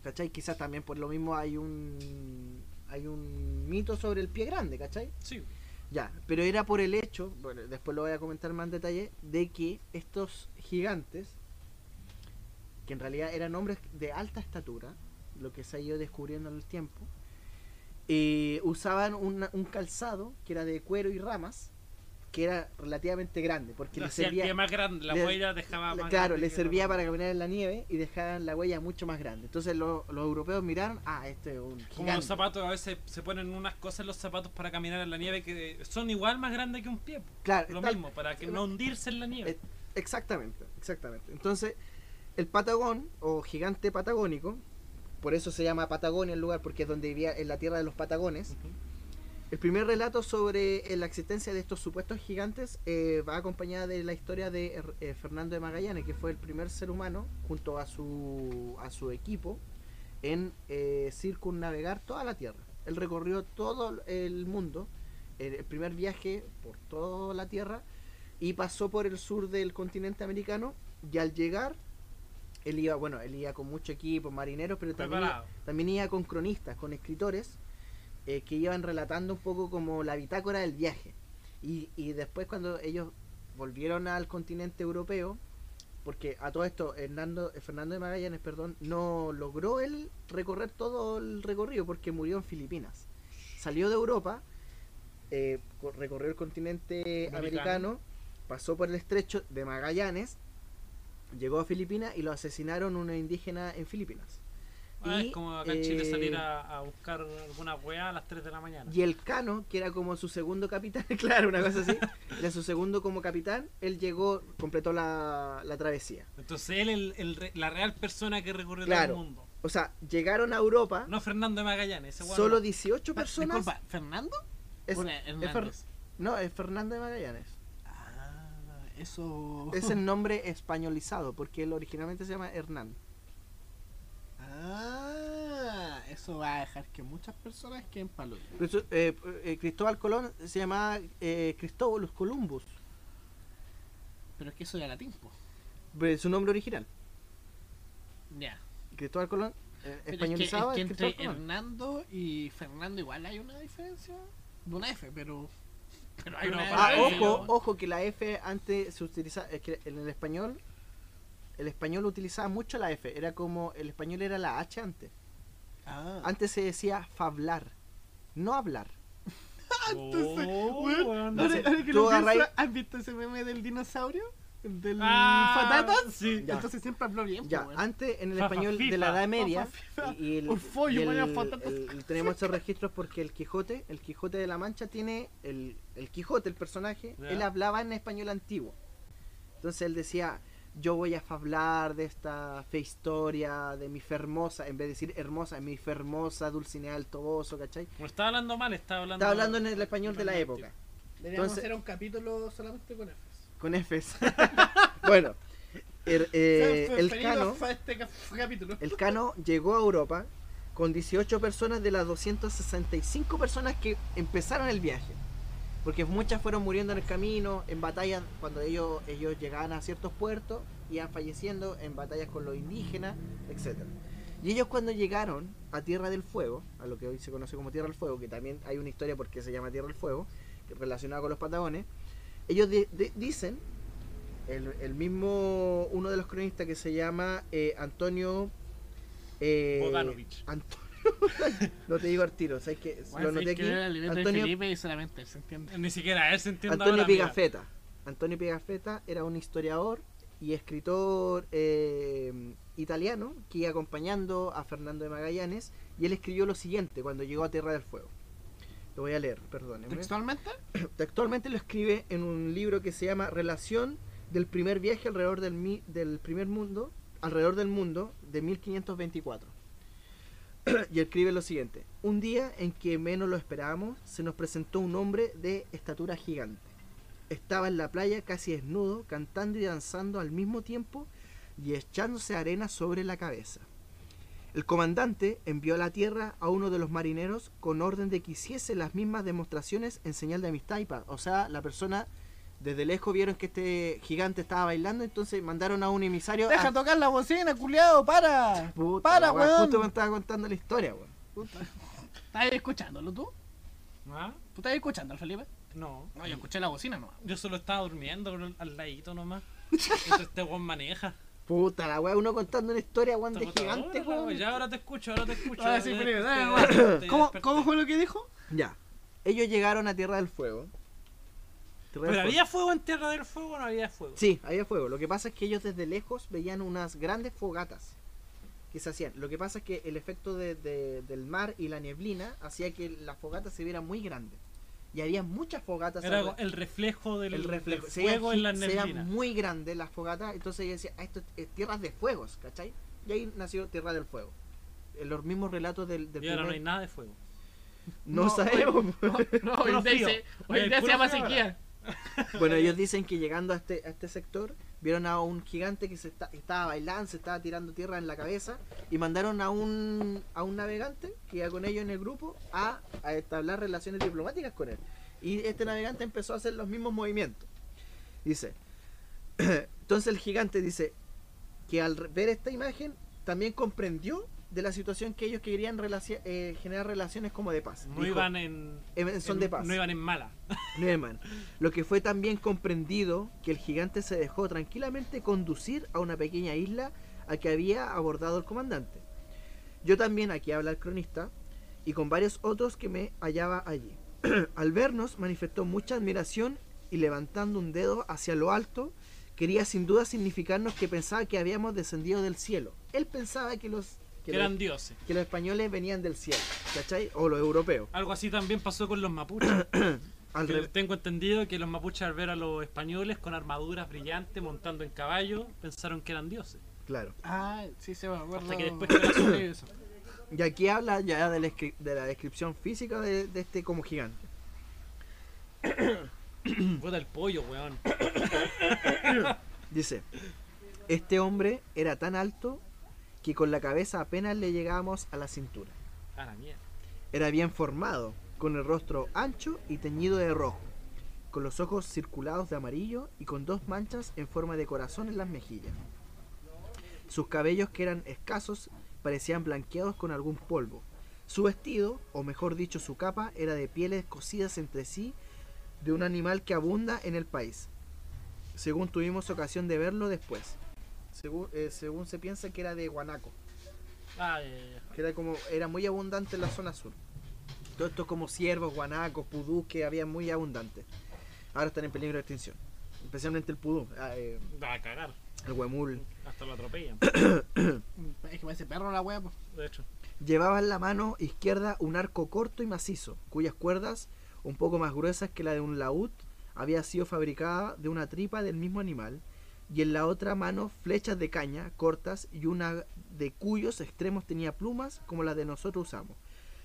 ¿Cachai? Quizás también por lo mismo hay un hay un mito sobre el pie grande, ¿cachai? Sí. Ya, pero era por el hecho, bueno, después lo voy a comentar más en detalle, de que estos gigantes, que en realidad eran hombres de alta estatura, lo que se ha ido descubriendo en el tiempo, eh, usaban una- un calzado que era de cuero y ramas, que era relativamente grande, porque le Hacía el servía, más grande, la le- huella dejaba le- más claro, le servía para caminar en la nieve y dejaban la huella mucho más grande. Entonces lo- los europeos miraron, ah, este es un Como los zapatos, a veces se ponen unas cosas en los zapatos para caminar en la nieve que son igual más grandes que un pie. Claro, Lo tal- mismo, para que no hundirse en la nieve. Eh, Exactamente, exactamente. Entonces, el Patagón o gigante patagónico, por eso se llama Patagonia el lugar, porque es donde vivía en la tierra de los Patagones. El primer relato sobre eh, la existencia de estos supuestos gigantes eh, va acompañada de la historia de eh, Fernando de Magallanes, que fue el primer ser humano, junto a su, a su equipo, en eh, circunnavegar toda la Tierra. Él recorrió todo el mundo, el, primer viaje por toda la Tierra, y pasó por el sur del continente americano, y al llegar, él iba, bueno, él iba con mucho equipo, marineros, pero también también iba con cronistas, con escritores eh, que iban relatando un poco como la bitácora del viaje. Y, y después cuando ellos volvieron al continente europeo, porque a todo esto Hernando, eh, Fernando de Magallanes perdón, no logró él recorrer todo el recorrido porque murió en Filipinas. Salió de Europa, eh, co- recorrió el continente Americano. americano, pasó por el estrecho de Magallanes, llegó a Filipinas y lo asesinaron unos indígenas en Filipinas. Ah, Y, es como acá en Chile eh, salir a, a buscar alguna weá a las 3 de la mañana. Y el Cano, que era como su segundo capitán, claro, una cosa así, era su segundo como capitán, él llegó, completó la, la travesía. Entonces él el, la real persona que recorrió Claro. todo el mundo. O sea, llegaron a Europa, No Fernando de Magallanes, ese solo no. 18 Pa- personas. Disculpa, ¿Fernando? No, es Fernando de Magallanes. Ah, eso. Es el nombre españolizado, porque él originalmente se llama Hernán. Ah, eso va a dejar que muchas personas queden palos. Eh, eh, Cristóbal Colón se llamaba eh, Cristóbalus Columbus, Pero es que eso ya latín, po. pero es su nombre original. Ya. Cristóbal Colón, eh, Pero es que, españolizado es que entre Cristóbal Colón. Hernando y Fernando igual hay una diferencia. De una F, pero. Pero hay una Ah, ojo, ojo que la F antes se utiliza, es que en el español el español utilizaba mucho la F. Era como, el español era la H antes. Ah. Antes se decía fablar, no hablar. Entonces, Oh, weón, weón. ahora- ahora que Tú lo pienso, agarráis- ¿Has visto ese meme del dinosaurio? ¿El del Ah, patatas? sí. Ya. Entonces siempre habló bien. Ya, weón. antes en el español de la Edad Media, y, el, follo, y el- tenemos estos registros porque el Quijote, el Quijote de la Mancha tiene, el, el Quijote, el personaje, él hablaba en español antiguo. Entonces él decía, yo voy a hablar de esta fe historia, de mi fermosa, en vez de decir hermosa, mi fermosa Dulcinea del Toboso, ¿cachai? No estaba hablando mal, estaba hablando. Estaba hablando en el español de la época, Deberíamos entonces- hacer un capítulo solamente con Fs. con Fs. bueno, er- eh, el Cano... este ca- capítulo. El Cano llegó a Europa con 18 personas de las 265 personas que empezaron el viaje. Porque muchas fueron muriendo en el camino, en batallas, cuando ellos, ellos llegaban a ciertos puertos, iban falleciendo en batallas con los indígenas, etc. Y ellos cuando llegaron a Tierra del Fuego, a lo que hoy se conoce como Tierra del Fuego, que también hay una historia porque se llama Tierra del Fuego, que- relacionada con los patagones, ellos di- di- dicen, el, el mismo, uno de los cronistas que se llama eh, Antonio... Eh, no te digo al tiro, ¿sabes qué? Bueno, Lo noté aquí. Antonio, Felipe y solamente él se entiende. Ni siquiera él se entiende Antonio ahora, mira. Pigafetta. Antonio Pigafetta era un historiador y escritor eh, italiano que iba acompañando a Fernando de Magallanes y él escribió lo siguiente cuando llegó a Tierra del Fuego. Lo voy a leer, perdónenme. ¿Textualmente? Textualmente lo escribe en un libro que se llama Relación del primer viaje alrededor del, mi- del primer mundo, alrededor del mundo de 1524. y escribe lo siguiente: Un día en que menos lo esperábamos, se nos presentó un hombre de estatura gigante. Estaba en la playa casi desnudo, cantando y danzando al mismo tiempo y echándose arena sobre la cabeza. El comandante envió a la tierra a uno de los marineros con orden de que hiciese las mismas demostraciones en señal de amistad y paz. O sea, la persona desde lejos vieron que este gigante estaba bailando, entonces mandaron a un emisario Deja a... tocar la bocina, culiado, para. Puta, para, wea, weón. Justo me estaba contando la historia, weón. Puta. ¿Estás escuchándolo tú? ¿Ah? ¿Tú estás escuchando al Felipe? No. No, yo escuché la bocina no. Yo solo estaba durmiendo al ladito nomás. Entonces este weón maneja. Puta, la weá, uno contando una historia, weón, de gigante, ahora, weón. Ya ahora te escucho, ahora te escucho. Ahora sí, Ya Felipe, desperté, dale, ya desperté, ya ¿Cómo, desperté. ¿Cómo fue lo que dijo? Ya. Ellos llegaron a Tierra del Fuego. ¿Pero Fuego. había fuego en Tierra del Fuego o no había fuego? Sí, había fuego. Lo que pasa es que ellos desde lejos veían unas grandes fogatas que se hacían. Lo que pasa es que el efecto de- de- del mar y la neblina hacía que la fogata se viera muy grande. Y había muchas fogatas. Era alrededor. el reflejo del, el reflejo. del Se fuego en la se neblina. muy grande las fogatas. Entonces yo decía, ah, esto es tierras de fuegos, ¿cachai? Y ahí nació Tierra del Fuego. En los mismos relatos del, del Y ahora no hay nada de fuego. No, No, sabemos. No, hoy se- hoy Oye, en día se puro llama sequía. Bueno, ellos dicen que llegando a este, a este sector, vieron a un gigante que se estaba bailando, se estaba tirando tierra en la cabeza, y mandaron a un, a un navegante que iba con ellos en el grupo a, a establecer relaciones diplomáticas con él. Y este navegante empezó a hacer los mismos movimientos. Dice, entonces el gigante dice que al ver esta imagen también comprendió de la situación que ellos querían eh, generar relaciones como de paz. No Dijo, iban en. "En- son en- de paz. No iban en mala. Neumann, lo que fue también comprendido que el gigante se dejó tranquilamente conducir a una pequeña isla a que había abordado el comandante. Yo también, aquí habla el cronista, y con varios otros que me hallaba allí. Al vernos manifestó mucha admiración y levantando un dedo hacia lo alto, quería sin duda significarnos que pensaba que habíamos descendido del cielo. Él pensaba que los, que los, eran dioses. que los españoles venían del cielo, ¿cachai? O los europeos. Algo así también pasó con los mapuches. Al Tengo entendido que los mapuches al ver a los españoles con armaduras brillantes montando en caballo pensaron que eran dioses. claro. Ah, sí, se me acuerdo. Hasta que después eso. Y aquí habla ya de la, escri- de la descripción física de, de este como gigante. Puta el pollo, weón. Dice, este hombre era tan alto que con la cabeza apenas le llegábamos a la cintura. A la mierda. Era bien formado, con el rostro ancho y teñido de rojo, con los ojos circulados de amarillo y con dos manchas en forma de corazón en las mejillas. Sus cabellos, que eran escasos, parecían blanqueados con algún polvo. Su vestido, o mejor dicho su capa, era de pieles cosidas entre sí de un animal que abunda en el país, según tuvimos ocasión de verlo después. Según, eh, según se piensa que era de guanaco, Ah, ya, ya, ya. que era como era muy abundante en la zona sur. Todo esto como ciervos, guanacos, pudús que había muy abundantes. Ahora están en peligro de extinción. Especialmente el pudú, ah, eh, Va a cagar. el huemul. Hasta lo atropellan. Es que parece perro la pues. De hecho. Llevaba en la mano izquierda un arco corto y macizo, cuyas cuerdas, un poco más gruesas que la de un laúd, había sido fabricada de una tripa del mismo animal, y en la otra mano flechas de caña cortas y una de cuyos extremos tenía plumas como las de nosotros usamos,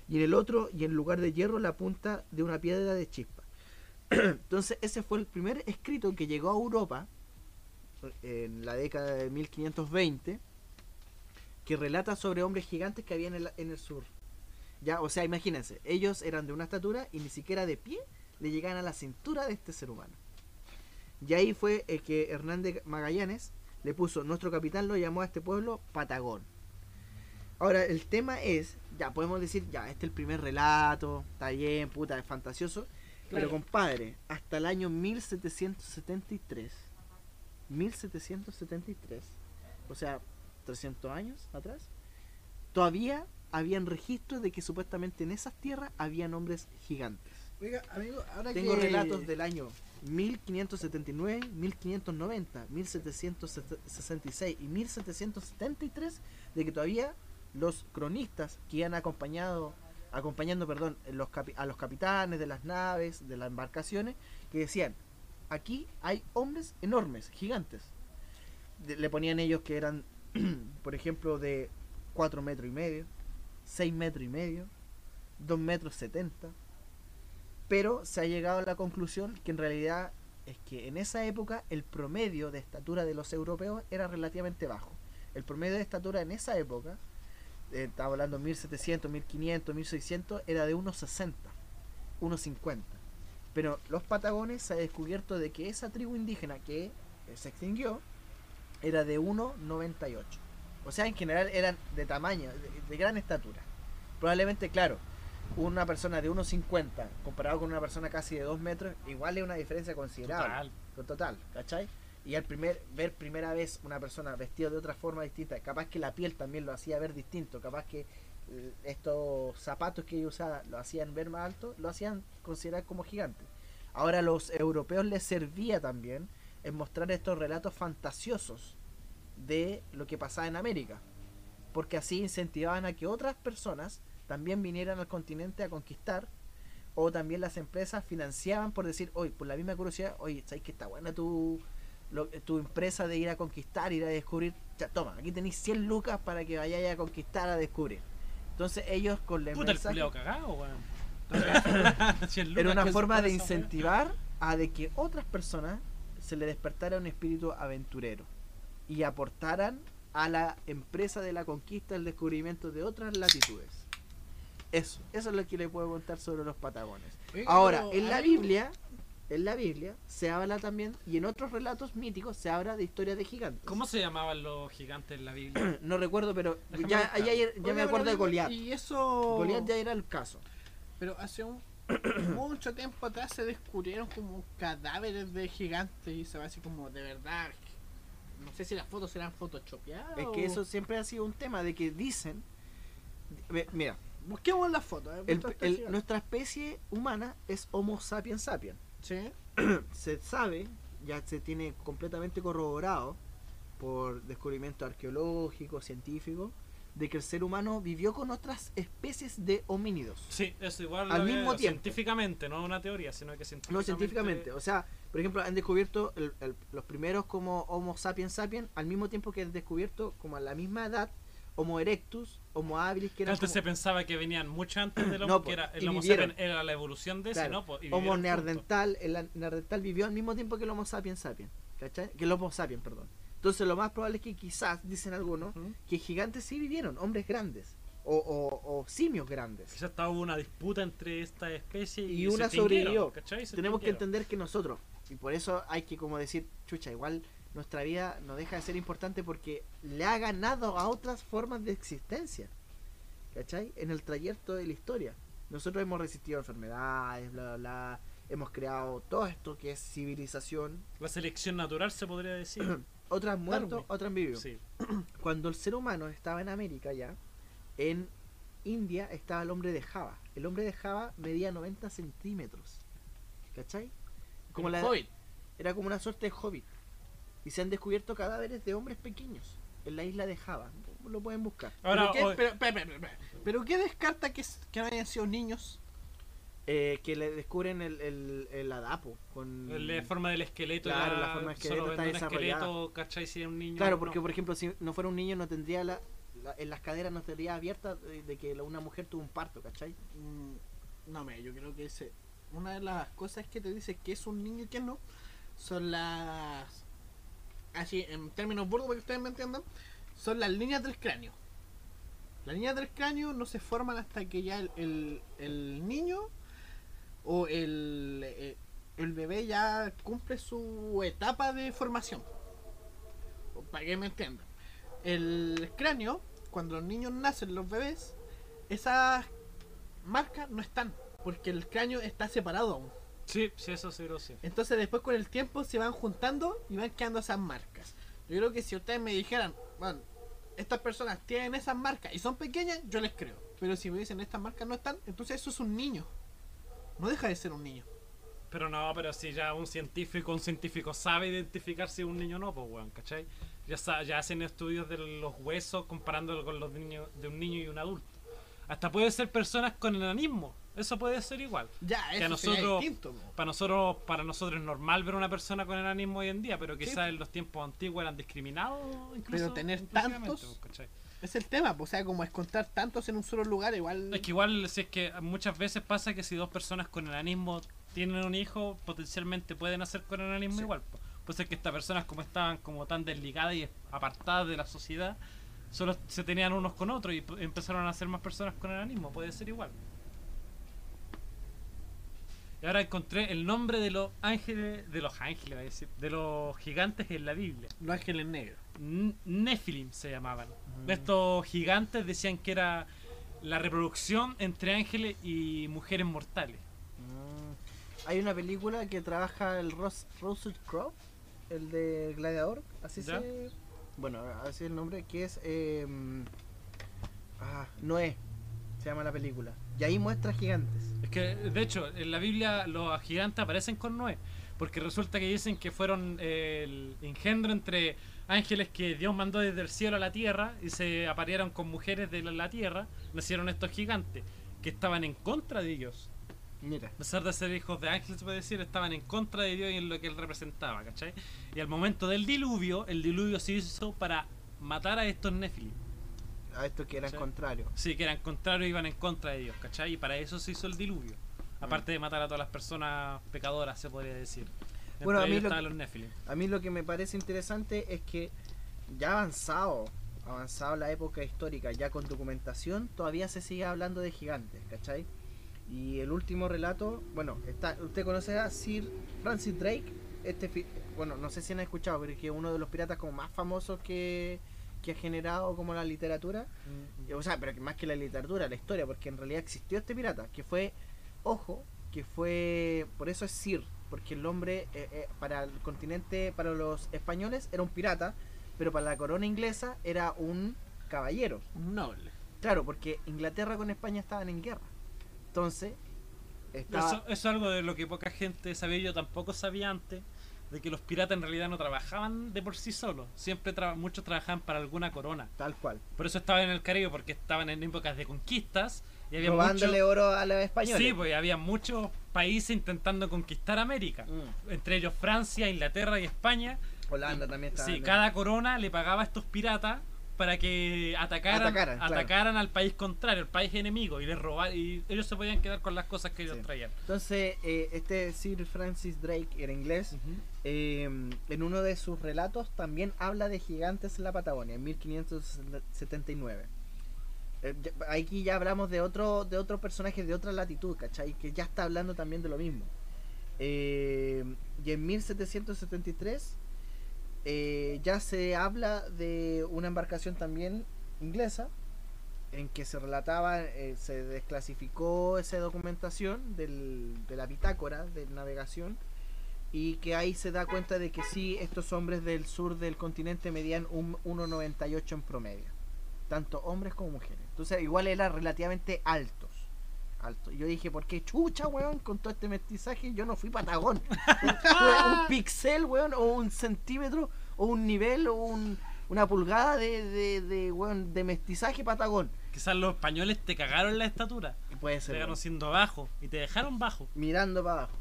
y en el otro, y en lugar de hierro, la punta de una piedra de chispa. Entonces ese fue el primer escrito que llegó a Europa en la década de 1520 que relata sobre hombres gigantes que había en el, en el sur. Ya, o sea, imagínense, ellos eran de una estatura y ni siquiera de pie le llegaban a la cintura de este ser humano. Y ahí fue el que Hernández Magallanes le puso, nuestro capitán lo llamó a este pueblo Patagón. Ahora, el tema es, ya podemos decir, ya, este es el primer relato, está bien, puta, es fantasioso. Pero compadre, hasta el año 1773, 1773, o sea, 300 años atrás, todavía habían registros de que supuestamente en esas tierras habían hombres gigantes. Oiga, amigo, ahora Tengo que... relatos del año 1579, 1590, 1766 y 1773 de que todavía los cronistas que iban acompañado, acompañando perdón, los a los capitanes de las naves, de las embarcaciones, que decían, aquí hay hombres enormes, gigantes. Le ponían ellos que eran, por ejemplo, de 4 metros y medio, 6 metros y medio, 2 metros 70 pero se ha llegado a la conclusión que en realidad es que en esa época el promedio de estatura de los europeos era relativamente bajo. El promedio de estatura en esa época, eh, estaba hablando 1700, 1500, 1600, era de 1,60, 1,50. Pero los patagones se ha descubierto de que esa tribu indígena que eh, se extinguió era de 1,98. O sea, en general eran de tamaño, de, de gran estatura. Probablemente, claro, una persona de 1,50 comparado con una persona casi de 2 metros, igual es una diferencia considerable. Total. Total, ¿cachai? Y al primer, ver primera vez una persona vestida de otra forma distinta, capaz que la piel también lo hacía ver distinto, capaz que eh, estos zapatos que ellos usaban lo hacían ver más alto, lo hacían considerar como gigante. Ahora a los europeos les servía también en mostrar estos relatos fantasiosos de lo que pasaba en América, porque así incentivaban a que otras personas también vinieran al continente a conquistar o también las empresas financiaban por decir, oye, por la misma curiosidad, oye, ¿sabes que está buena tu, lo- tu empresa de ir a conquistar, ir a descubrir? Ya, toma, aquí tenéis 100 lucas para que vayáis a conquistar, a descubrir. Entonces ellos con la Puta el culeo cagado, era una ¿qué forma de incentivar a de que otras personas se le despertara un espíritu aventurero y aportaran a la empresa de la conquista el descubrimiento de otras latitudes. Eso, eso es lo que le puedo contar sobre los patagones. Ahora, en la Biblia, en la Biblia se habla también y en otros relatos míticos se habla de historias de gigantes. ¿Cómo se llamaban los gigantes en la Biblia? No recuerdo, pero Déjame ya, ya, me acuerdo de Goliat. Y eso... Goliat ya era el caso. Pero hace un mucho tiempo atrás se descubrieron como cadáveres de gigantes y se ve así como de verdad. No sé si las fotos serán photoshopeadas. Es o- que eso siempre ha sido un tema de que dicen, mira, Busquemos las fotos. eh, nuestra especie humana es Homo sapiens sapiens. Sí. Se sabe, ya se tiene completamente corroborado por descubrimiento arqueológico, científico, de que el ser humano vivió con otras especies de homínidos. Sí, eso igual. Al mismo tiempo. Científicamente, no una teoría, sino que científicamente. No científicamente, o sea, por ejemplo, han descubierto el- el- los primeros como Homo sapiens sapiens al mismo tiempo que han descubierto como a la misma edad Homo erectus, Homo habilis, que eran Antes como- se pensaba que venían mucho antes del Homo, No, que era, el Homo sapiens era la evolución de ese. ¿no? Y Homo neandertal, el neandertal vivió al mismo tiempo que el Homo sapiens sapiens, ¿cachai? Que el Homo sapiens, perdón. Entonces lo más probable es que quizás, dicen algunos, que gigantes sí vivieron, hombres grandes, o, o- o simios grandes. Quizás estaba hubo una disputa entre esta especie y, Y una sobrevivió. Tenemos que entender que nosotros, y por eso hay que como decir, chucha, igual nuestra vida no deja de ser importante porque le ha ganado a otras formas de existencia, ¿cachai? En el trayecto de la historia. Nosotros hemos resistido enfermedades, bla, bla, bla. hemos creado todo esto que es civilización. La selección natural se podría decir. Otras muertos, otras han vivido. sí. Cuando el ser humano estaba en América ya, en India estaba el hombre de Java. El hombre de Java medía 90 centímetros. ¿Cachai? Como la, Hobbit. era como una suerte de hobbit. Y se han descubierto cadáveres de hombres pequeños en la isla de Java. Lo pueden buscar. Ahora, ¿Pero, qué, hoy- pero, espera. ¿Pero qué descarta que, que no hayan sido niños? Eh, que le descubren el, el, el adapo. Con... la forma del esqueleto, Claro, la forma del esqueleto está desarrollada. esqueleto, ¿cachai? Si es un niño. Claro, no. porque por ejemplo, si no fuera un niño, no tendría la, la- en las caderas no estaría abierta de, de que la- una mujer tuvo un parto, ¿cachai? Mm, No, me, yo creo que ese, una de las cosas que te dice que es un niño y que no son las. Así, en términos burdos, para que ustedes me entiendan, son las líneas del cráneo. Las líneas del cráneo no se forman hasta que ya el, el, niño o el, eh, el bebé ya cumple su etapa de formación. Para que me entiendan. El cráneo, cuando los niños nacen, los bebés, esas marcas no están, porque el cráneo está separado aún. Sí, sí, eso sí lo sé. Entonces después con el tiempo se van juntando y van quedando esas marcas. Yo creo que si ustedes me dijeran, bueno, estas personas tienen esas marcas y son pequeñas, yo les creo. Pero si me dicen estas marcas no están, entonces eso es un niño. No deja de ser un niño. Pero no, pero si ya un científico, un científico sabe identificar si es un niño o no, pues weón, ¿cachai? Ya, sa- ya hacen estudios de los huesos comparándolo con los niños de un niño y un adulto. Hasta puede ser personas con enanismo, eso puede ser igual. Ya, Que eso nosotros- distinto. Para nosotros, para nosotros es normal ver una persona con enanismo hoy en día, pero Sí. quizás en los tiempos antiguos eran discriminados incluso. Pero tener tantos- pues. Es el tema, pues, o sea, como encontrar tantos en un solo lugar, igual... Es que igual, si es que muchas veces pasa que si dos personas con enanismo tienen un hijo, potencialmente pueden hacer con enanismo Sí. igual. po. Puede ser que estas personas como estaban como tan desligadas y apartadas de la sociedad, solo se tenían unos con otros y empezaron a hacer más personas con enanismo, puede ser igual. Y ahora encontré el nombre de los ángeles, de los ángeles, voy a decir, de los gigantes en la Biblia. Los ángeles negros. N- Nephilim se llamaban. Mm. Estos gigantes decían que era la reproducción entre ángeles y mujeres mortales. Mm. Hay una película que trabaja el Ros Russell Crowe, el de Gladiador, así ¿Ya? se. Bueno, así es el nombre, que es. eh, ah, Noé, se llama la película. Y ahí muestra gigantes. Es que, de hecho, en la Biblia los gigantes aparecen con Noé. Porque resulta que dicen que fueron eh, el engendro entre ángeles que Dios mandó desde el cielo a la tierra y se aparearon con mujeres de la, tierra. Nacieron estos gigantes que estaban en contra de Dios. Mira. A pesar de ser hijos de ángeles, se puede decir, estaban en contra de Dios y en lo que él representaba, ¿cachai? Y al momento del diluvio, el diluvio se hizo para matar a estos Nephilim. A estos que eran Sí. contrarios. Sí, que eran contrarios, iban en contra de Dios, ¿cachai? Y para eso se hizo el diluvio. Aparte de matar a todas las personas pecadoras, se podría decir. Entre Bueno, a mí lo que- los. A mí lo que me parece interesante es que ya avanzado, avanzado la época histórica, ya con documentación, todavía se sigue hablando de gigantes, ¿cachai? Y el último relato, bueno, está, usted conoce a Sir Francis Drake, este, bueno, no sé si han escuchado, pero es que uno de los piratas como más famosos que, que ha generado como la literatura, o sea, pero que más que la literatura, la historia, porque en realidad existió este pirata, que fue, ojo, que fue, por eso es Sir, porque el hombre eh, eh, para el continente, para los españoles era un pirata, pero para la corona inglesa era un caballero. Un noble. Claro, porque Inglaterra con España estaban en guerra. Entonces, estaba... Eso, eso es algo de lo que poca gente sabía, yo tampoco sabía antes, de que los piratas en realidad no trabajaban de por sí solos. Siempre tra- muchos trabajaban para alguna corona. Tal cual. Por eso estaban en el Caribe, porque estaban en épocas de conquistas y había Robándole oro a los españoles. Sí, pues había muchos países intentando conquistar América. Mm. Entre ellos Francia, Inglaterra y España. Holanda también estaba. Sí, cada corona le pagaba a estos piratas para que atacaran, Atacaran, claro. al país contrario, al país enemigo, y les robar, y ellos se podían quedar con las cosas que ellos Sí. traían. Entonces, eh, este Sir Francis Drake era inglés. Eh, en uno de sus relatos también habla de gigantes en la Patagonia, en 1579. Eh, aquí ya hablamos de otro, de otro personaje de otra latitud, ¿cachai? Que ya está hablando también de lo mismo. Eh, y en 1773 eh, ya se habla de una embarcación también inglesa en que se relataba, eh, se desclasificó esa documentación del, de la bitácora de navegación y que ahí se da cuenta de que sí, estos hombres del sur del continente medían un 1,98 en promedio, tanto hombres como mujeres. Entonces igual eran relativamente altos. Alto. Y yo dije, ¿por qué chucha, weón? Con todo este mestizaje yo no fui patagón. un pixel, weón, o un centímetro, o un nivel, o un, una pulgada de, de, de, weón, de mestizaje patagón. Quizás los españoles te cagaron la estatura. Puede Te ser. dejaron weón. siendo bajo y te dejaron bajo. Mirando para abajo.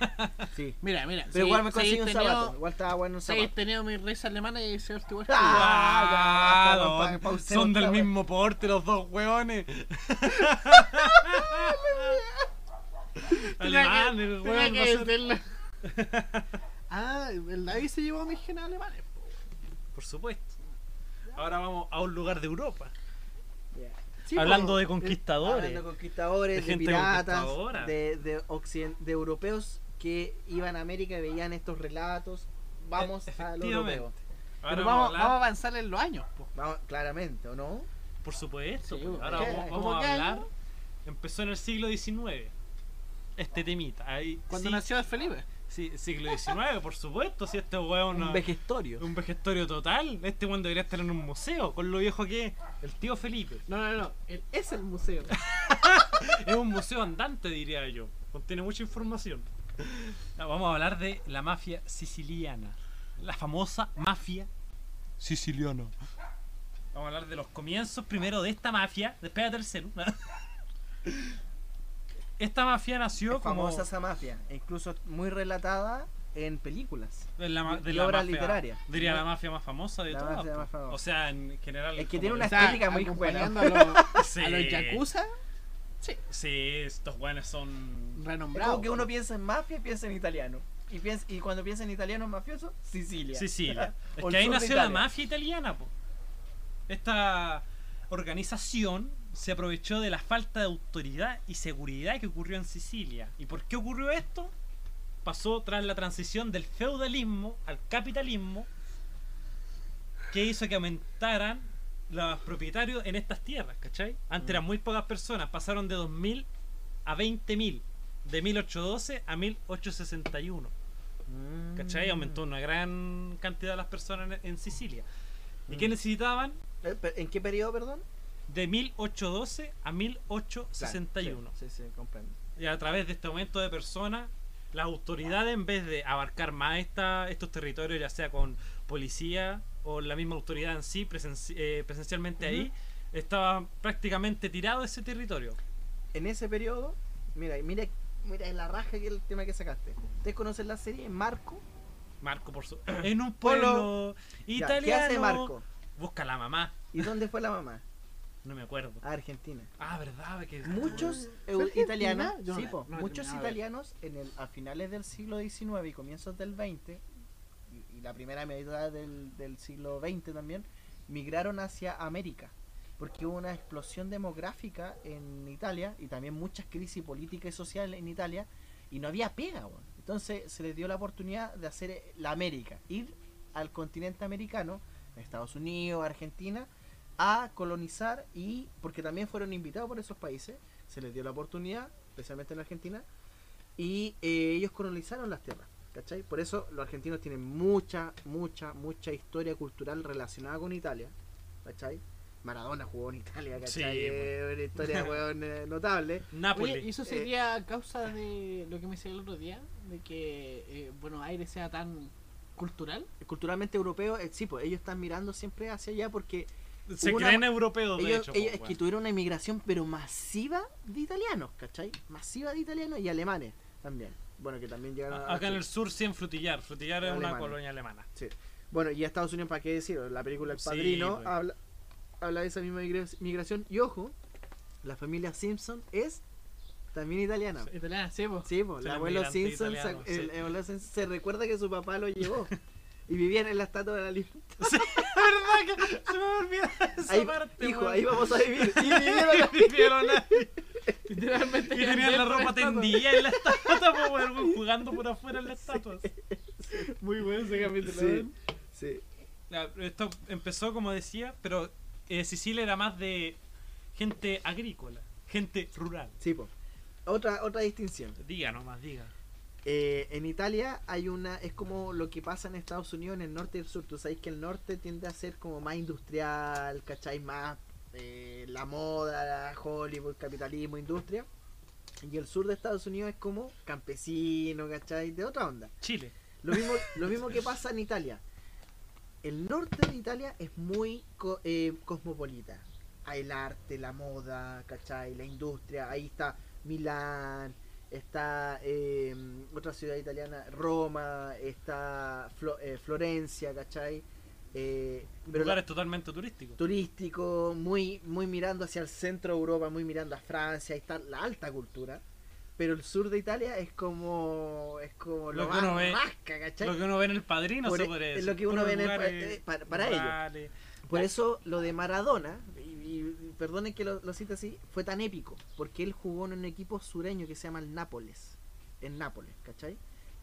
Sí. Mira, mira. Pero si- igual me conseguí un tenido- zapato. Igual estaba bueno un zapato. tenido mi risa alemana y ese arte igual. Ah, Ah, no, son del mismo porte los dos hueones. Tenía que- Alemanes, tenía weón, que va a ser- decirlo. ah, el David se llevó mis genes alemanes. po. Por supuesto. Ahora vamos a un lugar de Europa. Sí, Hablando de conquistadores. Hablando de conquistadores, De de, piratas, de, de, de europeos que iban a América y veían estos relatos. Vamos E- a lo europeo. Ahora Pero vamos, vamos, a vamos a avanzar en los años. po. Vamos, claramente, ¿o no? por supuesto. Sí. Ahora vamos, ¿Cómo vamos a hablar. año? Empezó en el siglo XIX. Este temita. Ahí, Cuando sí, nació Felipe. sí, siglo XIX, por supuesto. Si este hueón. Un vejestorio. Un vejestorio total. Este weón debería estar en un museo. Con lo viejo que es. El tío Felipe. No, no, no. Él es el museo. Es un museo andante, diría yo. Contiene mucha información. No, vamos a hablar de la mafia siciliana. La famosa mafia siciliana. Vamos a hablar de los comienzos primero de esta mafia. Despégate el celu. Esta mafia nació Es como famosa esa mafia, e incluso muy relatada en películas. de la, de y la obras mafia- literaria. Diría la mafia más famosa de La todas. mafia más famosa. O sea, en general. Es que como tiene de- una O sea, estética muy buena. acompañando a los, Sí. a los yakuza. Sí, Sí, estos guanes son. Es renombrados. como que uno piensa en mafia y piensa en italiano. Y, piensa, y cuando piensa en italiano mafioso, Sicilia. Sicilia. Es que ahí nació la mafia italiana, po. Esta organización se aprovechó de la falta de autoridad y seguridad que ocurrió en Sicilia. ¿Y por qué ocurrió esto? Pasó tras la transición del feudalismo al capitalismo que hizo que aumentaran los propietarios en estas tierras, ¿cachai? Antes eran muy pocas personas, pasaron de 2.000 a 20.000, de 1812 a 1861. Mm. ¿Cachai? Aumentó una gran cantidad de las personas en, en Sicilia. ¿Y Mm. qué necesitaban? Eh, ¿En qué periodo, perdón? De 1812 a 1861. Sí, sí, sí, comprendo. Y a través de este aumento de personas, las autoridades, en vez de abarcar más esta, estos territorios, ya sea con policía o la misma autoridad en sí, presenci- eh, presencialmente ahí, estaba prácticamente tirado ese territorio. En ese periodo, mira, mira, mira la raja que es el tema que sacaste. ¿Ustedes conocen la serie Marco? Marco, por su. En un Polo. pueblo Ya, italiano. ¿Qué hace Marco? Busca a la mamá. ¿Y dónde fue la mamá? No me acuerdo. A Argentina. Ah, ¿verdad? Que... Muchos italianos, Yo no sí, la- po, no la muchos italianos en el, a finales del siglo XIX y comienzos del XX la primera mitad del, del siglo XX también migraron hacia América porque hubo una explosión demográfica en Italia y también muchas crisis políticas y sociales en Italia y no había pega, entonces se les dio la oportunidad de hacer eh, la América, ir al continente americano, Estados Unidos, Argentina, a colonizar y porque también fueron invitados por esos países, se les dio la oportunidad, especialmente en Argentina, y eh, ellos colonizaron las tierras. ¿Cachai? Por eso los argentinos tienen mucha, mucha, mucha historia cultural relacionada con Italia. ¿Cachai? Maradona jugó en Italia, ¿cachai? Sí, Eh, una historia weón, eh, notable. Nápoles. Oye, ¿y eso sería a causa de lo que me decía el otro día? De que eh, Buenos Aires sea tan cultural. Culturalmente europeo, eh, sí, pues ellos están mirando siempre hacia allá porque Se una- creen europeos, de ellos, hecho. ellos po, es que tuvieron una inmigración pero masiva de italianos, ¿cachai? Masiva de italianos y alemanes también. Bueno, que también llegaron a- Acá en el sur sí en Frutillar. Frutillar es una colonia alemana. Sí. Bueno, y a Estados Unidos, ¿para qué decir? La película El Sí, Padrino pues. habla, habla de esa misma migra- migración. Y ojo, la familia Simpson es también italiana. Sí. Italiana, sí, po. Sí, pues, el abuelo Simpson, se, italianos, el- sí. el abuelo Simpson se recuerda que su papá lo llevó. y vivían en la estatua de la libertad. Sí, ¿verdad? Que se me olvidó esa Ahí, parte. hijo, ahí vamos a vivir. Y vivieron ahí. Vivieron ahí. Literalmente. Y tenían la ropa tendida en la estatua, jugando por afuera en las estatuas. Muy bueno ese capítulo. Sí, sí. Esto empezó como decía, pero eh, Sicilia era más de gente agrícola, gente rural. Sí, po. Otra, otra distinción. Diga nomás, diga. Eh, en Italia hay una, es como lo que pasa en Estados Unidos en el norte y el sur. Tú sabes que el norte tiende a ser como más industrial, ¿cachai? Más eh, la moda, Hollywood, capitalismo, industria. Y el sur de Estados Unidos es como campesino, ¿cachai? De otra onda. Chile. Lo mismo, lo mismo que pasa en Italia. El norte de Italia es muy co- eh, cosmopolita. Hay el arte, la moda, ¿cachai? La industria. Ahí está Milán, está eh, otra ciudad italiana, Roma, está Flo- eh, Florencia, ¿cachai? Eh, pero lugar la- es totalmente turístico. turístico, muy, muy mirando hacia el centro de Europa, muy mirando a Francia, ahí está la alta cultura. Pero el sur de Italia es como es como Lo lo, que más uno ve- rasca, ¿cachai? Lo que uno ve en el padrino Por se e- podría es decir. lo que uno ve en el pa- lugares eh, para- para ellos. Por eso lo de Maradona, y perdonen que lo, lo cite así, fue tan épico, porque él jugó en un equipo sureño que se llama el Nápoles, en Nápoles, ¿cachai?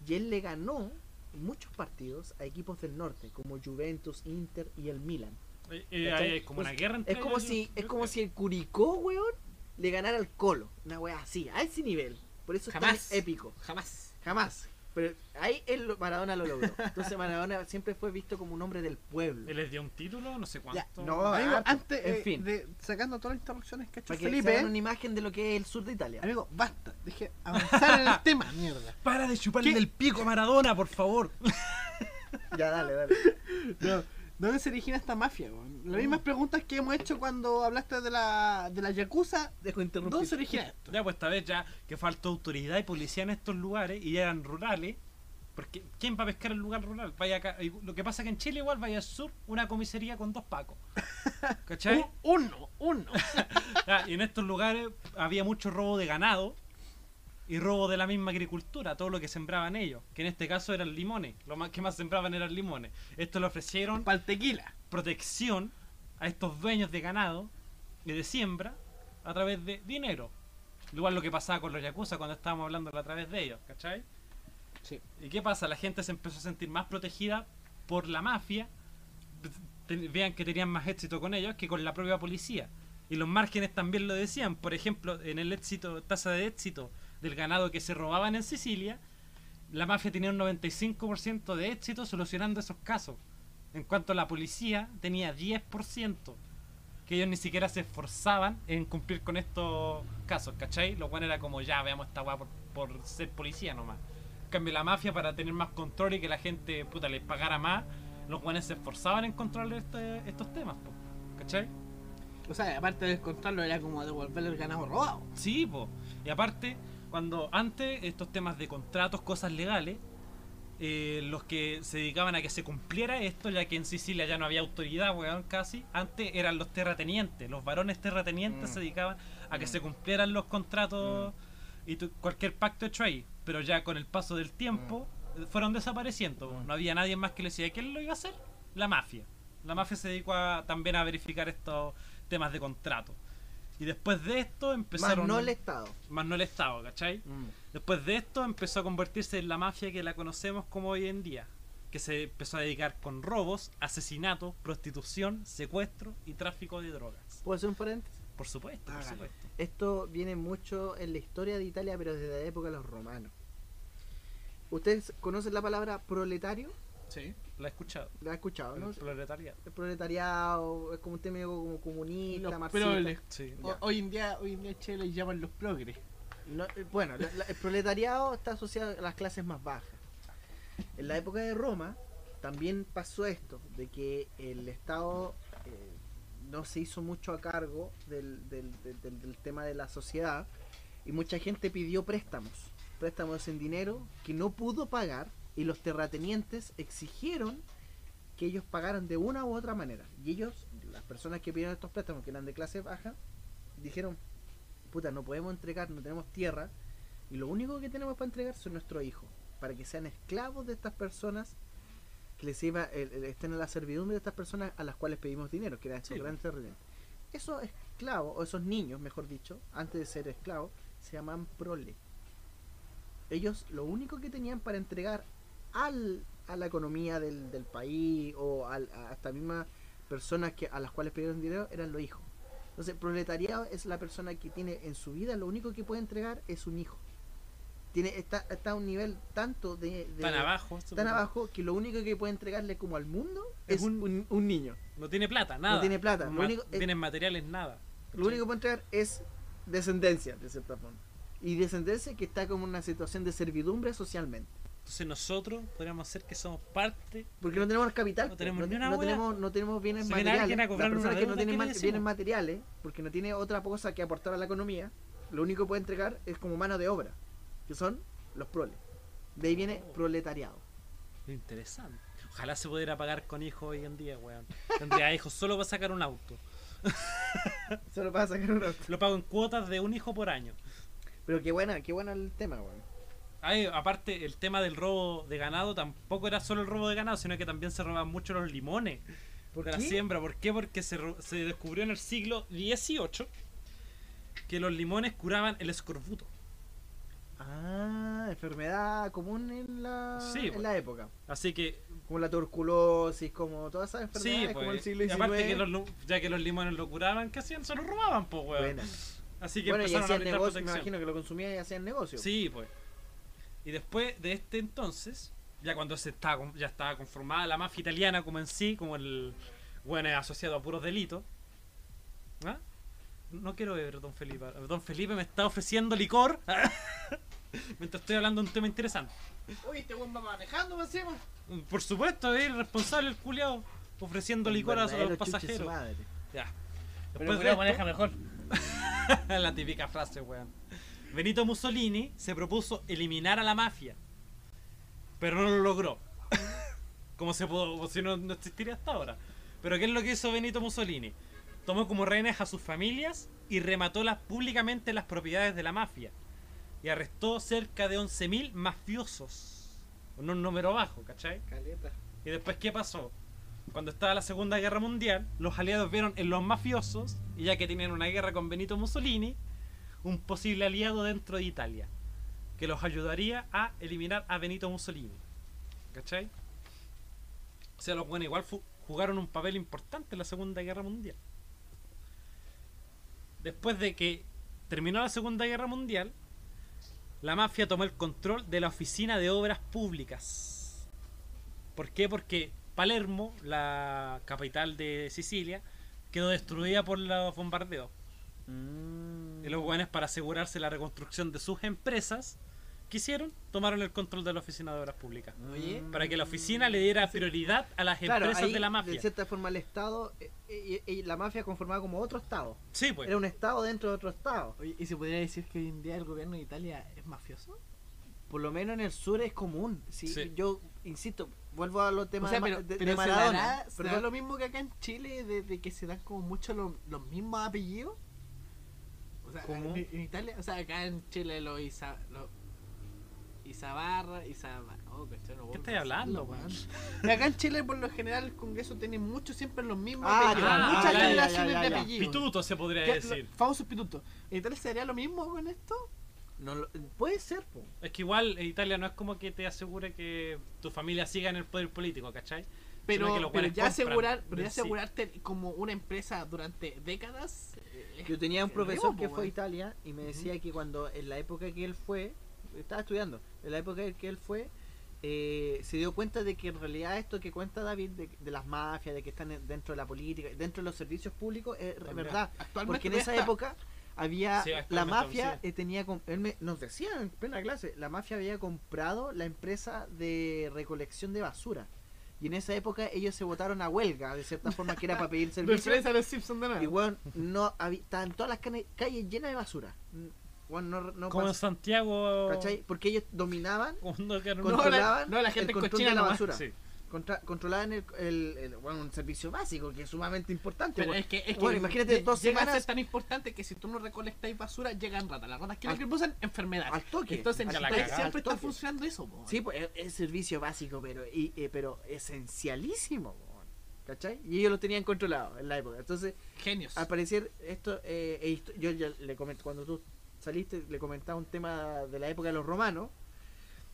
Y él le ganó muchos partidos a equipos del norte, como Juventus, Inter y el Milan. Eh, eh, hay como una Entonces, guerra entre Es como ellos, si, es como si el Curicó, weón, le ganara al Colo, una wea así, a ese nivel. Por eso es tan épico. Jamás. Jamás. Pero ahí él, lo- Maradona lo logró. Entonces Maradona siempre fue visto como un hombre del pueblo. Él les dio un título, no sé Ya, cuánto. no, Amigo, antes, En eh, fin. de, sacando todas las interrupciones que ha hecho Para que Felipe, hagan una imagen de lo que es el sur de Italia. amigo, basta. Deje avanzar en el tema, mierda. Para de chuparle ¿Qué? el pico a Maradona, por favor. Ya, dale, dale. No, ¿Dónde se origina esta mafia? weón? Las mismas preguntas que hemos hecho cuando hablaste de la, de la Yakuza. Dejo interrumpir. ¿Dónde se origina esto? Ya, pues esta vez ya que faltó autoridad y policía en estos lugares y eran rurales. Porque, ¿quién va a pescar en lugar rural? Vaya acá. Lo que pasa es que en Chile igual vaya al sur una comisaría con dos pacos. ¿Cachai? Un- uno, uno. Y en estos lugares había mucho robo de ganado y robo de la misma agricultura, todo lo que sembraban ellos, que en este caso eran limones, lo más que más sembraban eran limones. Esto le ofrecieron Para el tequila. protección a estos dueños de ganado y de siembra a través de dinero. Igual lo que pasaba con los yakuza cuando estábamos hablando a través de ellos, ¿cachai? Sí. ¿Y qué pasa? La gente se empezó a sentir más protegida por la mafia. Vean que tenían más éxito con ellos que con la propia policía. Y los márgenes también lo decían. Por ejemplo, en el éxito, tasa de éxito del ganado que se robaban en Sicilia, la mafia tenía un 95% de éxito solucionando esos casos. En cuanto a la policía, tenía 10%. Que ellos ni siquiera se esforzaban en cumplir con estos casos, ¿cachai? Lo bueno era como ya, veamos esta weá por, por ser policía nomás. En cambio, la mafia, para tener más control y que la gente puta les pagara más, los guanes se esforzaban en controlar este- estos temas, po, ¿cachai? O sea, aparte de encontrarlo, era como devolverle el ganado robado. Sí, po. Y aparte, cuando antes estos temas de contratos, cosas legales, eh, los que se dedicaban a que se cumpliera esto, ya que en Sicilia ya no había autoridad, weón, casi, antes eran los terratenientes, los varones terratenientes Mm. se dedicaban a que Mm. se cumplieran los contratos y tu- cualquier pacto hecho ahí. Pero ya con el paso del tiempo eh, fueron desapareciendo. Mm. no había nadie más que le decía, ¿quién lo iba a hacer? La mafia. La mafia se dedicó a- también a verificar estos temas de contrato. Y después de esto Más empezaron... no el Estado. más no el Estado, ¿cachai? Mm. Después de esto empezó a convertirse en la mafia que la conocemos como hoy en día, que se empezó a dedicar con robos, asesinatos, prostitución, secuestro y tráfico de drogas. ¿Puedo hacer un paréntesis? Por supuesto, por supuesto. Esto viene mucho en la historia de Italia, pero desde la época de los romanos. ¿Ustedes conocen la palabra proletario? Sí. La he escuchado. ¿La han escuchado? ¿no? El proletariado. El proletariado es como un tema como comunista, Los marxista. progres. Sí. O- hoy en día, hoy en día Chile le llaman los progres. No, eh, bueno, la- la- el proletariado está asociado a las clases más bajas. En la época de Roma también pasó esto, de que el Estado eh, no se hizo mucho a cargo del, del- del- del- del tema de la sociedad y mucha gente pidió préstamos, préstamos en dinero que no pudo pagar y los terratenientes exigieron que ellos pagaran de una u otra manera. Y ellos, las personas que pidieron estos préstamos, que eran de clase baja, dijeron, puta, no podemos entregar, no tenemos tierra, y lo único que tenemos para entregar son nuestros hijos, para que sean esclavos de estas personas, que les sirva, el- el- estén en la servidumbre de estas personas a las cuales pedimos dinero, que eran estos Sí. grandes terratenientes. Esos esclavos, o esos niños, mejor dicho, antes de ser esclavos, se llaman prole. Ellos lo único que tenían para entregar al, a la economía del, del país o al- a estas mismas personas que, a las cuales pidieron dinero eran los hijos. Entonces, proletariado es la persona que tiene en su vida lo único que puede entregar es un hijo. Tiene, está, está a un nivel tanto de, de- Tan abajo. tan abajo que lo único que puede entregarle como al mundo es Es un- un, un niño. No tiene plata, nada. tiene plata, No lo ma- único- no tiene materiales, nada. Lo único que puede entregar es descendencia, de cierta forma. Y descendencia que está como en una situación de servidumbre socialmente. Entonces nosotros podríamos ser que somos parte. Porque no tenemos capital, No tenemos no, no tenemos, no tenemos bienes materiales. que no deuda, tiene ¿qué ma- bienes materiales, porque no tiene otra cosa que aportar a la economía, lo único que puede entregar es como mano de obra, que son los proles. De ahí viene Oh. proletariado. Interesante. Ojalá se pudiera pagar con hijos hoy en día, weón. Tendría hijos solo para sacar un auto. Solo para sacar una... Lo pago en cuotas de un hijo por año. Pero qué buena, qué bueno el tema, weón. Ay, aparte, el tema del robo de ganado tampoco era solo el robo de ganado, sino que también se robaban mucho los limones ¿Por de la siembra. ¿Por qué? Porque se, se descubrió en el siglo XVIII que los limones curaban el escorbuto. Ah, enfermedad común en la, Sí, en pues. la época. Así que, Como la tuberculosis, como todas esas sí, enfermedades como el pues, siglo y XIX. aparte que los, ya que los limones lo curaban, ¿qué hacían? Se los robaban, pues, weón. Buena. Así que Bueno, y empezaron a hacían brindar negocio, me imagino que lo consumían y hacían negocio. Sí, pues. Y después de este entonces, ya cuando se estaba, ya estaba conformada la mafia italiana como en sí, como el bueno asociado a puros delitos. ¿Ah? No quiero beber, don Felipe. Don Felipe me está ofreciendo licor mientras estoy hablando de un tema interesante. Uy, este weón va manejando encima. Por supuesto, es irresponsable el culiao ofreciendo licor a los pasajeros. madre. Ya. Pero Después de culiao esto- maneja mejor. la típica frase, weón. Benito Mussolini se propuso eliminar a la mafia, pero no lo logró. Como se pudo, si no, no existiría hasta ahora. Pero ¿qué es lo que hizo Benito Mussolini? Tomó como rehenes a sus familias y remató las, públicamente las propiedades de la mafia. Y arrestó cerca de 11.000 mafiosos. Un número bajo, ¿cachai? Caleta. ¿Y después qué pasó? Cuando estaba la Segunda Guerra Mundial, los aliados vieron en los mafiosos, y ya que tenían una guerra con Benito Mussolini, un posible aliado dentro de Italia, que los ayudaría a eliminar a Benito Mussolini. ¿Cachai? O sea, los buenos igual jugaron un papel importante en la Segunda Guerra Mundial. Después de que terminó la Segunda Guerra Mundial, la mafia tomó el control de la Oficina de Obras Públicas. ¿Por qué? Porque Palermo, la capital de Sicilia, quedó destruida por los bombardeos. Mm. Y los buenos, para asegurarse la reconstrucción de sus empresas, quisieron, tomaron el control de la Oficina de Obras Públicas. Oye, Para que la oficina le diera prioridad a las Claro, empresas ahí, de la mafia. cierta forma el Estado, eh, eh, eh, la mafia conformaba como otro Estado. Sí, pues. Era un Estado dentro de otro Estado. Oye, ¿y se podría decir que hoy en día el gobierno de Italia es mafioso? Por lo menos en el sur es común. Sí, Sí. Yo insisto, vuelvo a los O temas sea, de, pero, de- pero de se Maradona. dará, se Perdón. dará lo mismo que acá en Chile, de, de que se dan como mucho lo- los mismos apellidos. O sea, ¿Cómo? En, en Italia, o sea, acá en Chile los Isa, los Isabarra, Isabarra. Oh, ¿Qué estás hablando, weón? acá en Chile, por lo general, el Congreso tiene muchos siempre los mismos Ah, apellidos. ya, muchas ya, ya, generaciones ya, de apellidos. Pituto se podría ¿Qué- decir. lo- Famosos pitutos. ¿En Italia se haría lo mismo con esto? No lo- puede ser, po. Es que igual en Italia no es como que te asegure que tu familia siga en el poder político, ¿cachai? Pero, pero ya asegurar, pero ya sí. asegurarte como una empresa durante décadas. Yo tenía un es profesor que fue a. Italia y me decía que cuando en la época que él fue, estaba estudiando, en la época en que él fue, eh, se dio cuenta de que en realidad esto que cuenta David de, de las mafias, de que están en- dentro de la política, dentro de los servicios públicos, es verdad. Porque en esa época había Sí, la mafia sí. eh, tenía él me- nos decía en plena clase la mafia había comprado la empresa de recolección de basura y en esa época ellos se votaron a huelga de cierta forma que era para pedir servicio a los Simpsons de nuevo. y weón, no había, estaban todas las calles llenas de basura Mm, weón, no, no Como en Santiago. ¿cachai? porque ellos dominaban No, controlaban la- no, la gente el control cochina de la nomás. basura Sí. Contra- controlaban el, el- el- bueno, un servicio básico que es sumamente importante Pero es que, es que Bueno, imagínate dos a semanas ser tan importante que si tú no recolectáis basura, llegan ratas. Las ratas que Al- producen enfermedades. al toque Entonces cagada, siempre al está funcionando eso. po. Sí, pues es, es servicio básico, pero y, eh, pero esencialísimo. ¿cachai? Y ellos lo tenían controlado en la época. Entonces, Genios. al parecer, esto, eh, yo ya le comenté, cuando tú saliste, le comentaba un tema de la época de los romanos.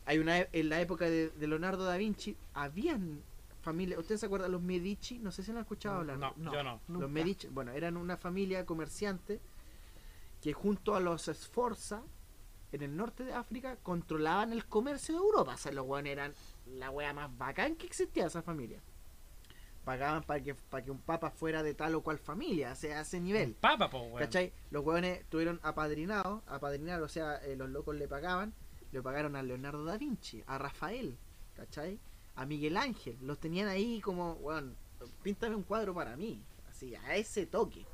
Hay una, e- en la época de, de Leonardo da Vinci, habían familia. ¿Ustedes se acuerdan? Los Medici, no sé si han escuchado hablar. No, No. yo no. Los Nunca. Medici, bueno, eran una familia comerciante que junto a los Sforza en el norte de África controlaban el comercio de Europa. O sea, los weones eran la wea más bacán que existía esa familia. Pagaban para que, para que un papa fuera de tal o cual familia, o sea, a ese nivel. Papa, po, weón. ¿Cachai? Los hueones tuvieron apadrinados, apadrinar, o sea, eh, los locos le pagaban, le pagaron a Leonardo da Vinci, a Rafael, ¿cachai? A Miguel Ángel, los tenían ahí como, weón, píntame un cuadro para mí, así, a ese toque.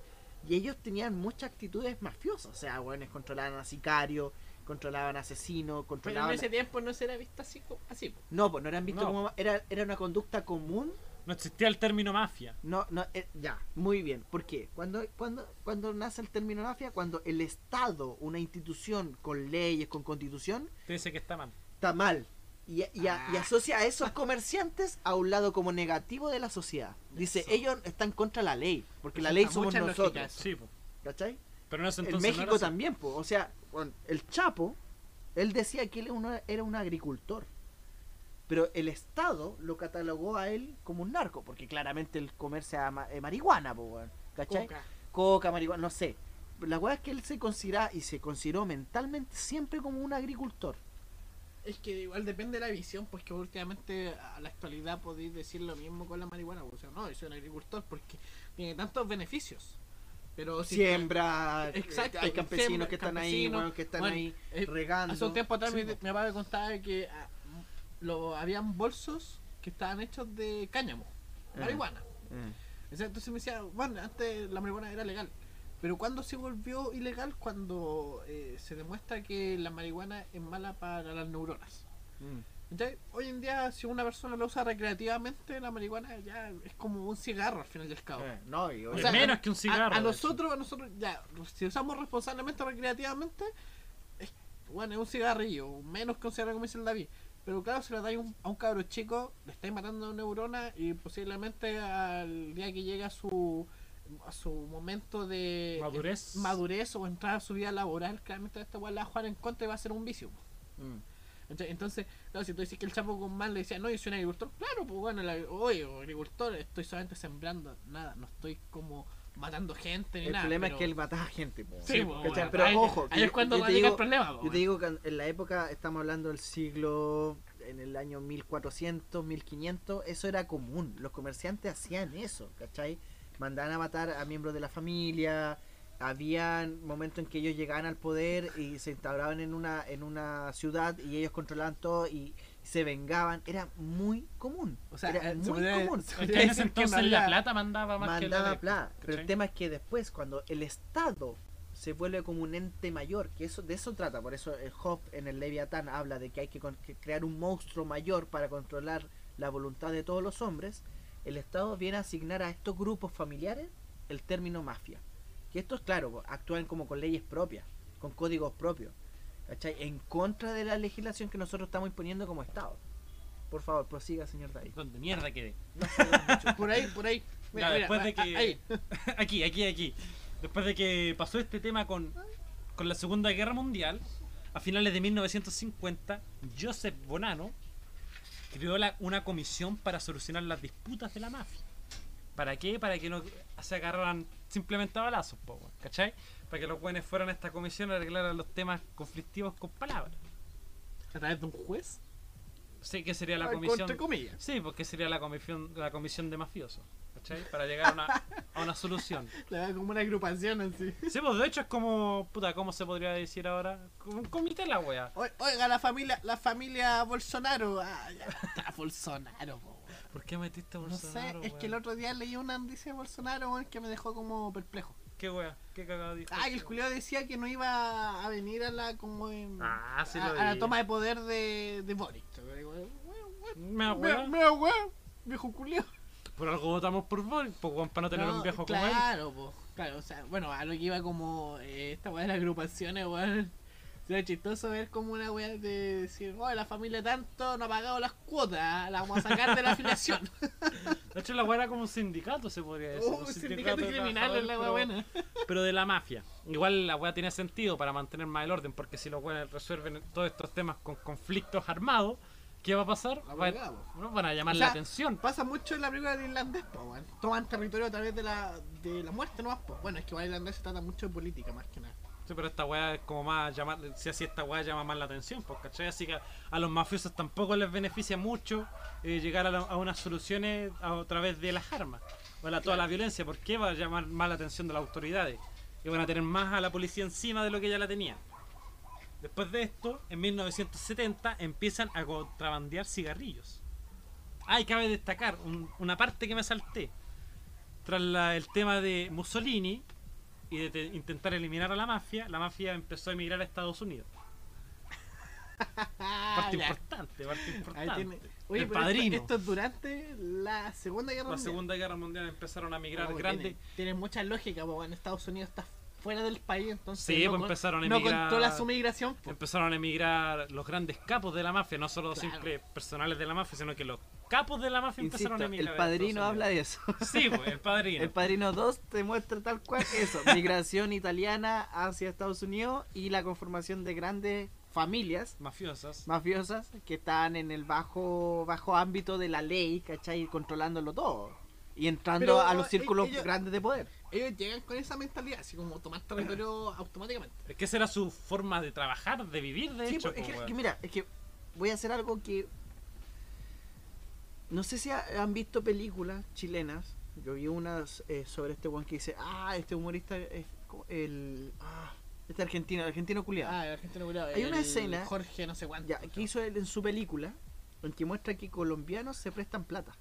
Y ellos tenían muchas actitudes mafiosas, o sea, weones controlaban a sicarios, controlaban a asesinos, Pero en controlaban... ese tiempo no se era visto así. así. No, pues no eran vistos No. como... Era, era una conducta común No existía el término mafia. No, no, eh, ya, muy bien. ¿Por qué? Cuando, cuando, cuando nace el término mafia, cuando el Estado, una institución con leyes, con constitución, Te dice que está mal. está mal. Y, y a- y asocia a esos comerciantes a un lado como negativo de la sociedad. Dice, Eso. ellos están contra la ley, porque la ley somos nosotros. Sí, po. ¿Cachai? Pero en ese En entonces. no México también, pues. O sea, bueno, el Chapo, él decía que él era un agricultor. Pero el Estado lo catalogó a él como un narco, porque claramente él comercia ma- eh, marihuana. ¿Cachai? Coca. coca, marihuana, no sé. La weá es que él se considera y se consideró mentalmente siempre como un agricultor. Es que igual depende de la visión, pues que últimamente a la actualidad podéis decir lo mismo con la marihuana. O sea, no, yo soy un agricultor porque tiene tantos beneficios. Pero si Siembra, Exacto, eh, hay campesinos siembra, que están ahí, weón, que están bueno, ahí eh, regando. Hace un tiempo atrás Sí, mi, mi papá me contaba que ah, lo, habían bolsos que estaban hechos de cáñamo, Eh. marihuana. Eh. O sea, Entonces me decía, bueno, antes la marihuana era legal. Pero cuando se volvió ilegal? Cuando eh, se demuestra que la marihuana es mala para las neuronas. Mm. Entonces, hoy en día, si una persona lo usa recreativamente, la marihuana ya es como un cigarro al final del cabo. Eh, no, y O sea, menos que un A- cigarro. A, hecho. nosotros, a nosotros, ya, si usamos responsablemente recreativamente, es, bueno, es un cigarrillo, menos que un cigarro como dice el David. Pero claro, si le dais un- a un cabro chico, le estáis matando neuronas y posiblemente al día que llega a su a su momento de Madurez. madurez o entrar a su vida laboral, claramente esta weá la va a jugar en contra y va a ser un vicio. Mm. Entonces, entonces, claro, si tú dices que el Chapo Guzmán le decía, no, yo soy un agricultor, claro, pues bueno, el, oye, agricultor, estoy solamente sembrando, nada, no estoy como matando gente ni El nada. problema pero- es que él mataba gente. po. Sí, Sí, po, Pero ahí- ojo, ahí es cuando yo te radica el digo- problema. pues, Yo te digo que en la época, estamos hablando del siglo, en el año 1400, 1500, eso era común. Los comerciantes hacían eso, ¿cachai? Mandaban a matar a miembros de la familia. Habían momentos en que ellos llegaban al poder y se instauraban en una, en una ciudad y ellos controlaban todo y se vengaban. Era muy común. O sea, era eh, se muy común. que en ese que en entonces la plata mandaba más que la mandaba ley, plata. Pero el tema es que después, cuando el Estado se vuelve como un ente mayor, que eso de eso trata, por eso el Hoff en el Leviatán habla de que hay que, con- que crear un monstruo mayor para controlar la voluntad de todos los hombres, el Estado viene a asignar a estos grupos familiares el término mafia. Que estos, claro, actúan como con leyes propias, con códigos propios, ¿cachai? En contra de la legislación que nosotros estamos imponiendo como Estado. Por favor, prosiga, señor David. ¿Dónde mierda quedé? Por ahí, por ahí. Ya, después de que- ahí. aquí, aquí, aquí. Después de que pasó este tema con, con la Segunda Guerra Mundial, a finales de 1950, Joseph Bonanno creó la- una comisión para solucionar las disputas de la mafia. ¿Para qué? Para que no se agarraran simplemente a balazos, ¿cachai? Para que los buenos fueran a esta comisión a arreglar los temas conflictivos con palabras. ¿A través de un juez? Sí, que sería la comisión. Entre comillas. Sí, porque sería la comisión, la comisión de mafiosos, ¿cachai? Para llegar a una, a una solución. Como una agrupación así. Sí, pues de hecho es como, puta, ¿cómo se podría decir ahora? Como un comité la wea. O- Oiga, la familia, la familia Bolsonaro. Ah, ya está Bolsonaro, po. ¿Por qué metiste a No Bolsonaro, sé, es que el otro día leí una noticia de Bolsonaro que me dejó como perplejo. ¿Qué wea? ¿Qué cagado dijo? Ah, que el culiao decía que no iba a venir a la como en- Ah, sí a, lo a la toma de poder de, de Boric. Me wea. me da weón, viejo culiao. Por algo votamos por Boris, pues weón, para no tener No, un viejo como él. claro, po, claro, o sea, bueno, a lo que iba como eh, esta weá de las agrupaciones, weón. Sería chistoso ver como una weá de decir, oh, la familia tanto no ha pagado las cuotas, la vamos a sacar de la afiliación. De hecho, la wea era como un sindicato, se podría decir. Oh, un sindicato criminal es la weá buena. pero- de la mafia. Igual la wea tiene sentido para mantener más el orden, porque si los weones resuelven todos estos temas con conflictos armados, ¿qué va a pasar? Va- no, van a llamar O sea, la atención. Pasa mucho en la película del irlandés, po, weón. Toman territorio a través de la, de la muerte nomás, po. Bueno, es que igual el irlandés se trata mucho de política más que nada. Sí, pero esta weá es como más llamar, si así esta weá llama más la atención, pues, ¿cachai? Así que a los mafiosos tampoco les beneficia mucho eh, llegar a, la- a unas soluciones a, a través de las armas, o la, toda la violencia. ¿Por qué va a llamar más la atención de las autoridades? Y van a tener más a la policía encima de lo que ya la tenía. Después de esto, en 1970 empiezan a contrabandear cigarrillos. Ah, y cabe destacar un- una parte que me salté. Tras la- el tema de Mussolini, y de te- intentar eliminar a la mafia, la mafia empezó a emigrar a Estados Unidos. Parte importante, parte importante. Oye, el pero padrino. Esto, esto es durante la Segunda Guerra la Mundial. Segunda Guerra Mundial empezaron a emigrar Oh, grandes. Tiene, tiene mucha lógica, porque en Estados Unidos está fuera del país, entonces Sí, no, pues empezaron a no emigrar- controla su migración. po. Empezaron a emigrar los grandes capos de la mafia, no solo Claro. simples personales de la mafia, sino que los capos de la mafia Insisto, empezaron a emigrar. el padrino habla de eso. Sí, pues, el padrino. El Padrino 2 te muestra tal cual eso, migración italiana hacia Estados Unidos y la conformación de grandes familias Mafiosas. mafiosas que están en el bajo bajo ámbito de la ley, ¿cachai? Controlándolo todo. Y entrando Pero, a los eh, círculos ellos- grandes de poder. Ellos llegan con esa mentalidad, así como tomar territorio automáticamente. Es que esa era su forma de trabajar, de vivir, de Sí, hecho. pues, es, que, weón. que mira, es que voy a hacer algo que. No sé si ha- han visto películas chilenas. Yo vi unas eh, sobre este one que dice: Ah, este humorista es el. Ah, este argentino, el argentino culiado. Ah, el argentino culiao, Hay una escena- Jorge no sé cuánto. ya, ¿qué hizo él en su película? En que muestra que colombianos se prestan plata.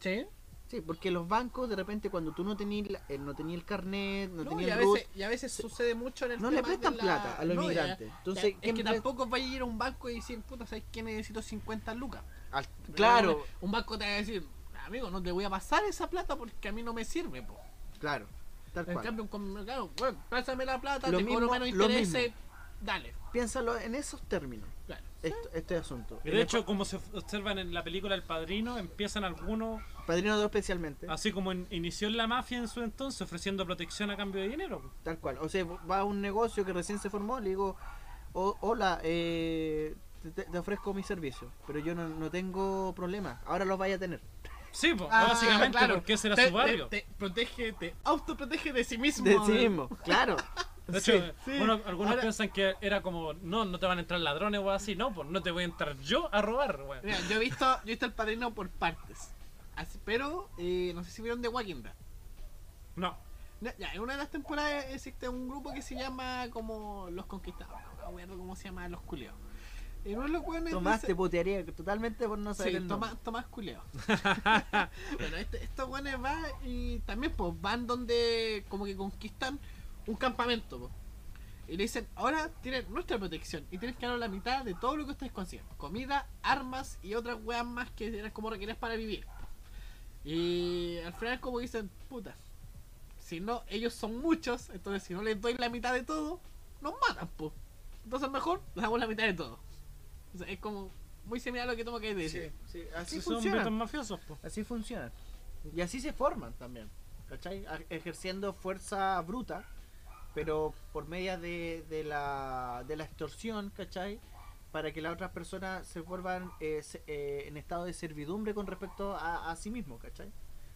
¿Sí? Sí, porque los bancos de repente cuando tú no tenías la- eh, no tenías el carnet, no, No, tenías y, a el veces, y a veces sucede mucho en el no le tema prestan la- plata a los No, inmigrantes. ya, Entonces, es ¿quién que tampoco va a ir a un banco y decir, puta, ¿sabes qué? Necesito 50 lucas. al- claro, Un banco te va a decir, amigo, no te voy a pasar esa plata porque a mí no me sirve, po. claro, tal En cual. cambio, un comercial, bueno, pásame la plata, Lo te cobro mismo- menos lo intereses, dale. Piénsalo en esos términos, Claro. esto- este asunto. Y de hecho, como se observan en la película El Padrino, empiezan algunos, Padrino 2 especialmente, así como in- inició en la mafia en su entonces, ofreciendo protección a cambio de dinero. tal cual. O sea, va a un negocio que recién se formó, le digo, "O- hola, eh, te, te ofrezco mi servicio, pero yo no, no tengo problema, ahora los vaya a tener. Sí, pues, Ah, básicamente claro. porque ese era Te- su barrio. Te, te protege, te autoprotege de sí mismo. De sí mismo, claro. De hecho, Sí, sí. bueno, algunos Ahora- piensan que era como, no, no te van a entrar ladrones o así, no, pues no te voy a entrar yo a robar, weón. Mira, yo he visto, yo he visto el padrino por partes. Así- pero eh, no sé si vieron The Walking Dead. No, No, Ya, en una de las temporadas existe un grupo que se llama como Los Conquistados. No me acuerdo cómo se llama Los Culeos. En uno de los Tomás dice- te putearía totalmente por no saber Sí, el. Tomás, Tomás Culeo. bueno, este, estos guanes van y también pues van donde como que conquistan un campamento. Y le dicen, ahora tienen nuestra protección y tienes que dar la mitad de todo lo que ustedes consiguen. Comida, armas y otras weas más que eran como requerías para vivir. Y al final como dicen, puta, si no, ellos son muchos, entonces si no les doy la mitad de todo, nos matan, pues. Entonces mejor les damos la mitad de todo. O sea, es como muy similar a lo que tengo que decir. Sí, así si son mafiosos, pues. Así funciona. Y así se forman también. ¿Cachai? Ejerciendo fuerza bruta, pero por medio de, de, la, de la extorsión, ¿cachai? Para que las otras personas se vuelvan eh, se- eh, en estado de servidumbre con respecto a, a sí mismo, ¿cachai?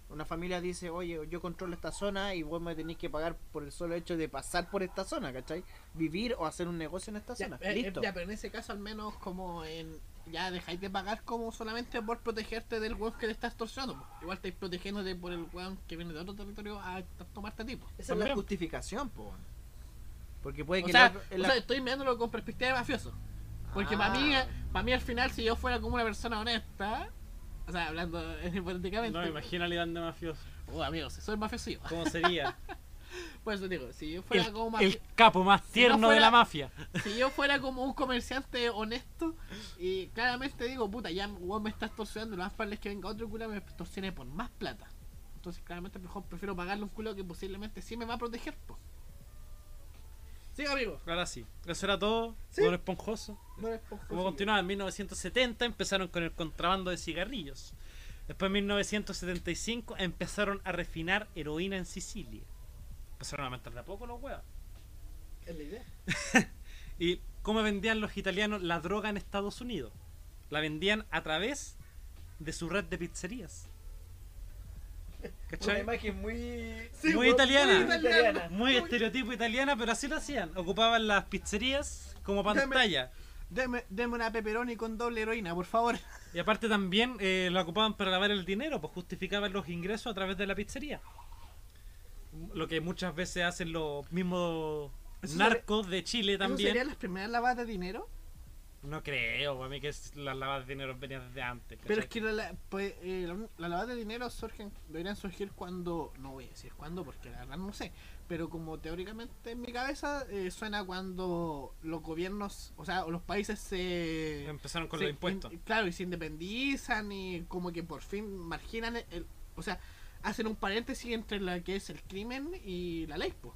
Una familia dice, oye, yo controlo esta zona y vos me tenéis que pagar por el solo hecho de pasar por esta zona, ¿cachai? Vivir o hacer un negocio en esta Ya, zona. eh, eh, Listo. ya, pero en ese caso al menos como en ya dejáis de pagar como solamente por protegerte del weón que te está extorsionando. Igual estáis protegiéndote por el weón que viene de otro territorio a tomarte a ti. po. Esa es la justificación, po. Porque puede O que sea, la- o sea, estoy mirándolo con perspectiva de mafioso. Porque Ah. para mí, para mí al final si yo fuera como una persona honesta, o sea, hablando hipotéticamente, No, imagina la de mafioso. oh amigos, soy mafioso yo. ¿Cómo sería? Por eso digo, si yo fuera el, como el mafioso. capo más tierno de fuera- la mafia. si yo fuera como un comerciante honesto y claramente digo, puta, ya weón me está extorsionando, lo más probable es que venga otro culo y me extorsione por más plata. Entonces claramente mejor prefiero pagarle un culo que posiblemente sí me va a proteger. Sí, amigo. Ahora sí. Eso era todo. Sí. Don Esponjoso. No es por Como continuaba en 1970 empezaron con el contrabando de cigarrillos. Después en 1975 empezaron a refinar heroína en Sicilia. Empezaron a aumentar de a poco los huevos. Es la idea. ¿Y cómo vendían los italianos la droga en Estados Unidos? la vendían a través de su red de pizzerías. Una ¿Cachai? imagen muy... Sí, Muy italiana. muy italiana. Muy estereotipo italiana, pero así lo hacían. Ocupaban las pizzerías como pantalla. Deme, deme una pepperoni con doble heroína, por favor. Y aparte también eh, lo ocupaban para lavar el dinero, pues justificaban los ingresos a través de la pizzería. Lo que muchas veces hacen los mismos narcos de Chile ¿Eso también. serían las primeras lavadas de dinero? No creo, para mí que es- las lavadas de dinero venían desde antes. Pero es que la, la- pues, eh, la- las lavadas de dinero surgen, deberían surgir cuando, no voy a decir cuándo porque la verdad no sé, pero como teóricamente en mi cabeza eh, suena cuando los gobiernos, o sea, los países se... Empezaron con se los impuestos. in- claro, y se independizan y como que por fin marginan el, el- o sea, hacen un paréntesis entre lo que es el crimen y la ley, pues.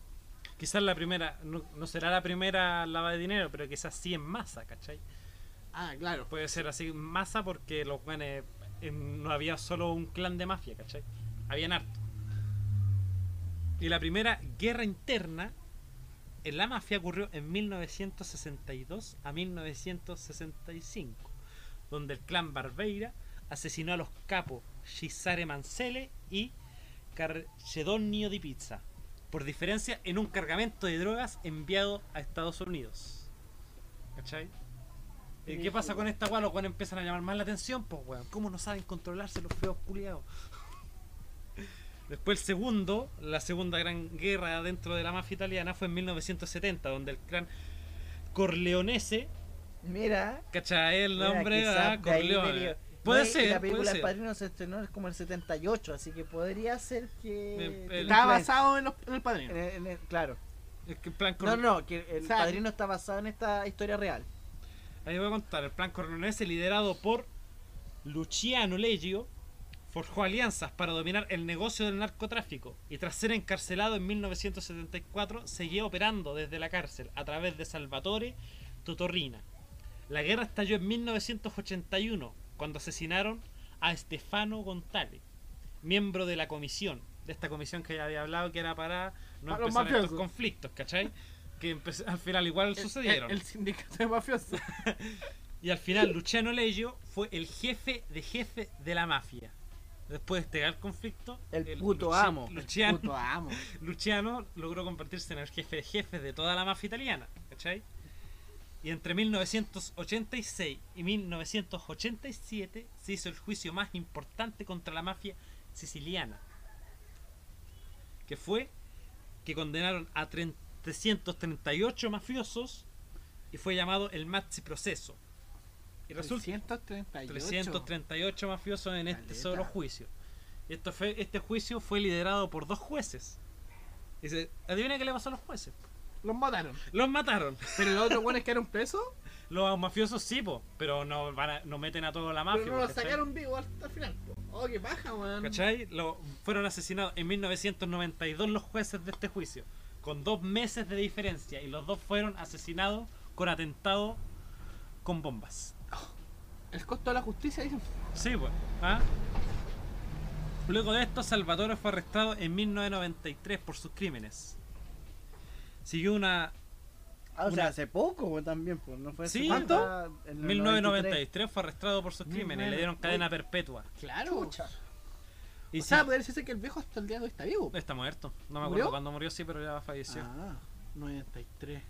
Quizás la primera, no, no será la primera lavada de dinero, pero quizás sí en masa, ¿cachai? Ah, claro. Puede ser así masa porque los buenos no había solo un clan de mafia, ¿cachai? Habían harto. Y la primera guerra interna en la mafia ocurrió en 1962 a 1965, donde el clan Barbeira asesinó a los capos Gisare Mansele y Carcedonio di Pizza, por diferencia en un cargamento de drogas enviado a Estados Unidos. ¿Cachai? ¿Y qué pasa con esta weá? Los weones empiezan a llamar más la atención, pues weón. ¿Cómo no saben controlarse los feos culiados? Después el segundo, la segunda gran guerra dentro de la mafia italiana fue en 1970, donde el clan Corleonese, Mira. ¿cachai? El mira, nombre, ah, ahí Corleone. Puede No, ser, La película El ser. Padrino se estrenó como el 78, así que podría ser que... El- Está basado en, los- en el padrino. En el- en el- claro. Es que el plan No, Cor- no, que el O sea, Padrino está basado en esta historia real. Ahí voy a contar. El plan Corleonese, liderado por Luciano Leggio, forjó alianzas para dominar el negocio del narcotráfico y tras ser encarcelado en 1974 seguía operando desde la cárcel a través de Salvatore Totorrina. La guerra estalló en 1981 cuando asesinaron a Stefano Gontale, miembro de la comisión, de esta comisión que ya había hablado que era para no empezar estos conflictos, ¿cachai? Que al final igual El- sucedieron. El, el sindicato de mafiosos. Y al final Luciano Leggio fue el jefe de jefe de la mafia. Después de este gran conflicto, El puto Luci- amo. Luciano, Puto amo. Luciano logró convertirse en el jefe de jefes de toda la mafia italiana, ¿cachai? Y entre 1986 y 1987 se hizo el juicio más importante contra la mafia siciliana, que fue que condenaron a 338 mafiosos y fue llamado el Maxi Proceso. Y resulta 338. 338 mafiosos en este solo juicio. Y esto fue, este juicio fue liderado por dos jueces. Y se, adivina qué le pasó a los jueces. Los mataron. Los mataron. Pero los otros buenos quedaron presos. Los mafiosos sí, po, pero no, van a- no meten a toda la mafia. pero no los sacaron vivos hasta el final. po. Oh, qué paja, weón. ¿Cachai? Lo- fueron asesinados en 1992 los jueces de este juicio, con dos meses de diferencia, y los dos fueron asesinados con atentado con bombas. El costo de la justicia, dicen. Sí, pues. ¿ah? Luego de esto, Salvatore fue arrestado en 1993 por sus crímenes. Siguió una. Ah, o Una- sea, hace poco pues, también, pues, ¿no fue hace Sí, cuánto? ¿cuánto? En el 1993 fue arrestado por sus crímenes. Le dieron cadena perpetua. Claro. Chucha. Y o sí, sea, decirse que el viejo hasta el día de hoy está vivo. está muerto. No me acuerdo cuándo murió, sí, pero ya falleció. Ah, 93.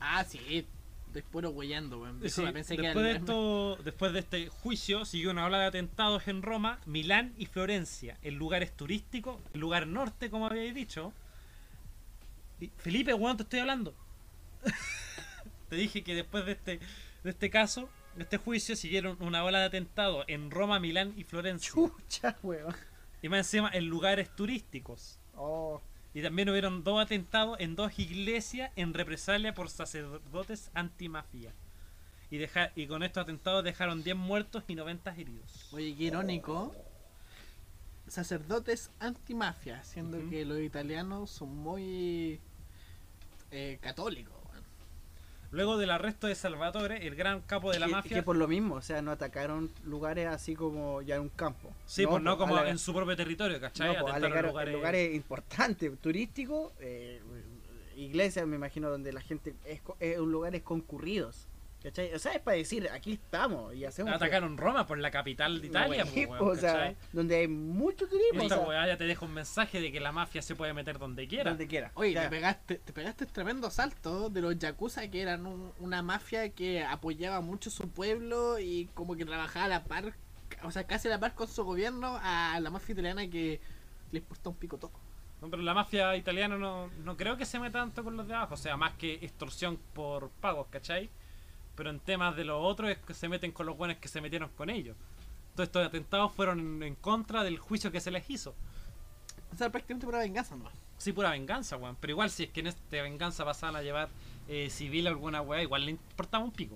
Ah, sí. Estoy puro huellando, weón. Sí, pensé que después, de esto, después de este juicio siguió una ola de atentados en Roma, Milán y Florencia, en lugares turísticos, el lugar norte, como habíais dicho. Y- Felipe, weón, te estoy hablando. te dije que después de este, de este caso, de este juicio, siguieron una ola de atentados en Roma, Milán y Florencia. Chucha, weón. Y más encima en lugares turísticos. Oh, Y también hubieron dos atentados en dos iglesias en represalia por sacerdotes antimafia. Y, deja- y con estos atentados dejaron 10 muertos y 90 heridos. Oye, qué irónico. Sacerdotes antimafia, siendo que los italianos son muy eh, católicos. Luego del arresto de Salvatore, el gran capo de la que, mafia, que por lo mismo, o sea, no atacaron lugares así como ya en un campo. sí, pues no como en su propio territorio, ¿cachai? no, pues, en lugares- lugares... importantes, turísticos, eh, iglesias, me imagino, donde la gente es, es un lugares concurridos. ¿Cachai? O sea, es para decir, aquí estamos y hacemos. Atacaron Roma por la capital de Italia, wea, pues, po, weón, o sea, donde hay mucho turismo. Esta o sea, weá ya te deja un mensaje de que la mafia se puede meter donde quiera. donde quiera. Oye, te pegaste, te pegaste tremendo salto de los yakuza que eran un- una mafia que apoyaba mucho su pueblo y como que trabajaba a la par, o sea, casi a la par con su gobierno a la mafia italiana que le importa un pico todo. No, pero la mafia italiana no, no creo que se meta tanto con los de abajo, o sea, más que extorsión por pagos, ¿cachai? Pero en temas de los otros es que se meten con los buenos que se metieron con ellos. Todos estos atentados fueron en, contra del juicio que se les hizo. O sea, prácticamente pura venganza nomás. Sí, pura venganza, weón. Pero igual si es que en esta venganza pasaban a llevar eh, civil a alguna weá, igual le importaba un pico.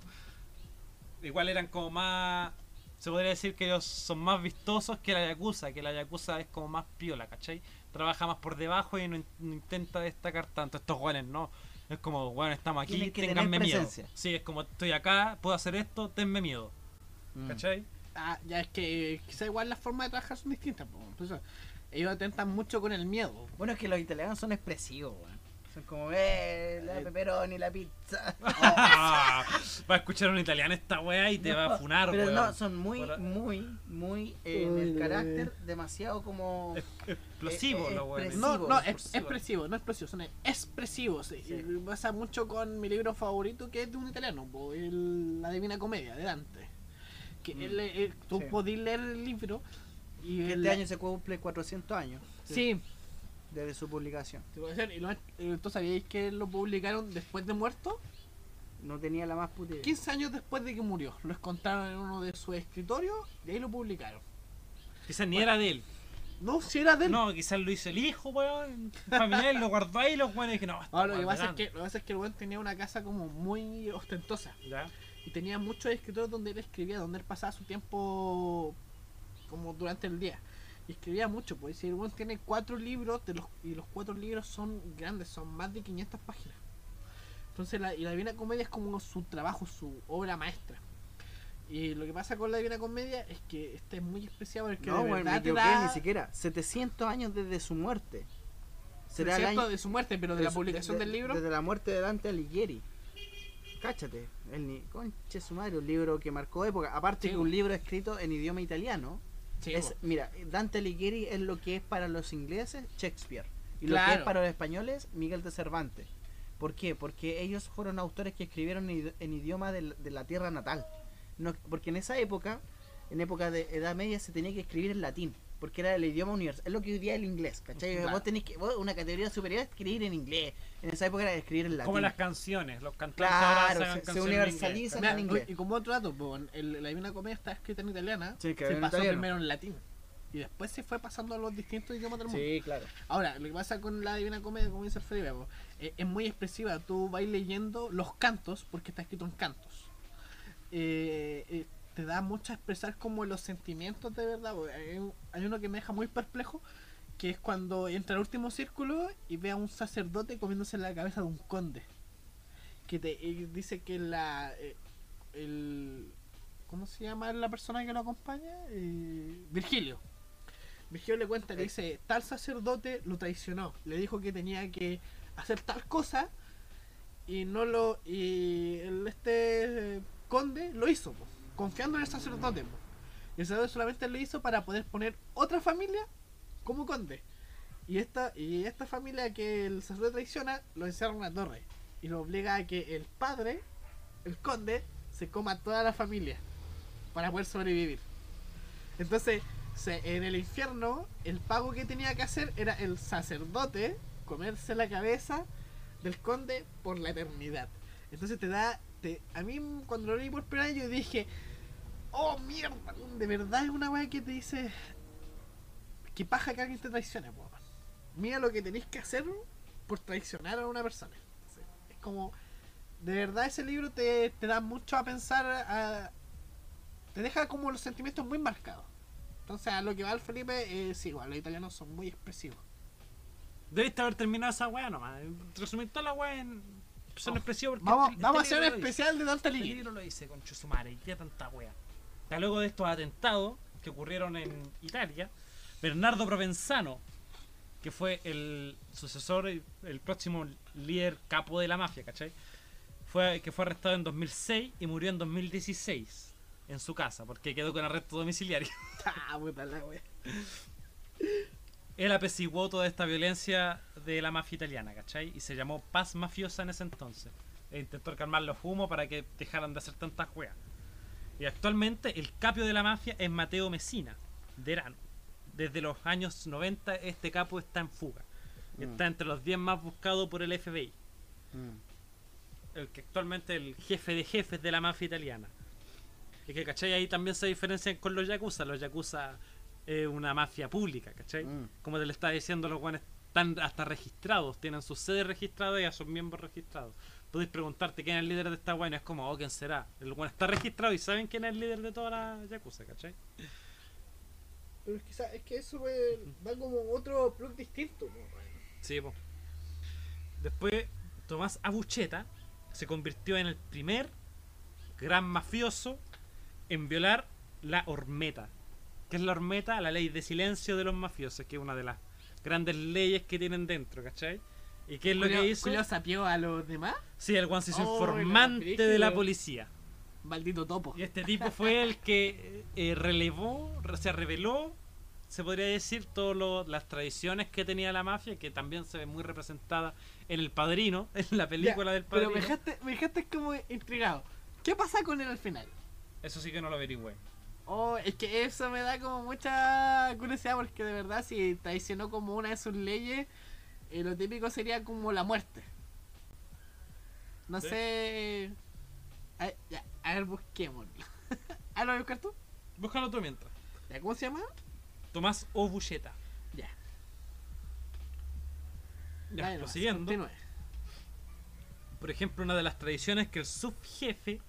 Igual eran como más... Se podría decir que ellos son más vistosos que la Yakuza, que la Yakuza es como más piola, ¿cachai? Trabaja más por debajo y no, in- no intenta destacar tanto. Estos weones no. Es como, weón, estamos aquí, tenganme miedo. Sí, es como, estoy acá, puedo hacer esto, tenme miedo. Mm. ¿Cachai? Ah, ya es que quizá igual las formas de trabajar son distintas. eso, ellos atentan mucho con el miedo. Bueno, es que los italianos son expresivos, weón. Son como, eh, la pepperoni, la pizza. Ah, va a escuchar un italiano esta weá y te va a funar, Pero no, son muy, muy, muy eh, en el carácter demasiado como. Es- explosivo, Eh, eh, los weones. expresivo. No, no, es expresivo, no explosivo, son expresivos. Sí. Y pasa mucho con mi libro favorito que es de un italiano, po, el- La Divina Comedia de Dante. Que Mm. él, él- tú Sí. podés leer el libro y el- este año se cumple 400 años Sí, desde su publicación. te a decir, y lo- eh, ¿tú sabíais que lo publicaron después de muerto? No tenía la más puta idea. 15 años después de que murió. Lo encontraron en uno de sus escritorios y ahí lo publicaron. Quizás ni era de él. No, si era de él. No, quizás lo hizo el hijo, weón. Familiar, lo guardó ahí y los weones que no. Ahora, lo que pasa es que, lo que pasa es que el weón tenía una casa como muy ostentosa. Ya. Y tenía muchos escritores donde él escribía, donde él pasaba su tiempo como durante el día. Y escribía mucho, pues si el tiene cuatro libros de los, y los cuatro libros son grandes, son más de 500 páginas. Entonces la, y la Divina Comedia es como su trabajo, su obra maestra. Y lo que pasa con la Divina Comedia es que este es muy especial porque No, de bueno, me verdad equivoqué, da... ni siquiera. 700 años desde su muerte. Será el año de su muerte, pero de, de la su- publicación de- del libro. Desde la muerte de Dante Alighieri. Cáchate. El ni... Conche su madre, un libro que marcó época. Aparte Sí, que un libro escrito en idioma italiano. Sí, es, mira, Dante Alighieri es lo que es para los ingleses Shakespeare. Y lo que es para los españoles Miguel de Cervantes. ¿Por qué? Porque ellos fueron autores que escribieron en, idi- en idioma del- de, la tierra natal. No, porque en esa época, en época de Edad Media, se tenía que escribir en latín. Porque era el idioma universal. Es lo que hoy día es el inglés, ¿cachai? Claro. Vos tenés que, vos, una categoría superior es escribir en inglés. En esa época era escribir en latín. Como las canciones, los cantantes ahora Claro, sacan se- se canciones en inglés. Mira, en inglés. Y como otro dato, po, el- la Divina Comedia está escrita en italiana, Sí, que se en pasó italiano. primero en latín. Y después se fue pasando a los distintos idiomas del mundo. Sí, claro. Ahora, lo que pasa con la Divina Comedia, como dice el Felipe, po, eh, es muy expresiva. Tú vas leyendo los cantos, porque está escrito en cantos. Eh, eh, te da mucho a expresar como los sentimientos de verdad. Hay, un- hay uno que me deja muy perplejo, que es cuando entra al último círculo y ve a un sacerdote comiéndose la cabeza de un conde. Que te dice que la... eh, el, ¿Cómo se llama la persona que lo acompaña? Eh, Virgilio. Virgilio le cuenta, le dice, tal sacerdote lo traicionó. Le dijo que tenía que hacer tal cosa y no lo... Y el, este eh, conde lo hizo, confiando en el sacerdote. el sacerdote solamente lo hizo para poder poner otra familia como conde. Y esta, y esta familia que el sacerdote traiciona lo encierra en una torre. Y lo obliga a que el padre, el conde, se coma toda la familia para poder sobrevivir. Entonces, en el infierno, el pago que tenía que hacer era el sacerdote comerse la cabeza del conde por la eternidad. Entonces te da. A mí, cuando lo leí por primera vez, yo dije: Oh mierda, de verdad es una weá que te dice. Que paja que alguien te traicione, po. Mira lo que tenéis que hacer por traicionar a una persona. Es como. De verdad, ese libro te, te da mucho a pensar. te deja como los sentimientos muy marcados. Entonces, a lo que va el Felipe, es igual, los italianos son muy expresivos. Debiste haber terminado esa weá nomás. Resumir toda la weá en. Son expresivos porque Vamos, vamos a hacer un especial de Dante Este Alighieri. libro lo dice con Chusumare y qué tanta wea. Luego de estos atentados que ocurrieron en Italia, Bernardo Provenzano, que fue el sucesor, el próximo líder capo de la mafia, ¿cachai? fue, que fue arrestado en 2006 y murió en 2016 en su casa, porque quedó con arresto domiciliario. Ah, puta la wea. Él apesiguó toda esta violencia de la mafia italiana, ¿cachai? Y se llamó Paz Mafiosa en ese entonces. E intentó calmar los humos para que dejaran de hacer tantas weas. Y actualmente el capio de la mafia es Mateo Messina, de Erano. Desde los años 90 este capo está en fuga. Mm. Está entre los 10 más buscados por el FBI. Mm. El que actualmente es el jefe de jefes de la mafia italiana. Y que, ¿cachai? Ahí también se diferencian con los yakuza. Los yakuza es una mafia pública, ¿cachai? Mm. Como te le está diciendo, los guanes están hasta registrados, tienen sus sedes registradas y a sus miembros registrados. Podéis preguntarte quién es el líder de esta guana, es como, oh, ¿quién será? El guan está registrado y saben quién es el líder de toda la yakuza, ¿cachai? Pero es que, es que eso va como otro plug distinto. weón. Sí, po. Después, Tomás Abucheta se convirtió en el primer gran mafioso en violar la hormeta. ¿Qué es la hormeta? La ley de silencio de los mafiosos, que es una de las grandes leyes que tienen dentro, ¿cachai? ¿Y qué es lo que hizo? Julio sapió a los demás. Sí, el guan se hizo Oh, informante la de la policía. Maldito topo. Y este tipo fue el que eh, relevó, re- se reveló, se podría decir, todas las tradiciones que tenía la mafia, que también se ve muy representada en El Padrino, en la película Ya, del Pero Padrino. me dejaste, me dejaste como intrigado. ¿Qué pasa con él al final? Eso sí que no lo averigüé. Oh, es que eso me da como mucha curiosidad porque de verdad si traicionó como una de sus leyes, eh, lo típico sería como la muerte. No Sí. sé... A, ya, a ver, busquémoslo. ¿Ah, lo voy a buscar tú? Búscalo tú mientras. ¿Ya, ¿Cómo se llama? Tomás Obucheta. Ya. Ya, Dale nomás, prosiguiendo. continúe. Por ejemplo, una de las tradiciones que el subjefe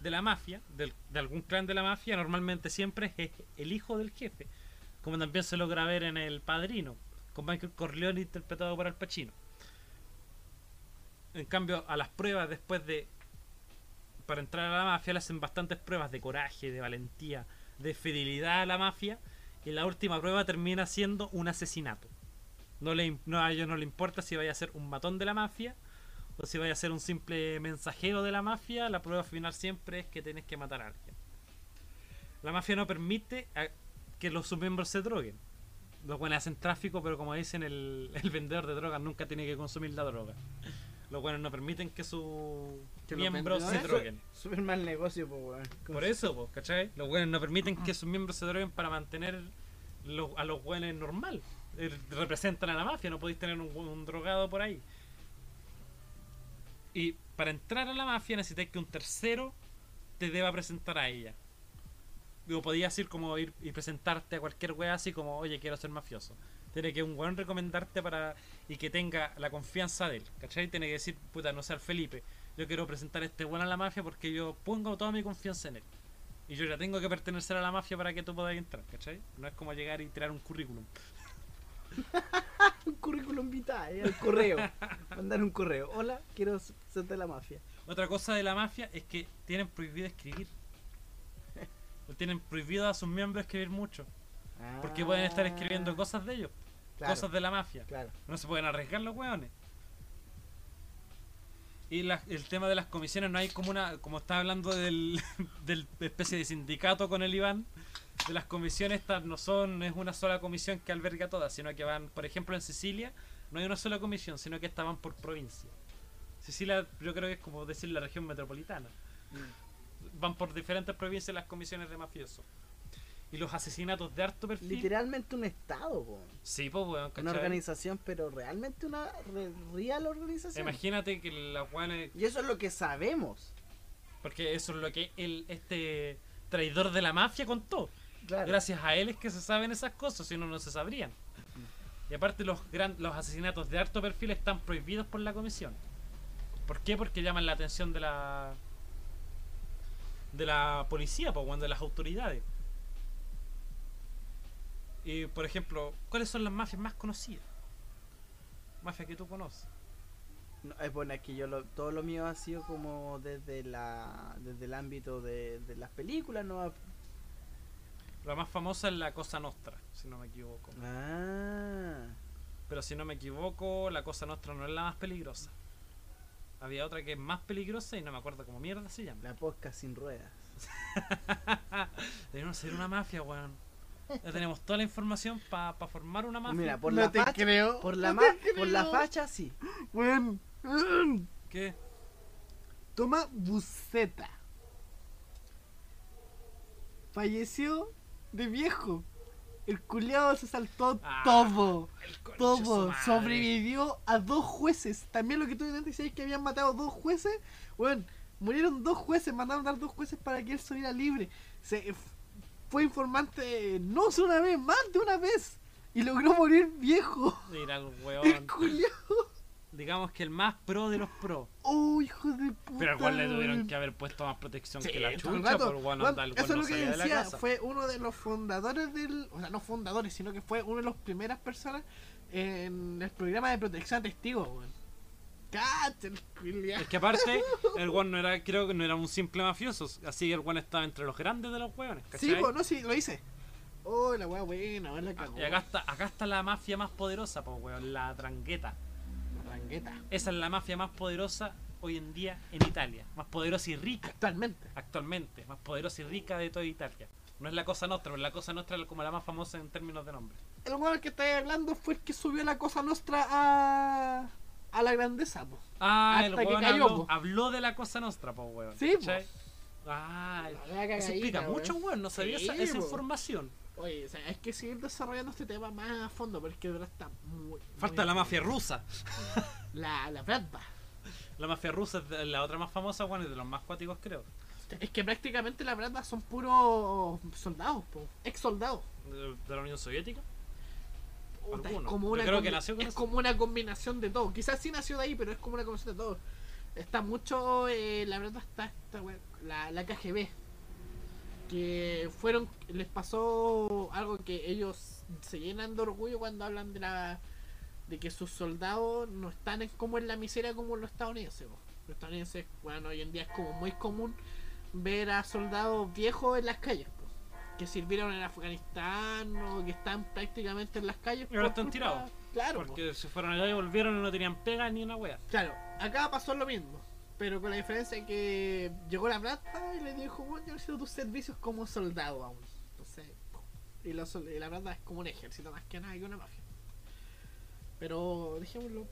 de la mafia, del- de algún clan de la mafia, normalmente siempre es el hijo del jefe. Como también se logra ver en El Padrino, con Michael Corleone interpretado por Al Pacino. En cambio, a las pruebas después de... Para entrar a la mafia le hacen bastantes pruebas de coraje, de valentía, de fidelidad a la mafia. Y la última prueba termina siendo un asesinato. No, le, no, a ellos no le importa si vaya a ser un matón de la mafia o si vaya a ser un simple mensajero de la mafia, la prueba final siempre es que tienes que matar a alguien. La mafia no permite a- que los sus miembros se droguen. Los buenos hacen tráfico, pero como dicen, el, el vendedor de drogas nunca tiene que consumir la droga. Los buenos no permiten que sus miembros se droguen. Súper mal negocio, pues, weón. Por eso, po, ¿cachai? Los buenos no permiten que sus miembros se droguen para mantener a los buenos normal. Eh, Representan a la mafia, no podéis tener un, un drogado por ahí. Y para entrar a la mafia necesitáis que un tercero te deba presentar a ella. Digo, podías ir como ir y presentarte a cualquier wea así como, oye, quiero ser mafioso. Tiene que un weón recomendarte para y que tenga la confianza de él, ¿cachai? Tiene que decir, puta, no ser Felipe. Yo quiero presentar a este weón a la mafia porque yo pongo toda mi confianza en él. Y yo ya tengo que pertenecer a la mafia para que tú puedas entrar, ¿cachai? No es como llegar y tirar un currículum. Un currículum vitae al correo. Mandar un correo. Hola, quiero ser de la mafia. Otra cosa de la mafia es que tienen prohibido escribir. O tienen prohibido a sus miembros escribir mucho. Porque pueden estar escribiendo cosas de ellos, Ah. Claro, cosas de la mafia. Claro. No se pueden arriesgar los hueones. Y la- el tema de las comisiones, no hay como una, como está hablando del, del especie de sindicato con el Iván, de las comisiones estas no son, es una sola comisión que alberga todas, sino que van, por ejemplo en Sicilia, no hay una sola comisión, sino que estas van por provincia. Sicilia yo creo que es como decir la región metropolitana. Van por diferentes provincias las comisiones de mafiosos. Y los asesinatos de harto perfil. Literalmente un estado, po. Sí, pues weón, Una organización, pero realmente una re- real organización. Imagínate que las weones Y eso es lo que sabemos. Porque eso es lo que el, este traidor de la mafia contó. Claro. Gracias a él es que se saben esas cosas, si no, no se sabrían. Y aparte los, gran, los asesinatos de alto perfil están prohibidos por la comisión. ¿Por qué? Porque llaman la atención de la de la policía, pues, cuando de las autoridades. Y, por ejemplo, ¿cuáles son las mafias más conocidas? Mafias que tú conoces. No, es bueno, es que yo lo, todo lo mío ha sido como desde la desde el ámbito de, de las películas, ¿no? La más famosa es la Cosa Nostra, si no me equivoco. Ah. Pero si no me equivoco, la Cosa Nostra no es la más peligrosa. Había otra que es más peligrosa y no me acuerdo cómo mierda se llama. La podcast sin ruedas. Debemos ser una mafia, weón. Ya tenemos toda la información para formar una mafia. Mira, por no la te facha, creo. por la no por la facha sí. Weón. ¿Qué? Toma Buceta. Falleció de viejo. El culiado se saltó Ah, todo. Todo. Sobrevivió a dos jueces. También lo que tú antes decías que habían matado dos jueces. Bueno, murieron dos jueces. Mandaron a dar dos jueces para que él saliera libre. Se, fue informante no una vez, más de una vez. Y logró morir viejo. Mira el El weón. culiado. Digamos que el más pro de los pros. Oh, hijo de puta. Pero al cual le tuvieron que haber puesto más protección Sí, que la el chucha, por Weón, anda, el eso es lo que de la decía, casa. fue uno de los fundadores del, o sea, no fundadores, sino que fue una de las primeras personas en el programa de protección a testigos, weón. El. Es que aparte, el weón no era, creo que no era un simple mafioso, así que el weón estaba entre los grandes de los weones, Sí, po, no, sí, lo hice. Oh, la weá buena, la Ah, cagó. Y acá está, acá está la mafia más poderosa, pues weón, la trangueta. Rangueta. Esa es la mafia más poderosa hoy en día en Italia. Más poderosa y rica Actualmente. actualmente. Más poderosa y rica de toda Italia. No es la cosa nuestra, pero la cosa nuestra es como la más famosa en términos de nombre. El weón que estáis hablando fue el que subió la cosa nuestra a, a la grandeza, po. Ah, Hasta el que weón cayó, habló, po. habló de la cosa nuestra, pues weón. Sí, po. Ah, eso explica weón. mucho, weón. No sabía esa, Sí, esa po. información. Oye, o sea, hay que seguir desarrollando este tema más a fondo, porque de verdad está muy. Falta muy- la mafia rusa. La, la Bratva. La mafia rusa es la otra más famosa, weón, y de los más cuáticos, creo. Es que prácticamente la Bratva son puros soldados, po. ex soldados. De, de la Unión Soviética. Puta, Es como una, creo que combi- nació con es eso. como una combinación de todo. Quizás sí nació de ahí, pero es como una combinación de todo. Está mucho, eh, la verdad está esta la, la KGB. Que fueron, les pasó algo que ellos se llenan de orgullo cuando hablan de la de que sus soldados no están en, como en la miseria como los estadounidenses. Los estadounidenses, bueno, hoy en día es como muy común ver a soldados viejos en las calles. Que sirvieron en Afganistán o que están prácticamente en las calles. Y ahora por están tirados. Claro, po. Porque se fueron allá y volvieron y no tenían pega ni una wea. Claro, acá pasó lo mismo. Pero con la diferencia que llegó la plata y le dijo, bueno, yo necesito tus servicios como soldado aún. Entonces, pum. y, los y la plata es como un ejército más que nada que una mafia. Pero dejémoslo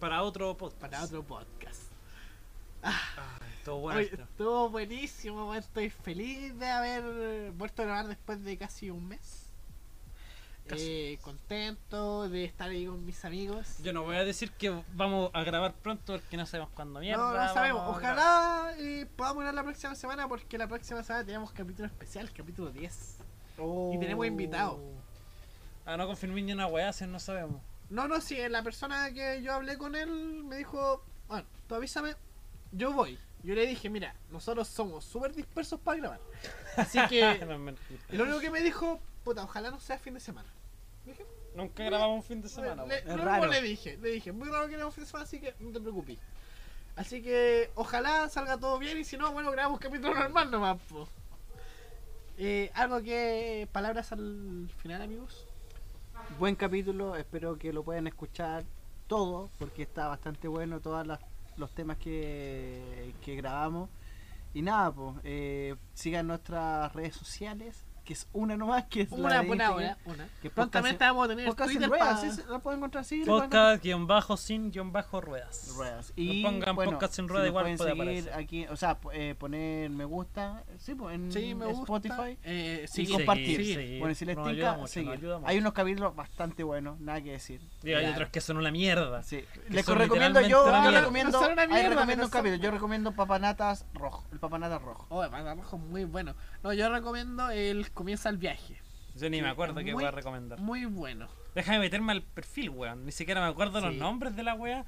Para otro podcast. para otro podcast. Ah, estuvo bueno Oye, estuvo buenísimo, estoy feliz de haber vuelto a grabar después de casi un mes. Eh, contento de estar ahí con mis amigos. Yo no voy a decir que vamos a grabar pronto porque no sabemos cuándo mierda. No, no sabemos. a Ojalá eh, podamos ir la próxima semana porque la próxima semana tenemos capítulo especial, capítulo 10. grabar. y tenemos invitado. Ah, no confirmé ni una weá, si no sabemos. No, no, sí, la persona que yo hablé con él me dijo, bueno, tú avísame, yo voy. Yo le dije, mira, nosotros somos súper dispersos para grabar. Así que, lo único que me dijo, puta, ojalá no sea fin de semana. Dije, Nunca grabamos un fin de semana. le, lo Es raro. le dije, le dije, muy raro que no fin de semana, así que no te preocupes. Así que ojalá salga todo bien y si no, bueno, grabamos capítulo normal nomás. po. Eh, algo que, palabras al final, amigos. Buen capítulo, espero que lo puedan escuchar todo, porque está bastante bueno todos los temas que, que grabamos. Y nada, pues, sigan nuestras redes sociales, que es una nomás, que es la Una de buena Instagram, hora, una. que Prontamente podcast- vamos a tener podcast Twitter ruedas, pa- sí, la pueden encontrar así. la. Podcast guion bajo sin guion bajo ruedas. ruedas. Y Y pongan bueno, podcast en si rueda nos igual pueden puede seguir aparecer. aquí, o sea, eh, poner me gusta, sí, en Sí, me gusta. Spotify. Eh, y sí, compartir. sí. sí. Bueno, si les tinca, mucho, seguir. Hay unos capítulos bastante buenos, nada que decir. Y hay otros que son una mierda. Sí. Les recomiendo yo, una yo mierda. recomiendo, una ahí mierda, recomiendo un capítulo, yo recomiendo papanatas rojo, el papanata rojo. Oh, el rojo es muy bueno. No, yo recomiendo el Comienza el viaje. Yo ni me acuerdo qué voy a recomendar. Muy bueno. Déjame meterme al perfil, weón. Ni siquiera me acuerdo los nombres de la wea.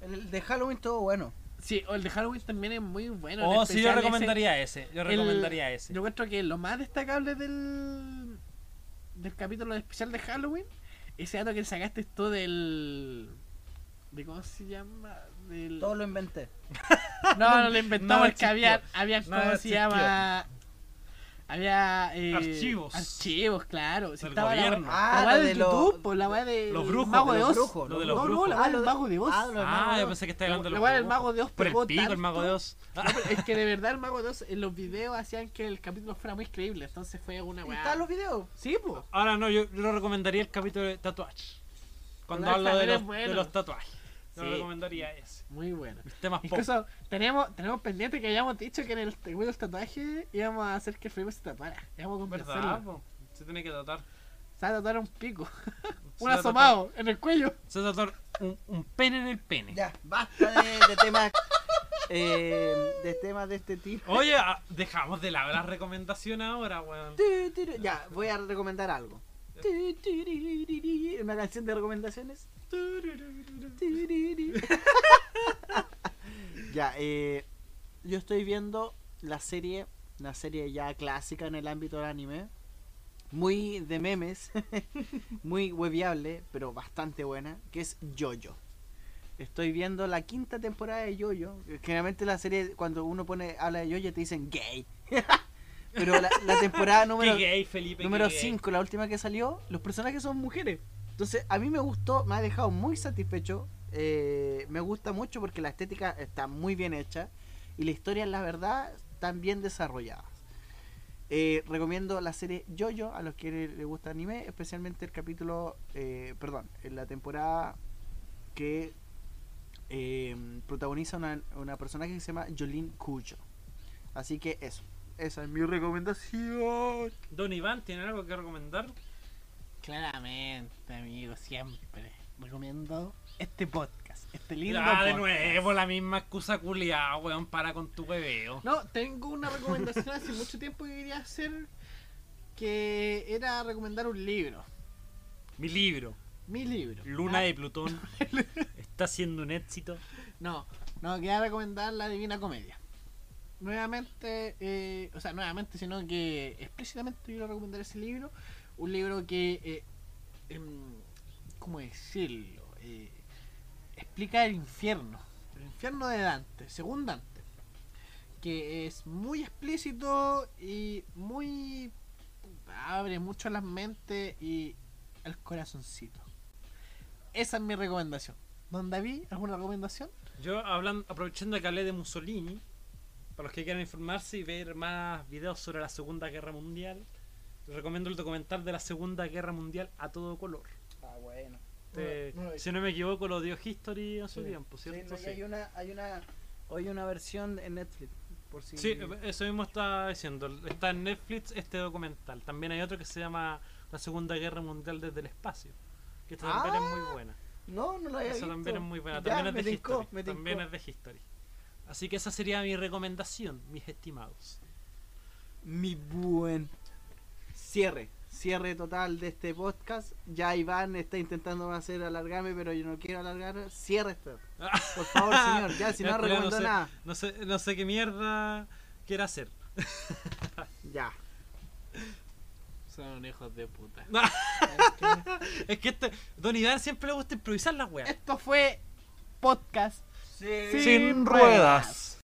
El de Halloween todo bueno. Sí, o el de Halloween también es muy bueno. en Oh, sí, yo ese- recomendaría ese. Yo el- recomendaría ese. Yo encuentro que lo más destacable del, del capítulo especial de Halloween, ese dato que sacaste tú del... ¿De cómo se llama? Del... Todo lo inventé. No, no lo inventamos No porque había, había No ¿cómo se llama? Había. eh, Archivos. Archivos, claro. Si estaba la- gobierno. La, Ah, lo de de los- YouTube, pues la weá de. los brujos, Mago de de los Oz. brujos, Lo de no, los no, brujos. la weá Ah, del lo de- Mago de Oz. ah, lo Ah, de yo pensé que estaba hablando de La los weá del brujos. Mago de Oz Por el pegó pico, el mago de Oz. No, es que de verdad el Mago de Oz en los videos hacían que el capítulo fuera muy creíble. Entonces fue una ¿Y weá. ¿Están los videos? Sí, pues. Ahora no, yo, yo lo recomendaría el capítulo de tatuajes. Cuando hablo los, bueno. de los tatuajes. Yo Sí. lo recomendaría ese. Muy bueno. Mis temas pop. Incluso tenemos, tenemos pendiente que habíamos dicho que en el capítulo del tatuaje íbamos a hacer que Felipe se tatuara. Íbamos a ¿Verdad? po? Se tiene que tatuar. Se va a tatuar un pico. Un asomado en el cuello. Se va a tatuar un, un pene en el pene. Ya, basta de, de temas. eh, de temas de este tipo. Oye, ah, dejamos de lado las recomendaciones ahora, weón. Ya, voy a recomendar algo. Una canción de recomendaciones. Ya, eh, yo estoy viendo la serie, la serie ya clásica en el ámbito del anime. Muy de memes, muy webiable, pero bastante buena, que es Jojo. Estoy viendo la quinta temporada de Jojo. Generalmente la serie, cuando uno pone habla de Jojo, te dicen gay. pero la, la temporada número gay, Felipe. qué Número gay. 5, la última que salió, los personajes son mujeres. Entonces, a mí me gustó, me ha dejado muy satisfecho. eh, me gusta mucho porque la estética está muy bien hecha y la historia, la verdad, están bien desarrolladas. Eh, recomiendo la serie Jojo a los que les gusta anime, especialmente el capítulo, eh, perdón, en la temporada que eh, protagoniza una, una personaje que se llama Jolene Cujo. Así que eso, esa es mi recomendación. Don Iván, ¿tiene algo que recomendar? Claramente, amigo, siempre. Recomiendo este podcast. Este lindo Ya, de podcast. nuevo, la misma excusa culiada, weón, para con tu bebeo. No, tengo una recomendación hace mucho tiempo que quería hacer. Que era recomendar un libro. Mi libro, Mi libro. Luna Ah, de Plutón, está siendo un éxito. No, no, quería recomendar La Divina Comedia. Nuevamente, eh, o sea, nuevamente, sino que explícitamente quiero recomendar ese libro. Un libro que, eh, em, ¿cómo decirlo? Eh, explica el infierno. El infierno de Dante, según Dante. Que es muy explícito y muy... abre mucho las mentes y el corazoncito. Esa es mi recomendación. Don David, ¿alguna recomendación? Yo, hablando, aprovechando que hablé de Mussolini, para los que quieran informarse y ver más videos sobre la Segunda Guerra Mundial, les recomiendo el documental de la Segunda Guerra Mundial a todo color. Ah, bueno. Este, No, no si no me equivoco, lo dio History en su Sí. tiempo, Sí, ¿cierto? no, Sí. hay una, hay una, hoy una versión en Netflix, por si. Sí, eso mismo estaba diciendo. Está en Netflix este documental. También hay otro que se llama La Segunda Guerra Mundial desde el espacio. Que esta también es muy buena. No, no lo había Esa visto. también es muy buena. Ya, También me es de tincó, History. También es de History. Así que esa sería mi recomendación, mis estimados. Mi buen cierre, cierre total de este podcast. Ya Iván está intentando hacer alargarme, pero yo no quiero alargar. Cierre esto. Por favor, señor. Ya, si no sé, nada. No sé, no sé qué mierda quiere hacer. Ya. Son hijos de puta. No. es que este, Don Iván siempre le gusta improvisar las weas. Esto fue podcast Sin ruedas.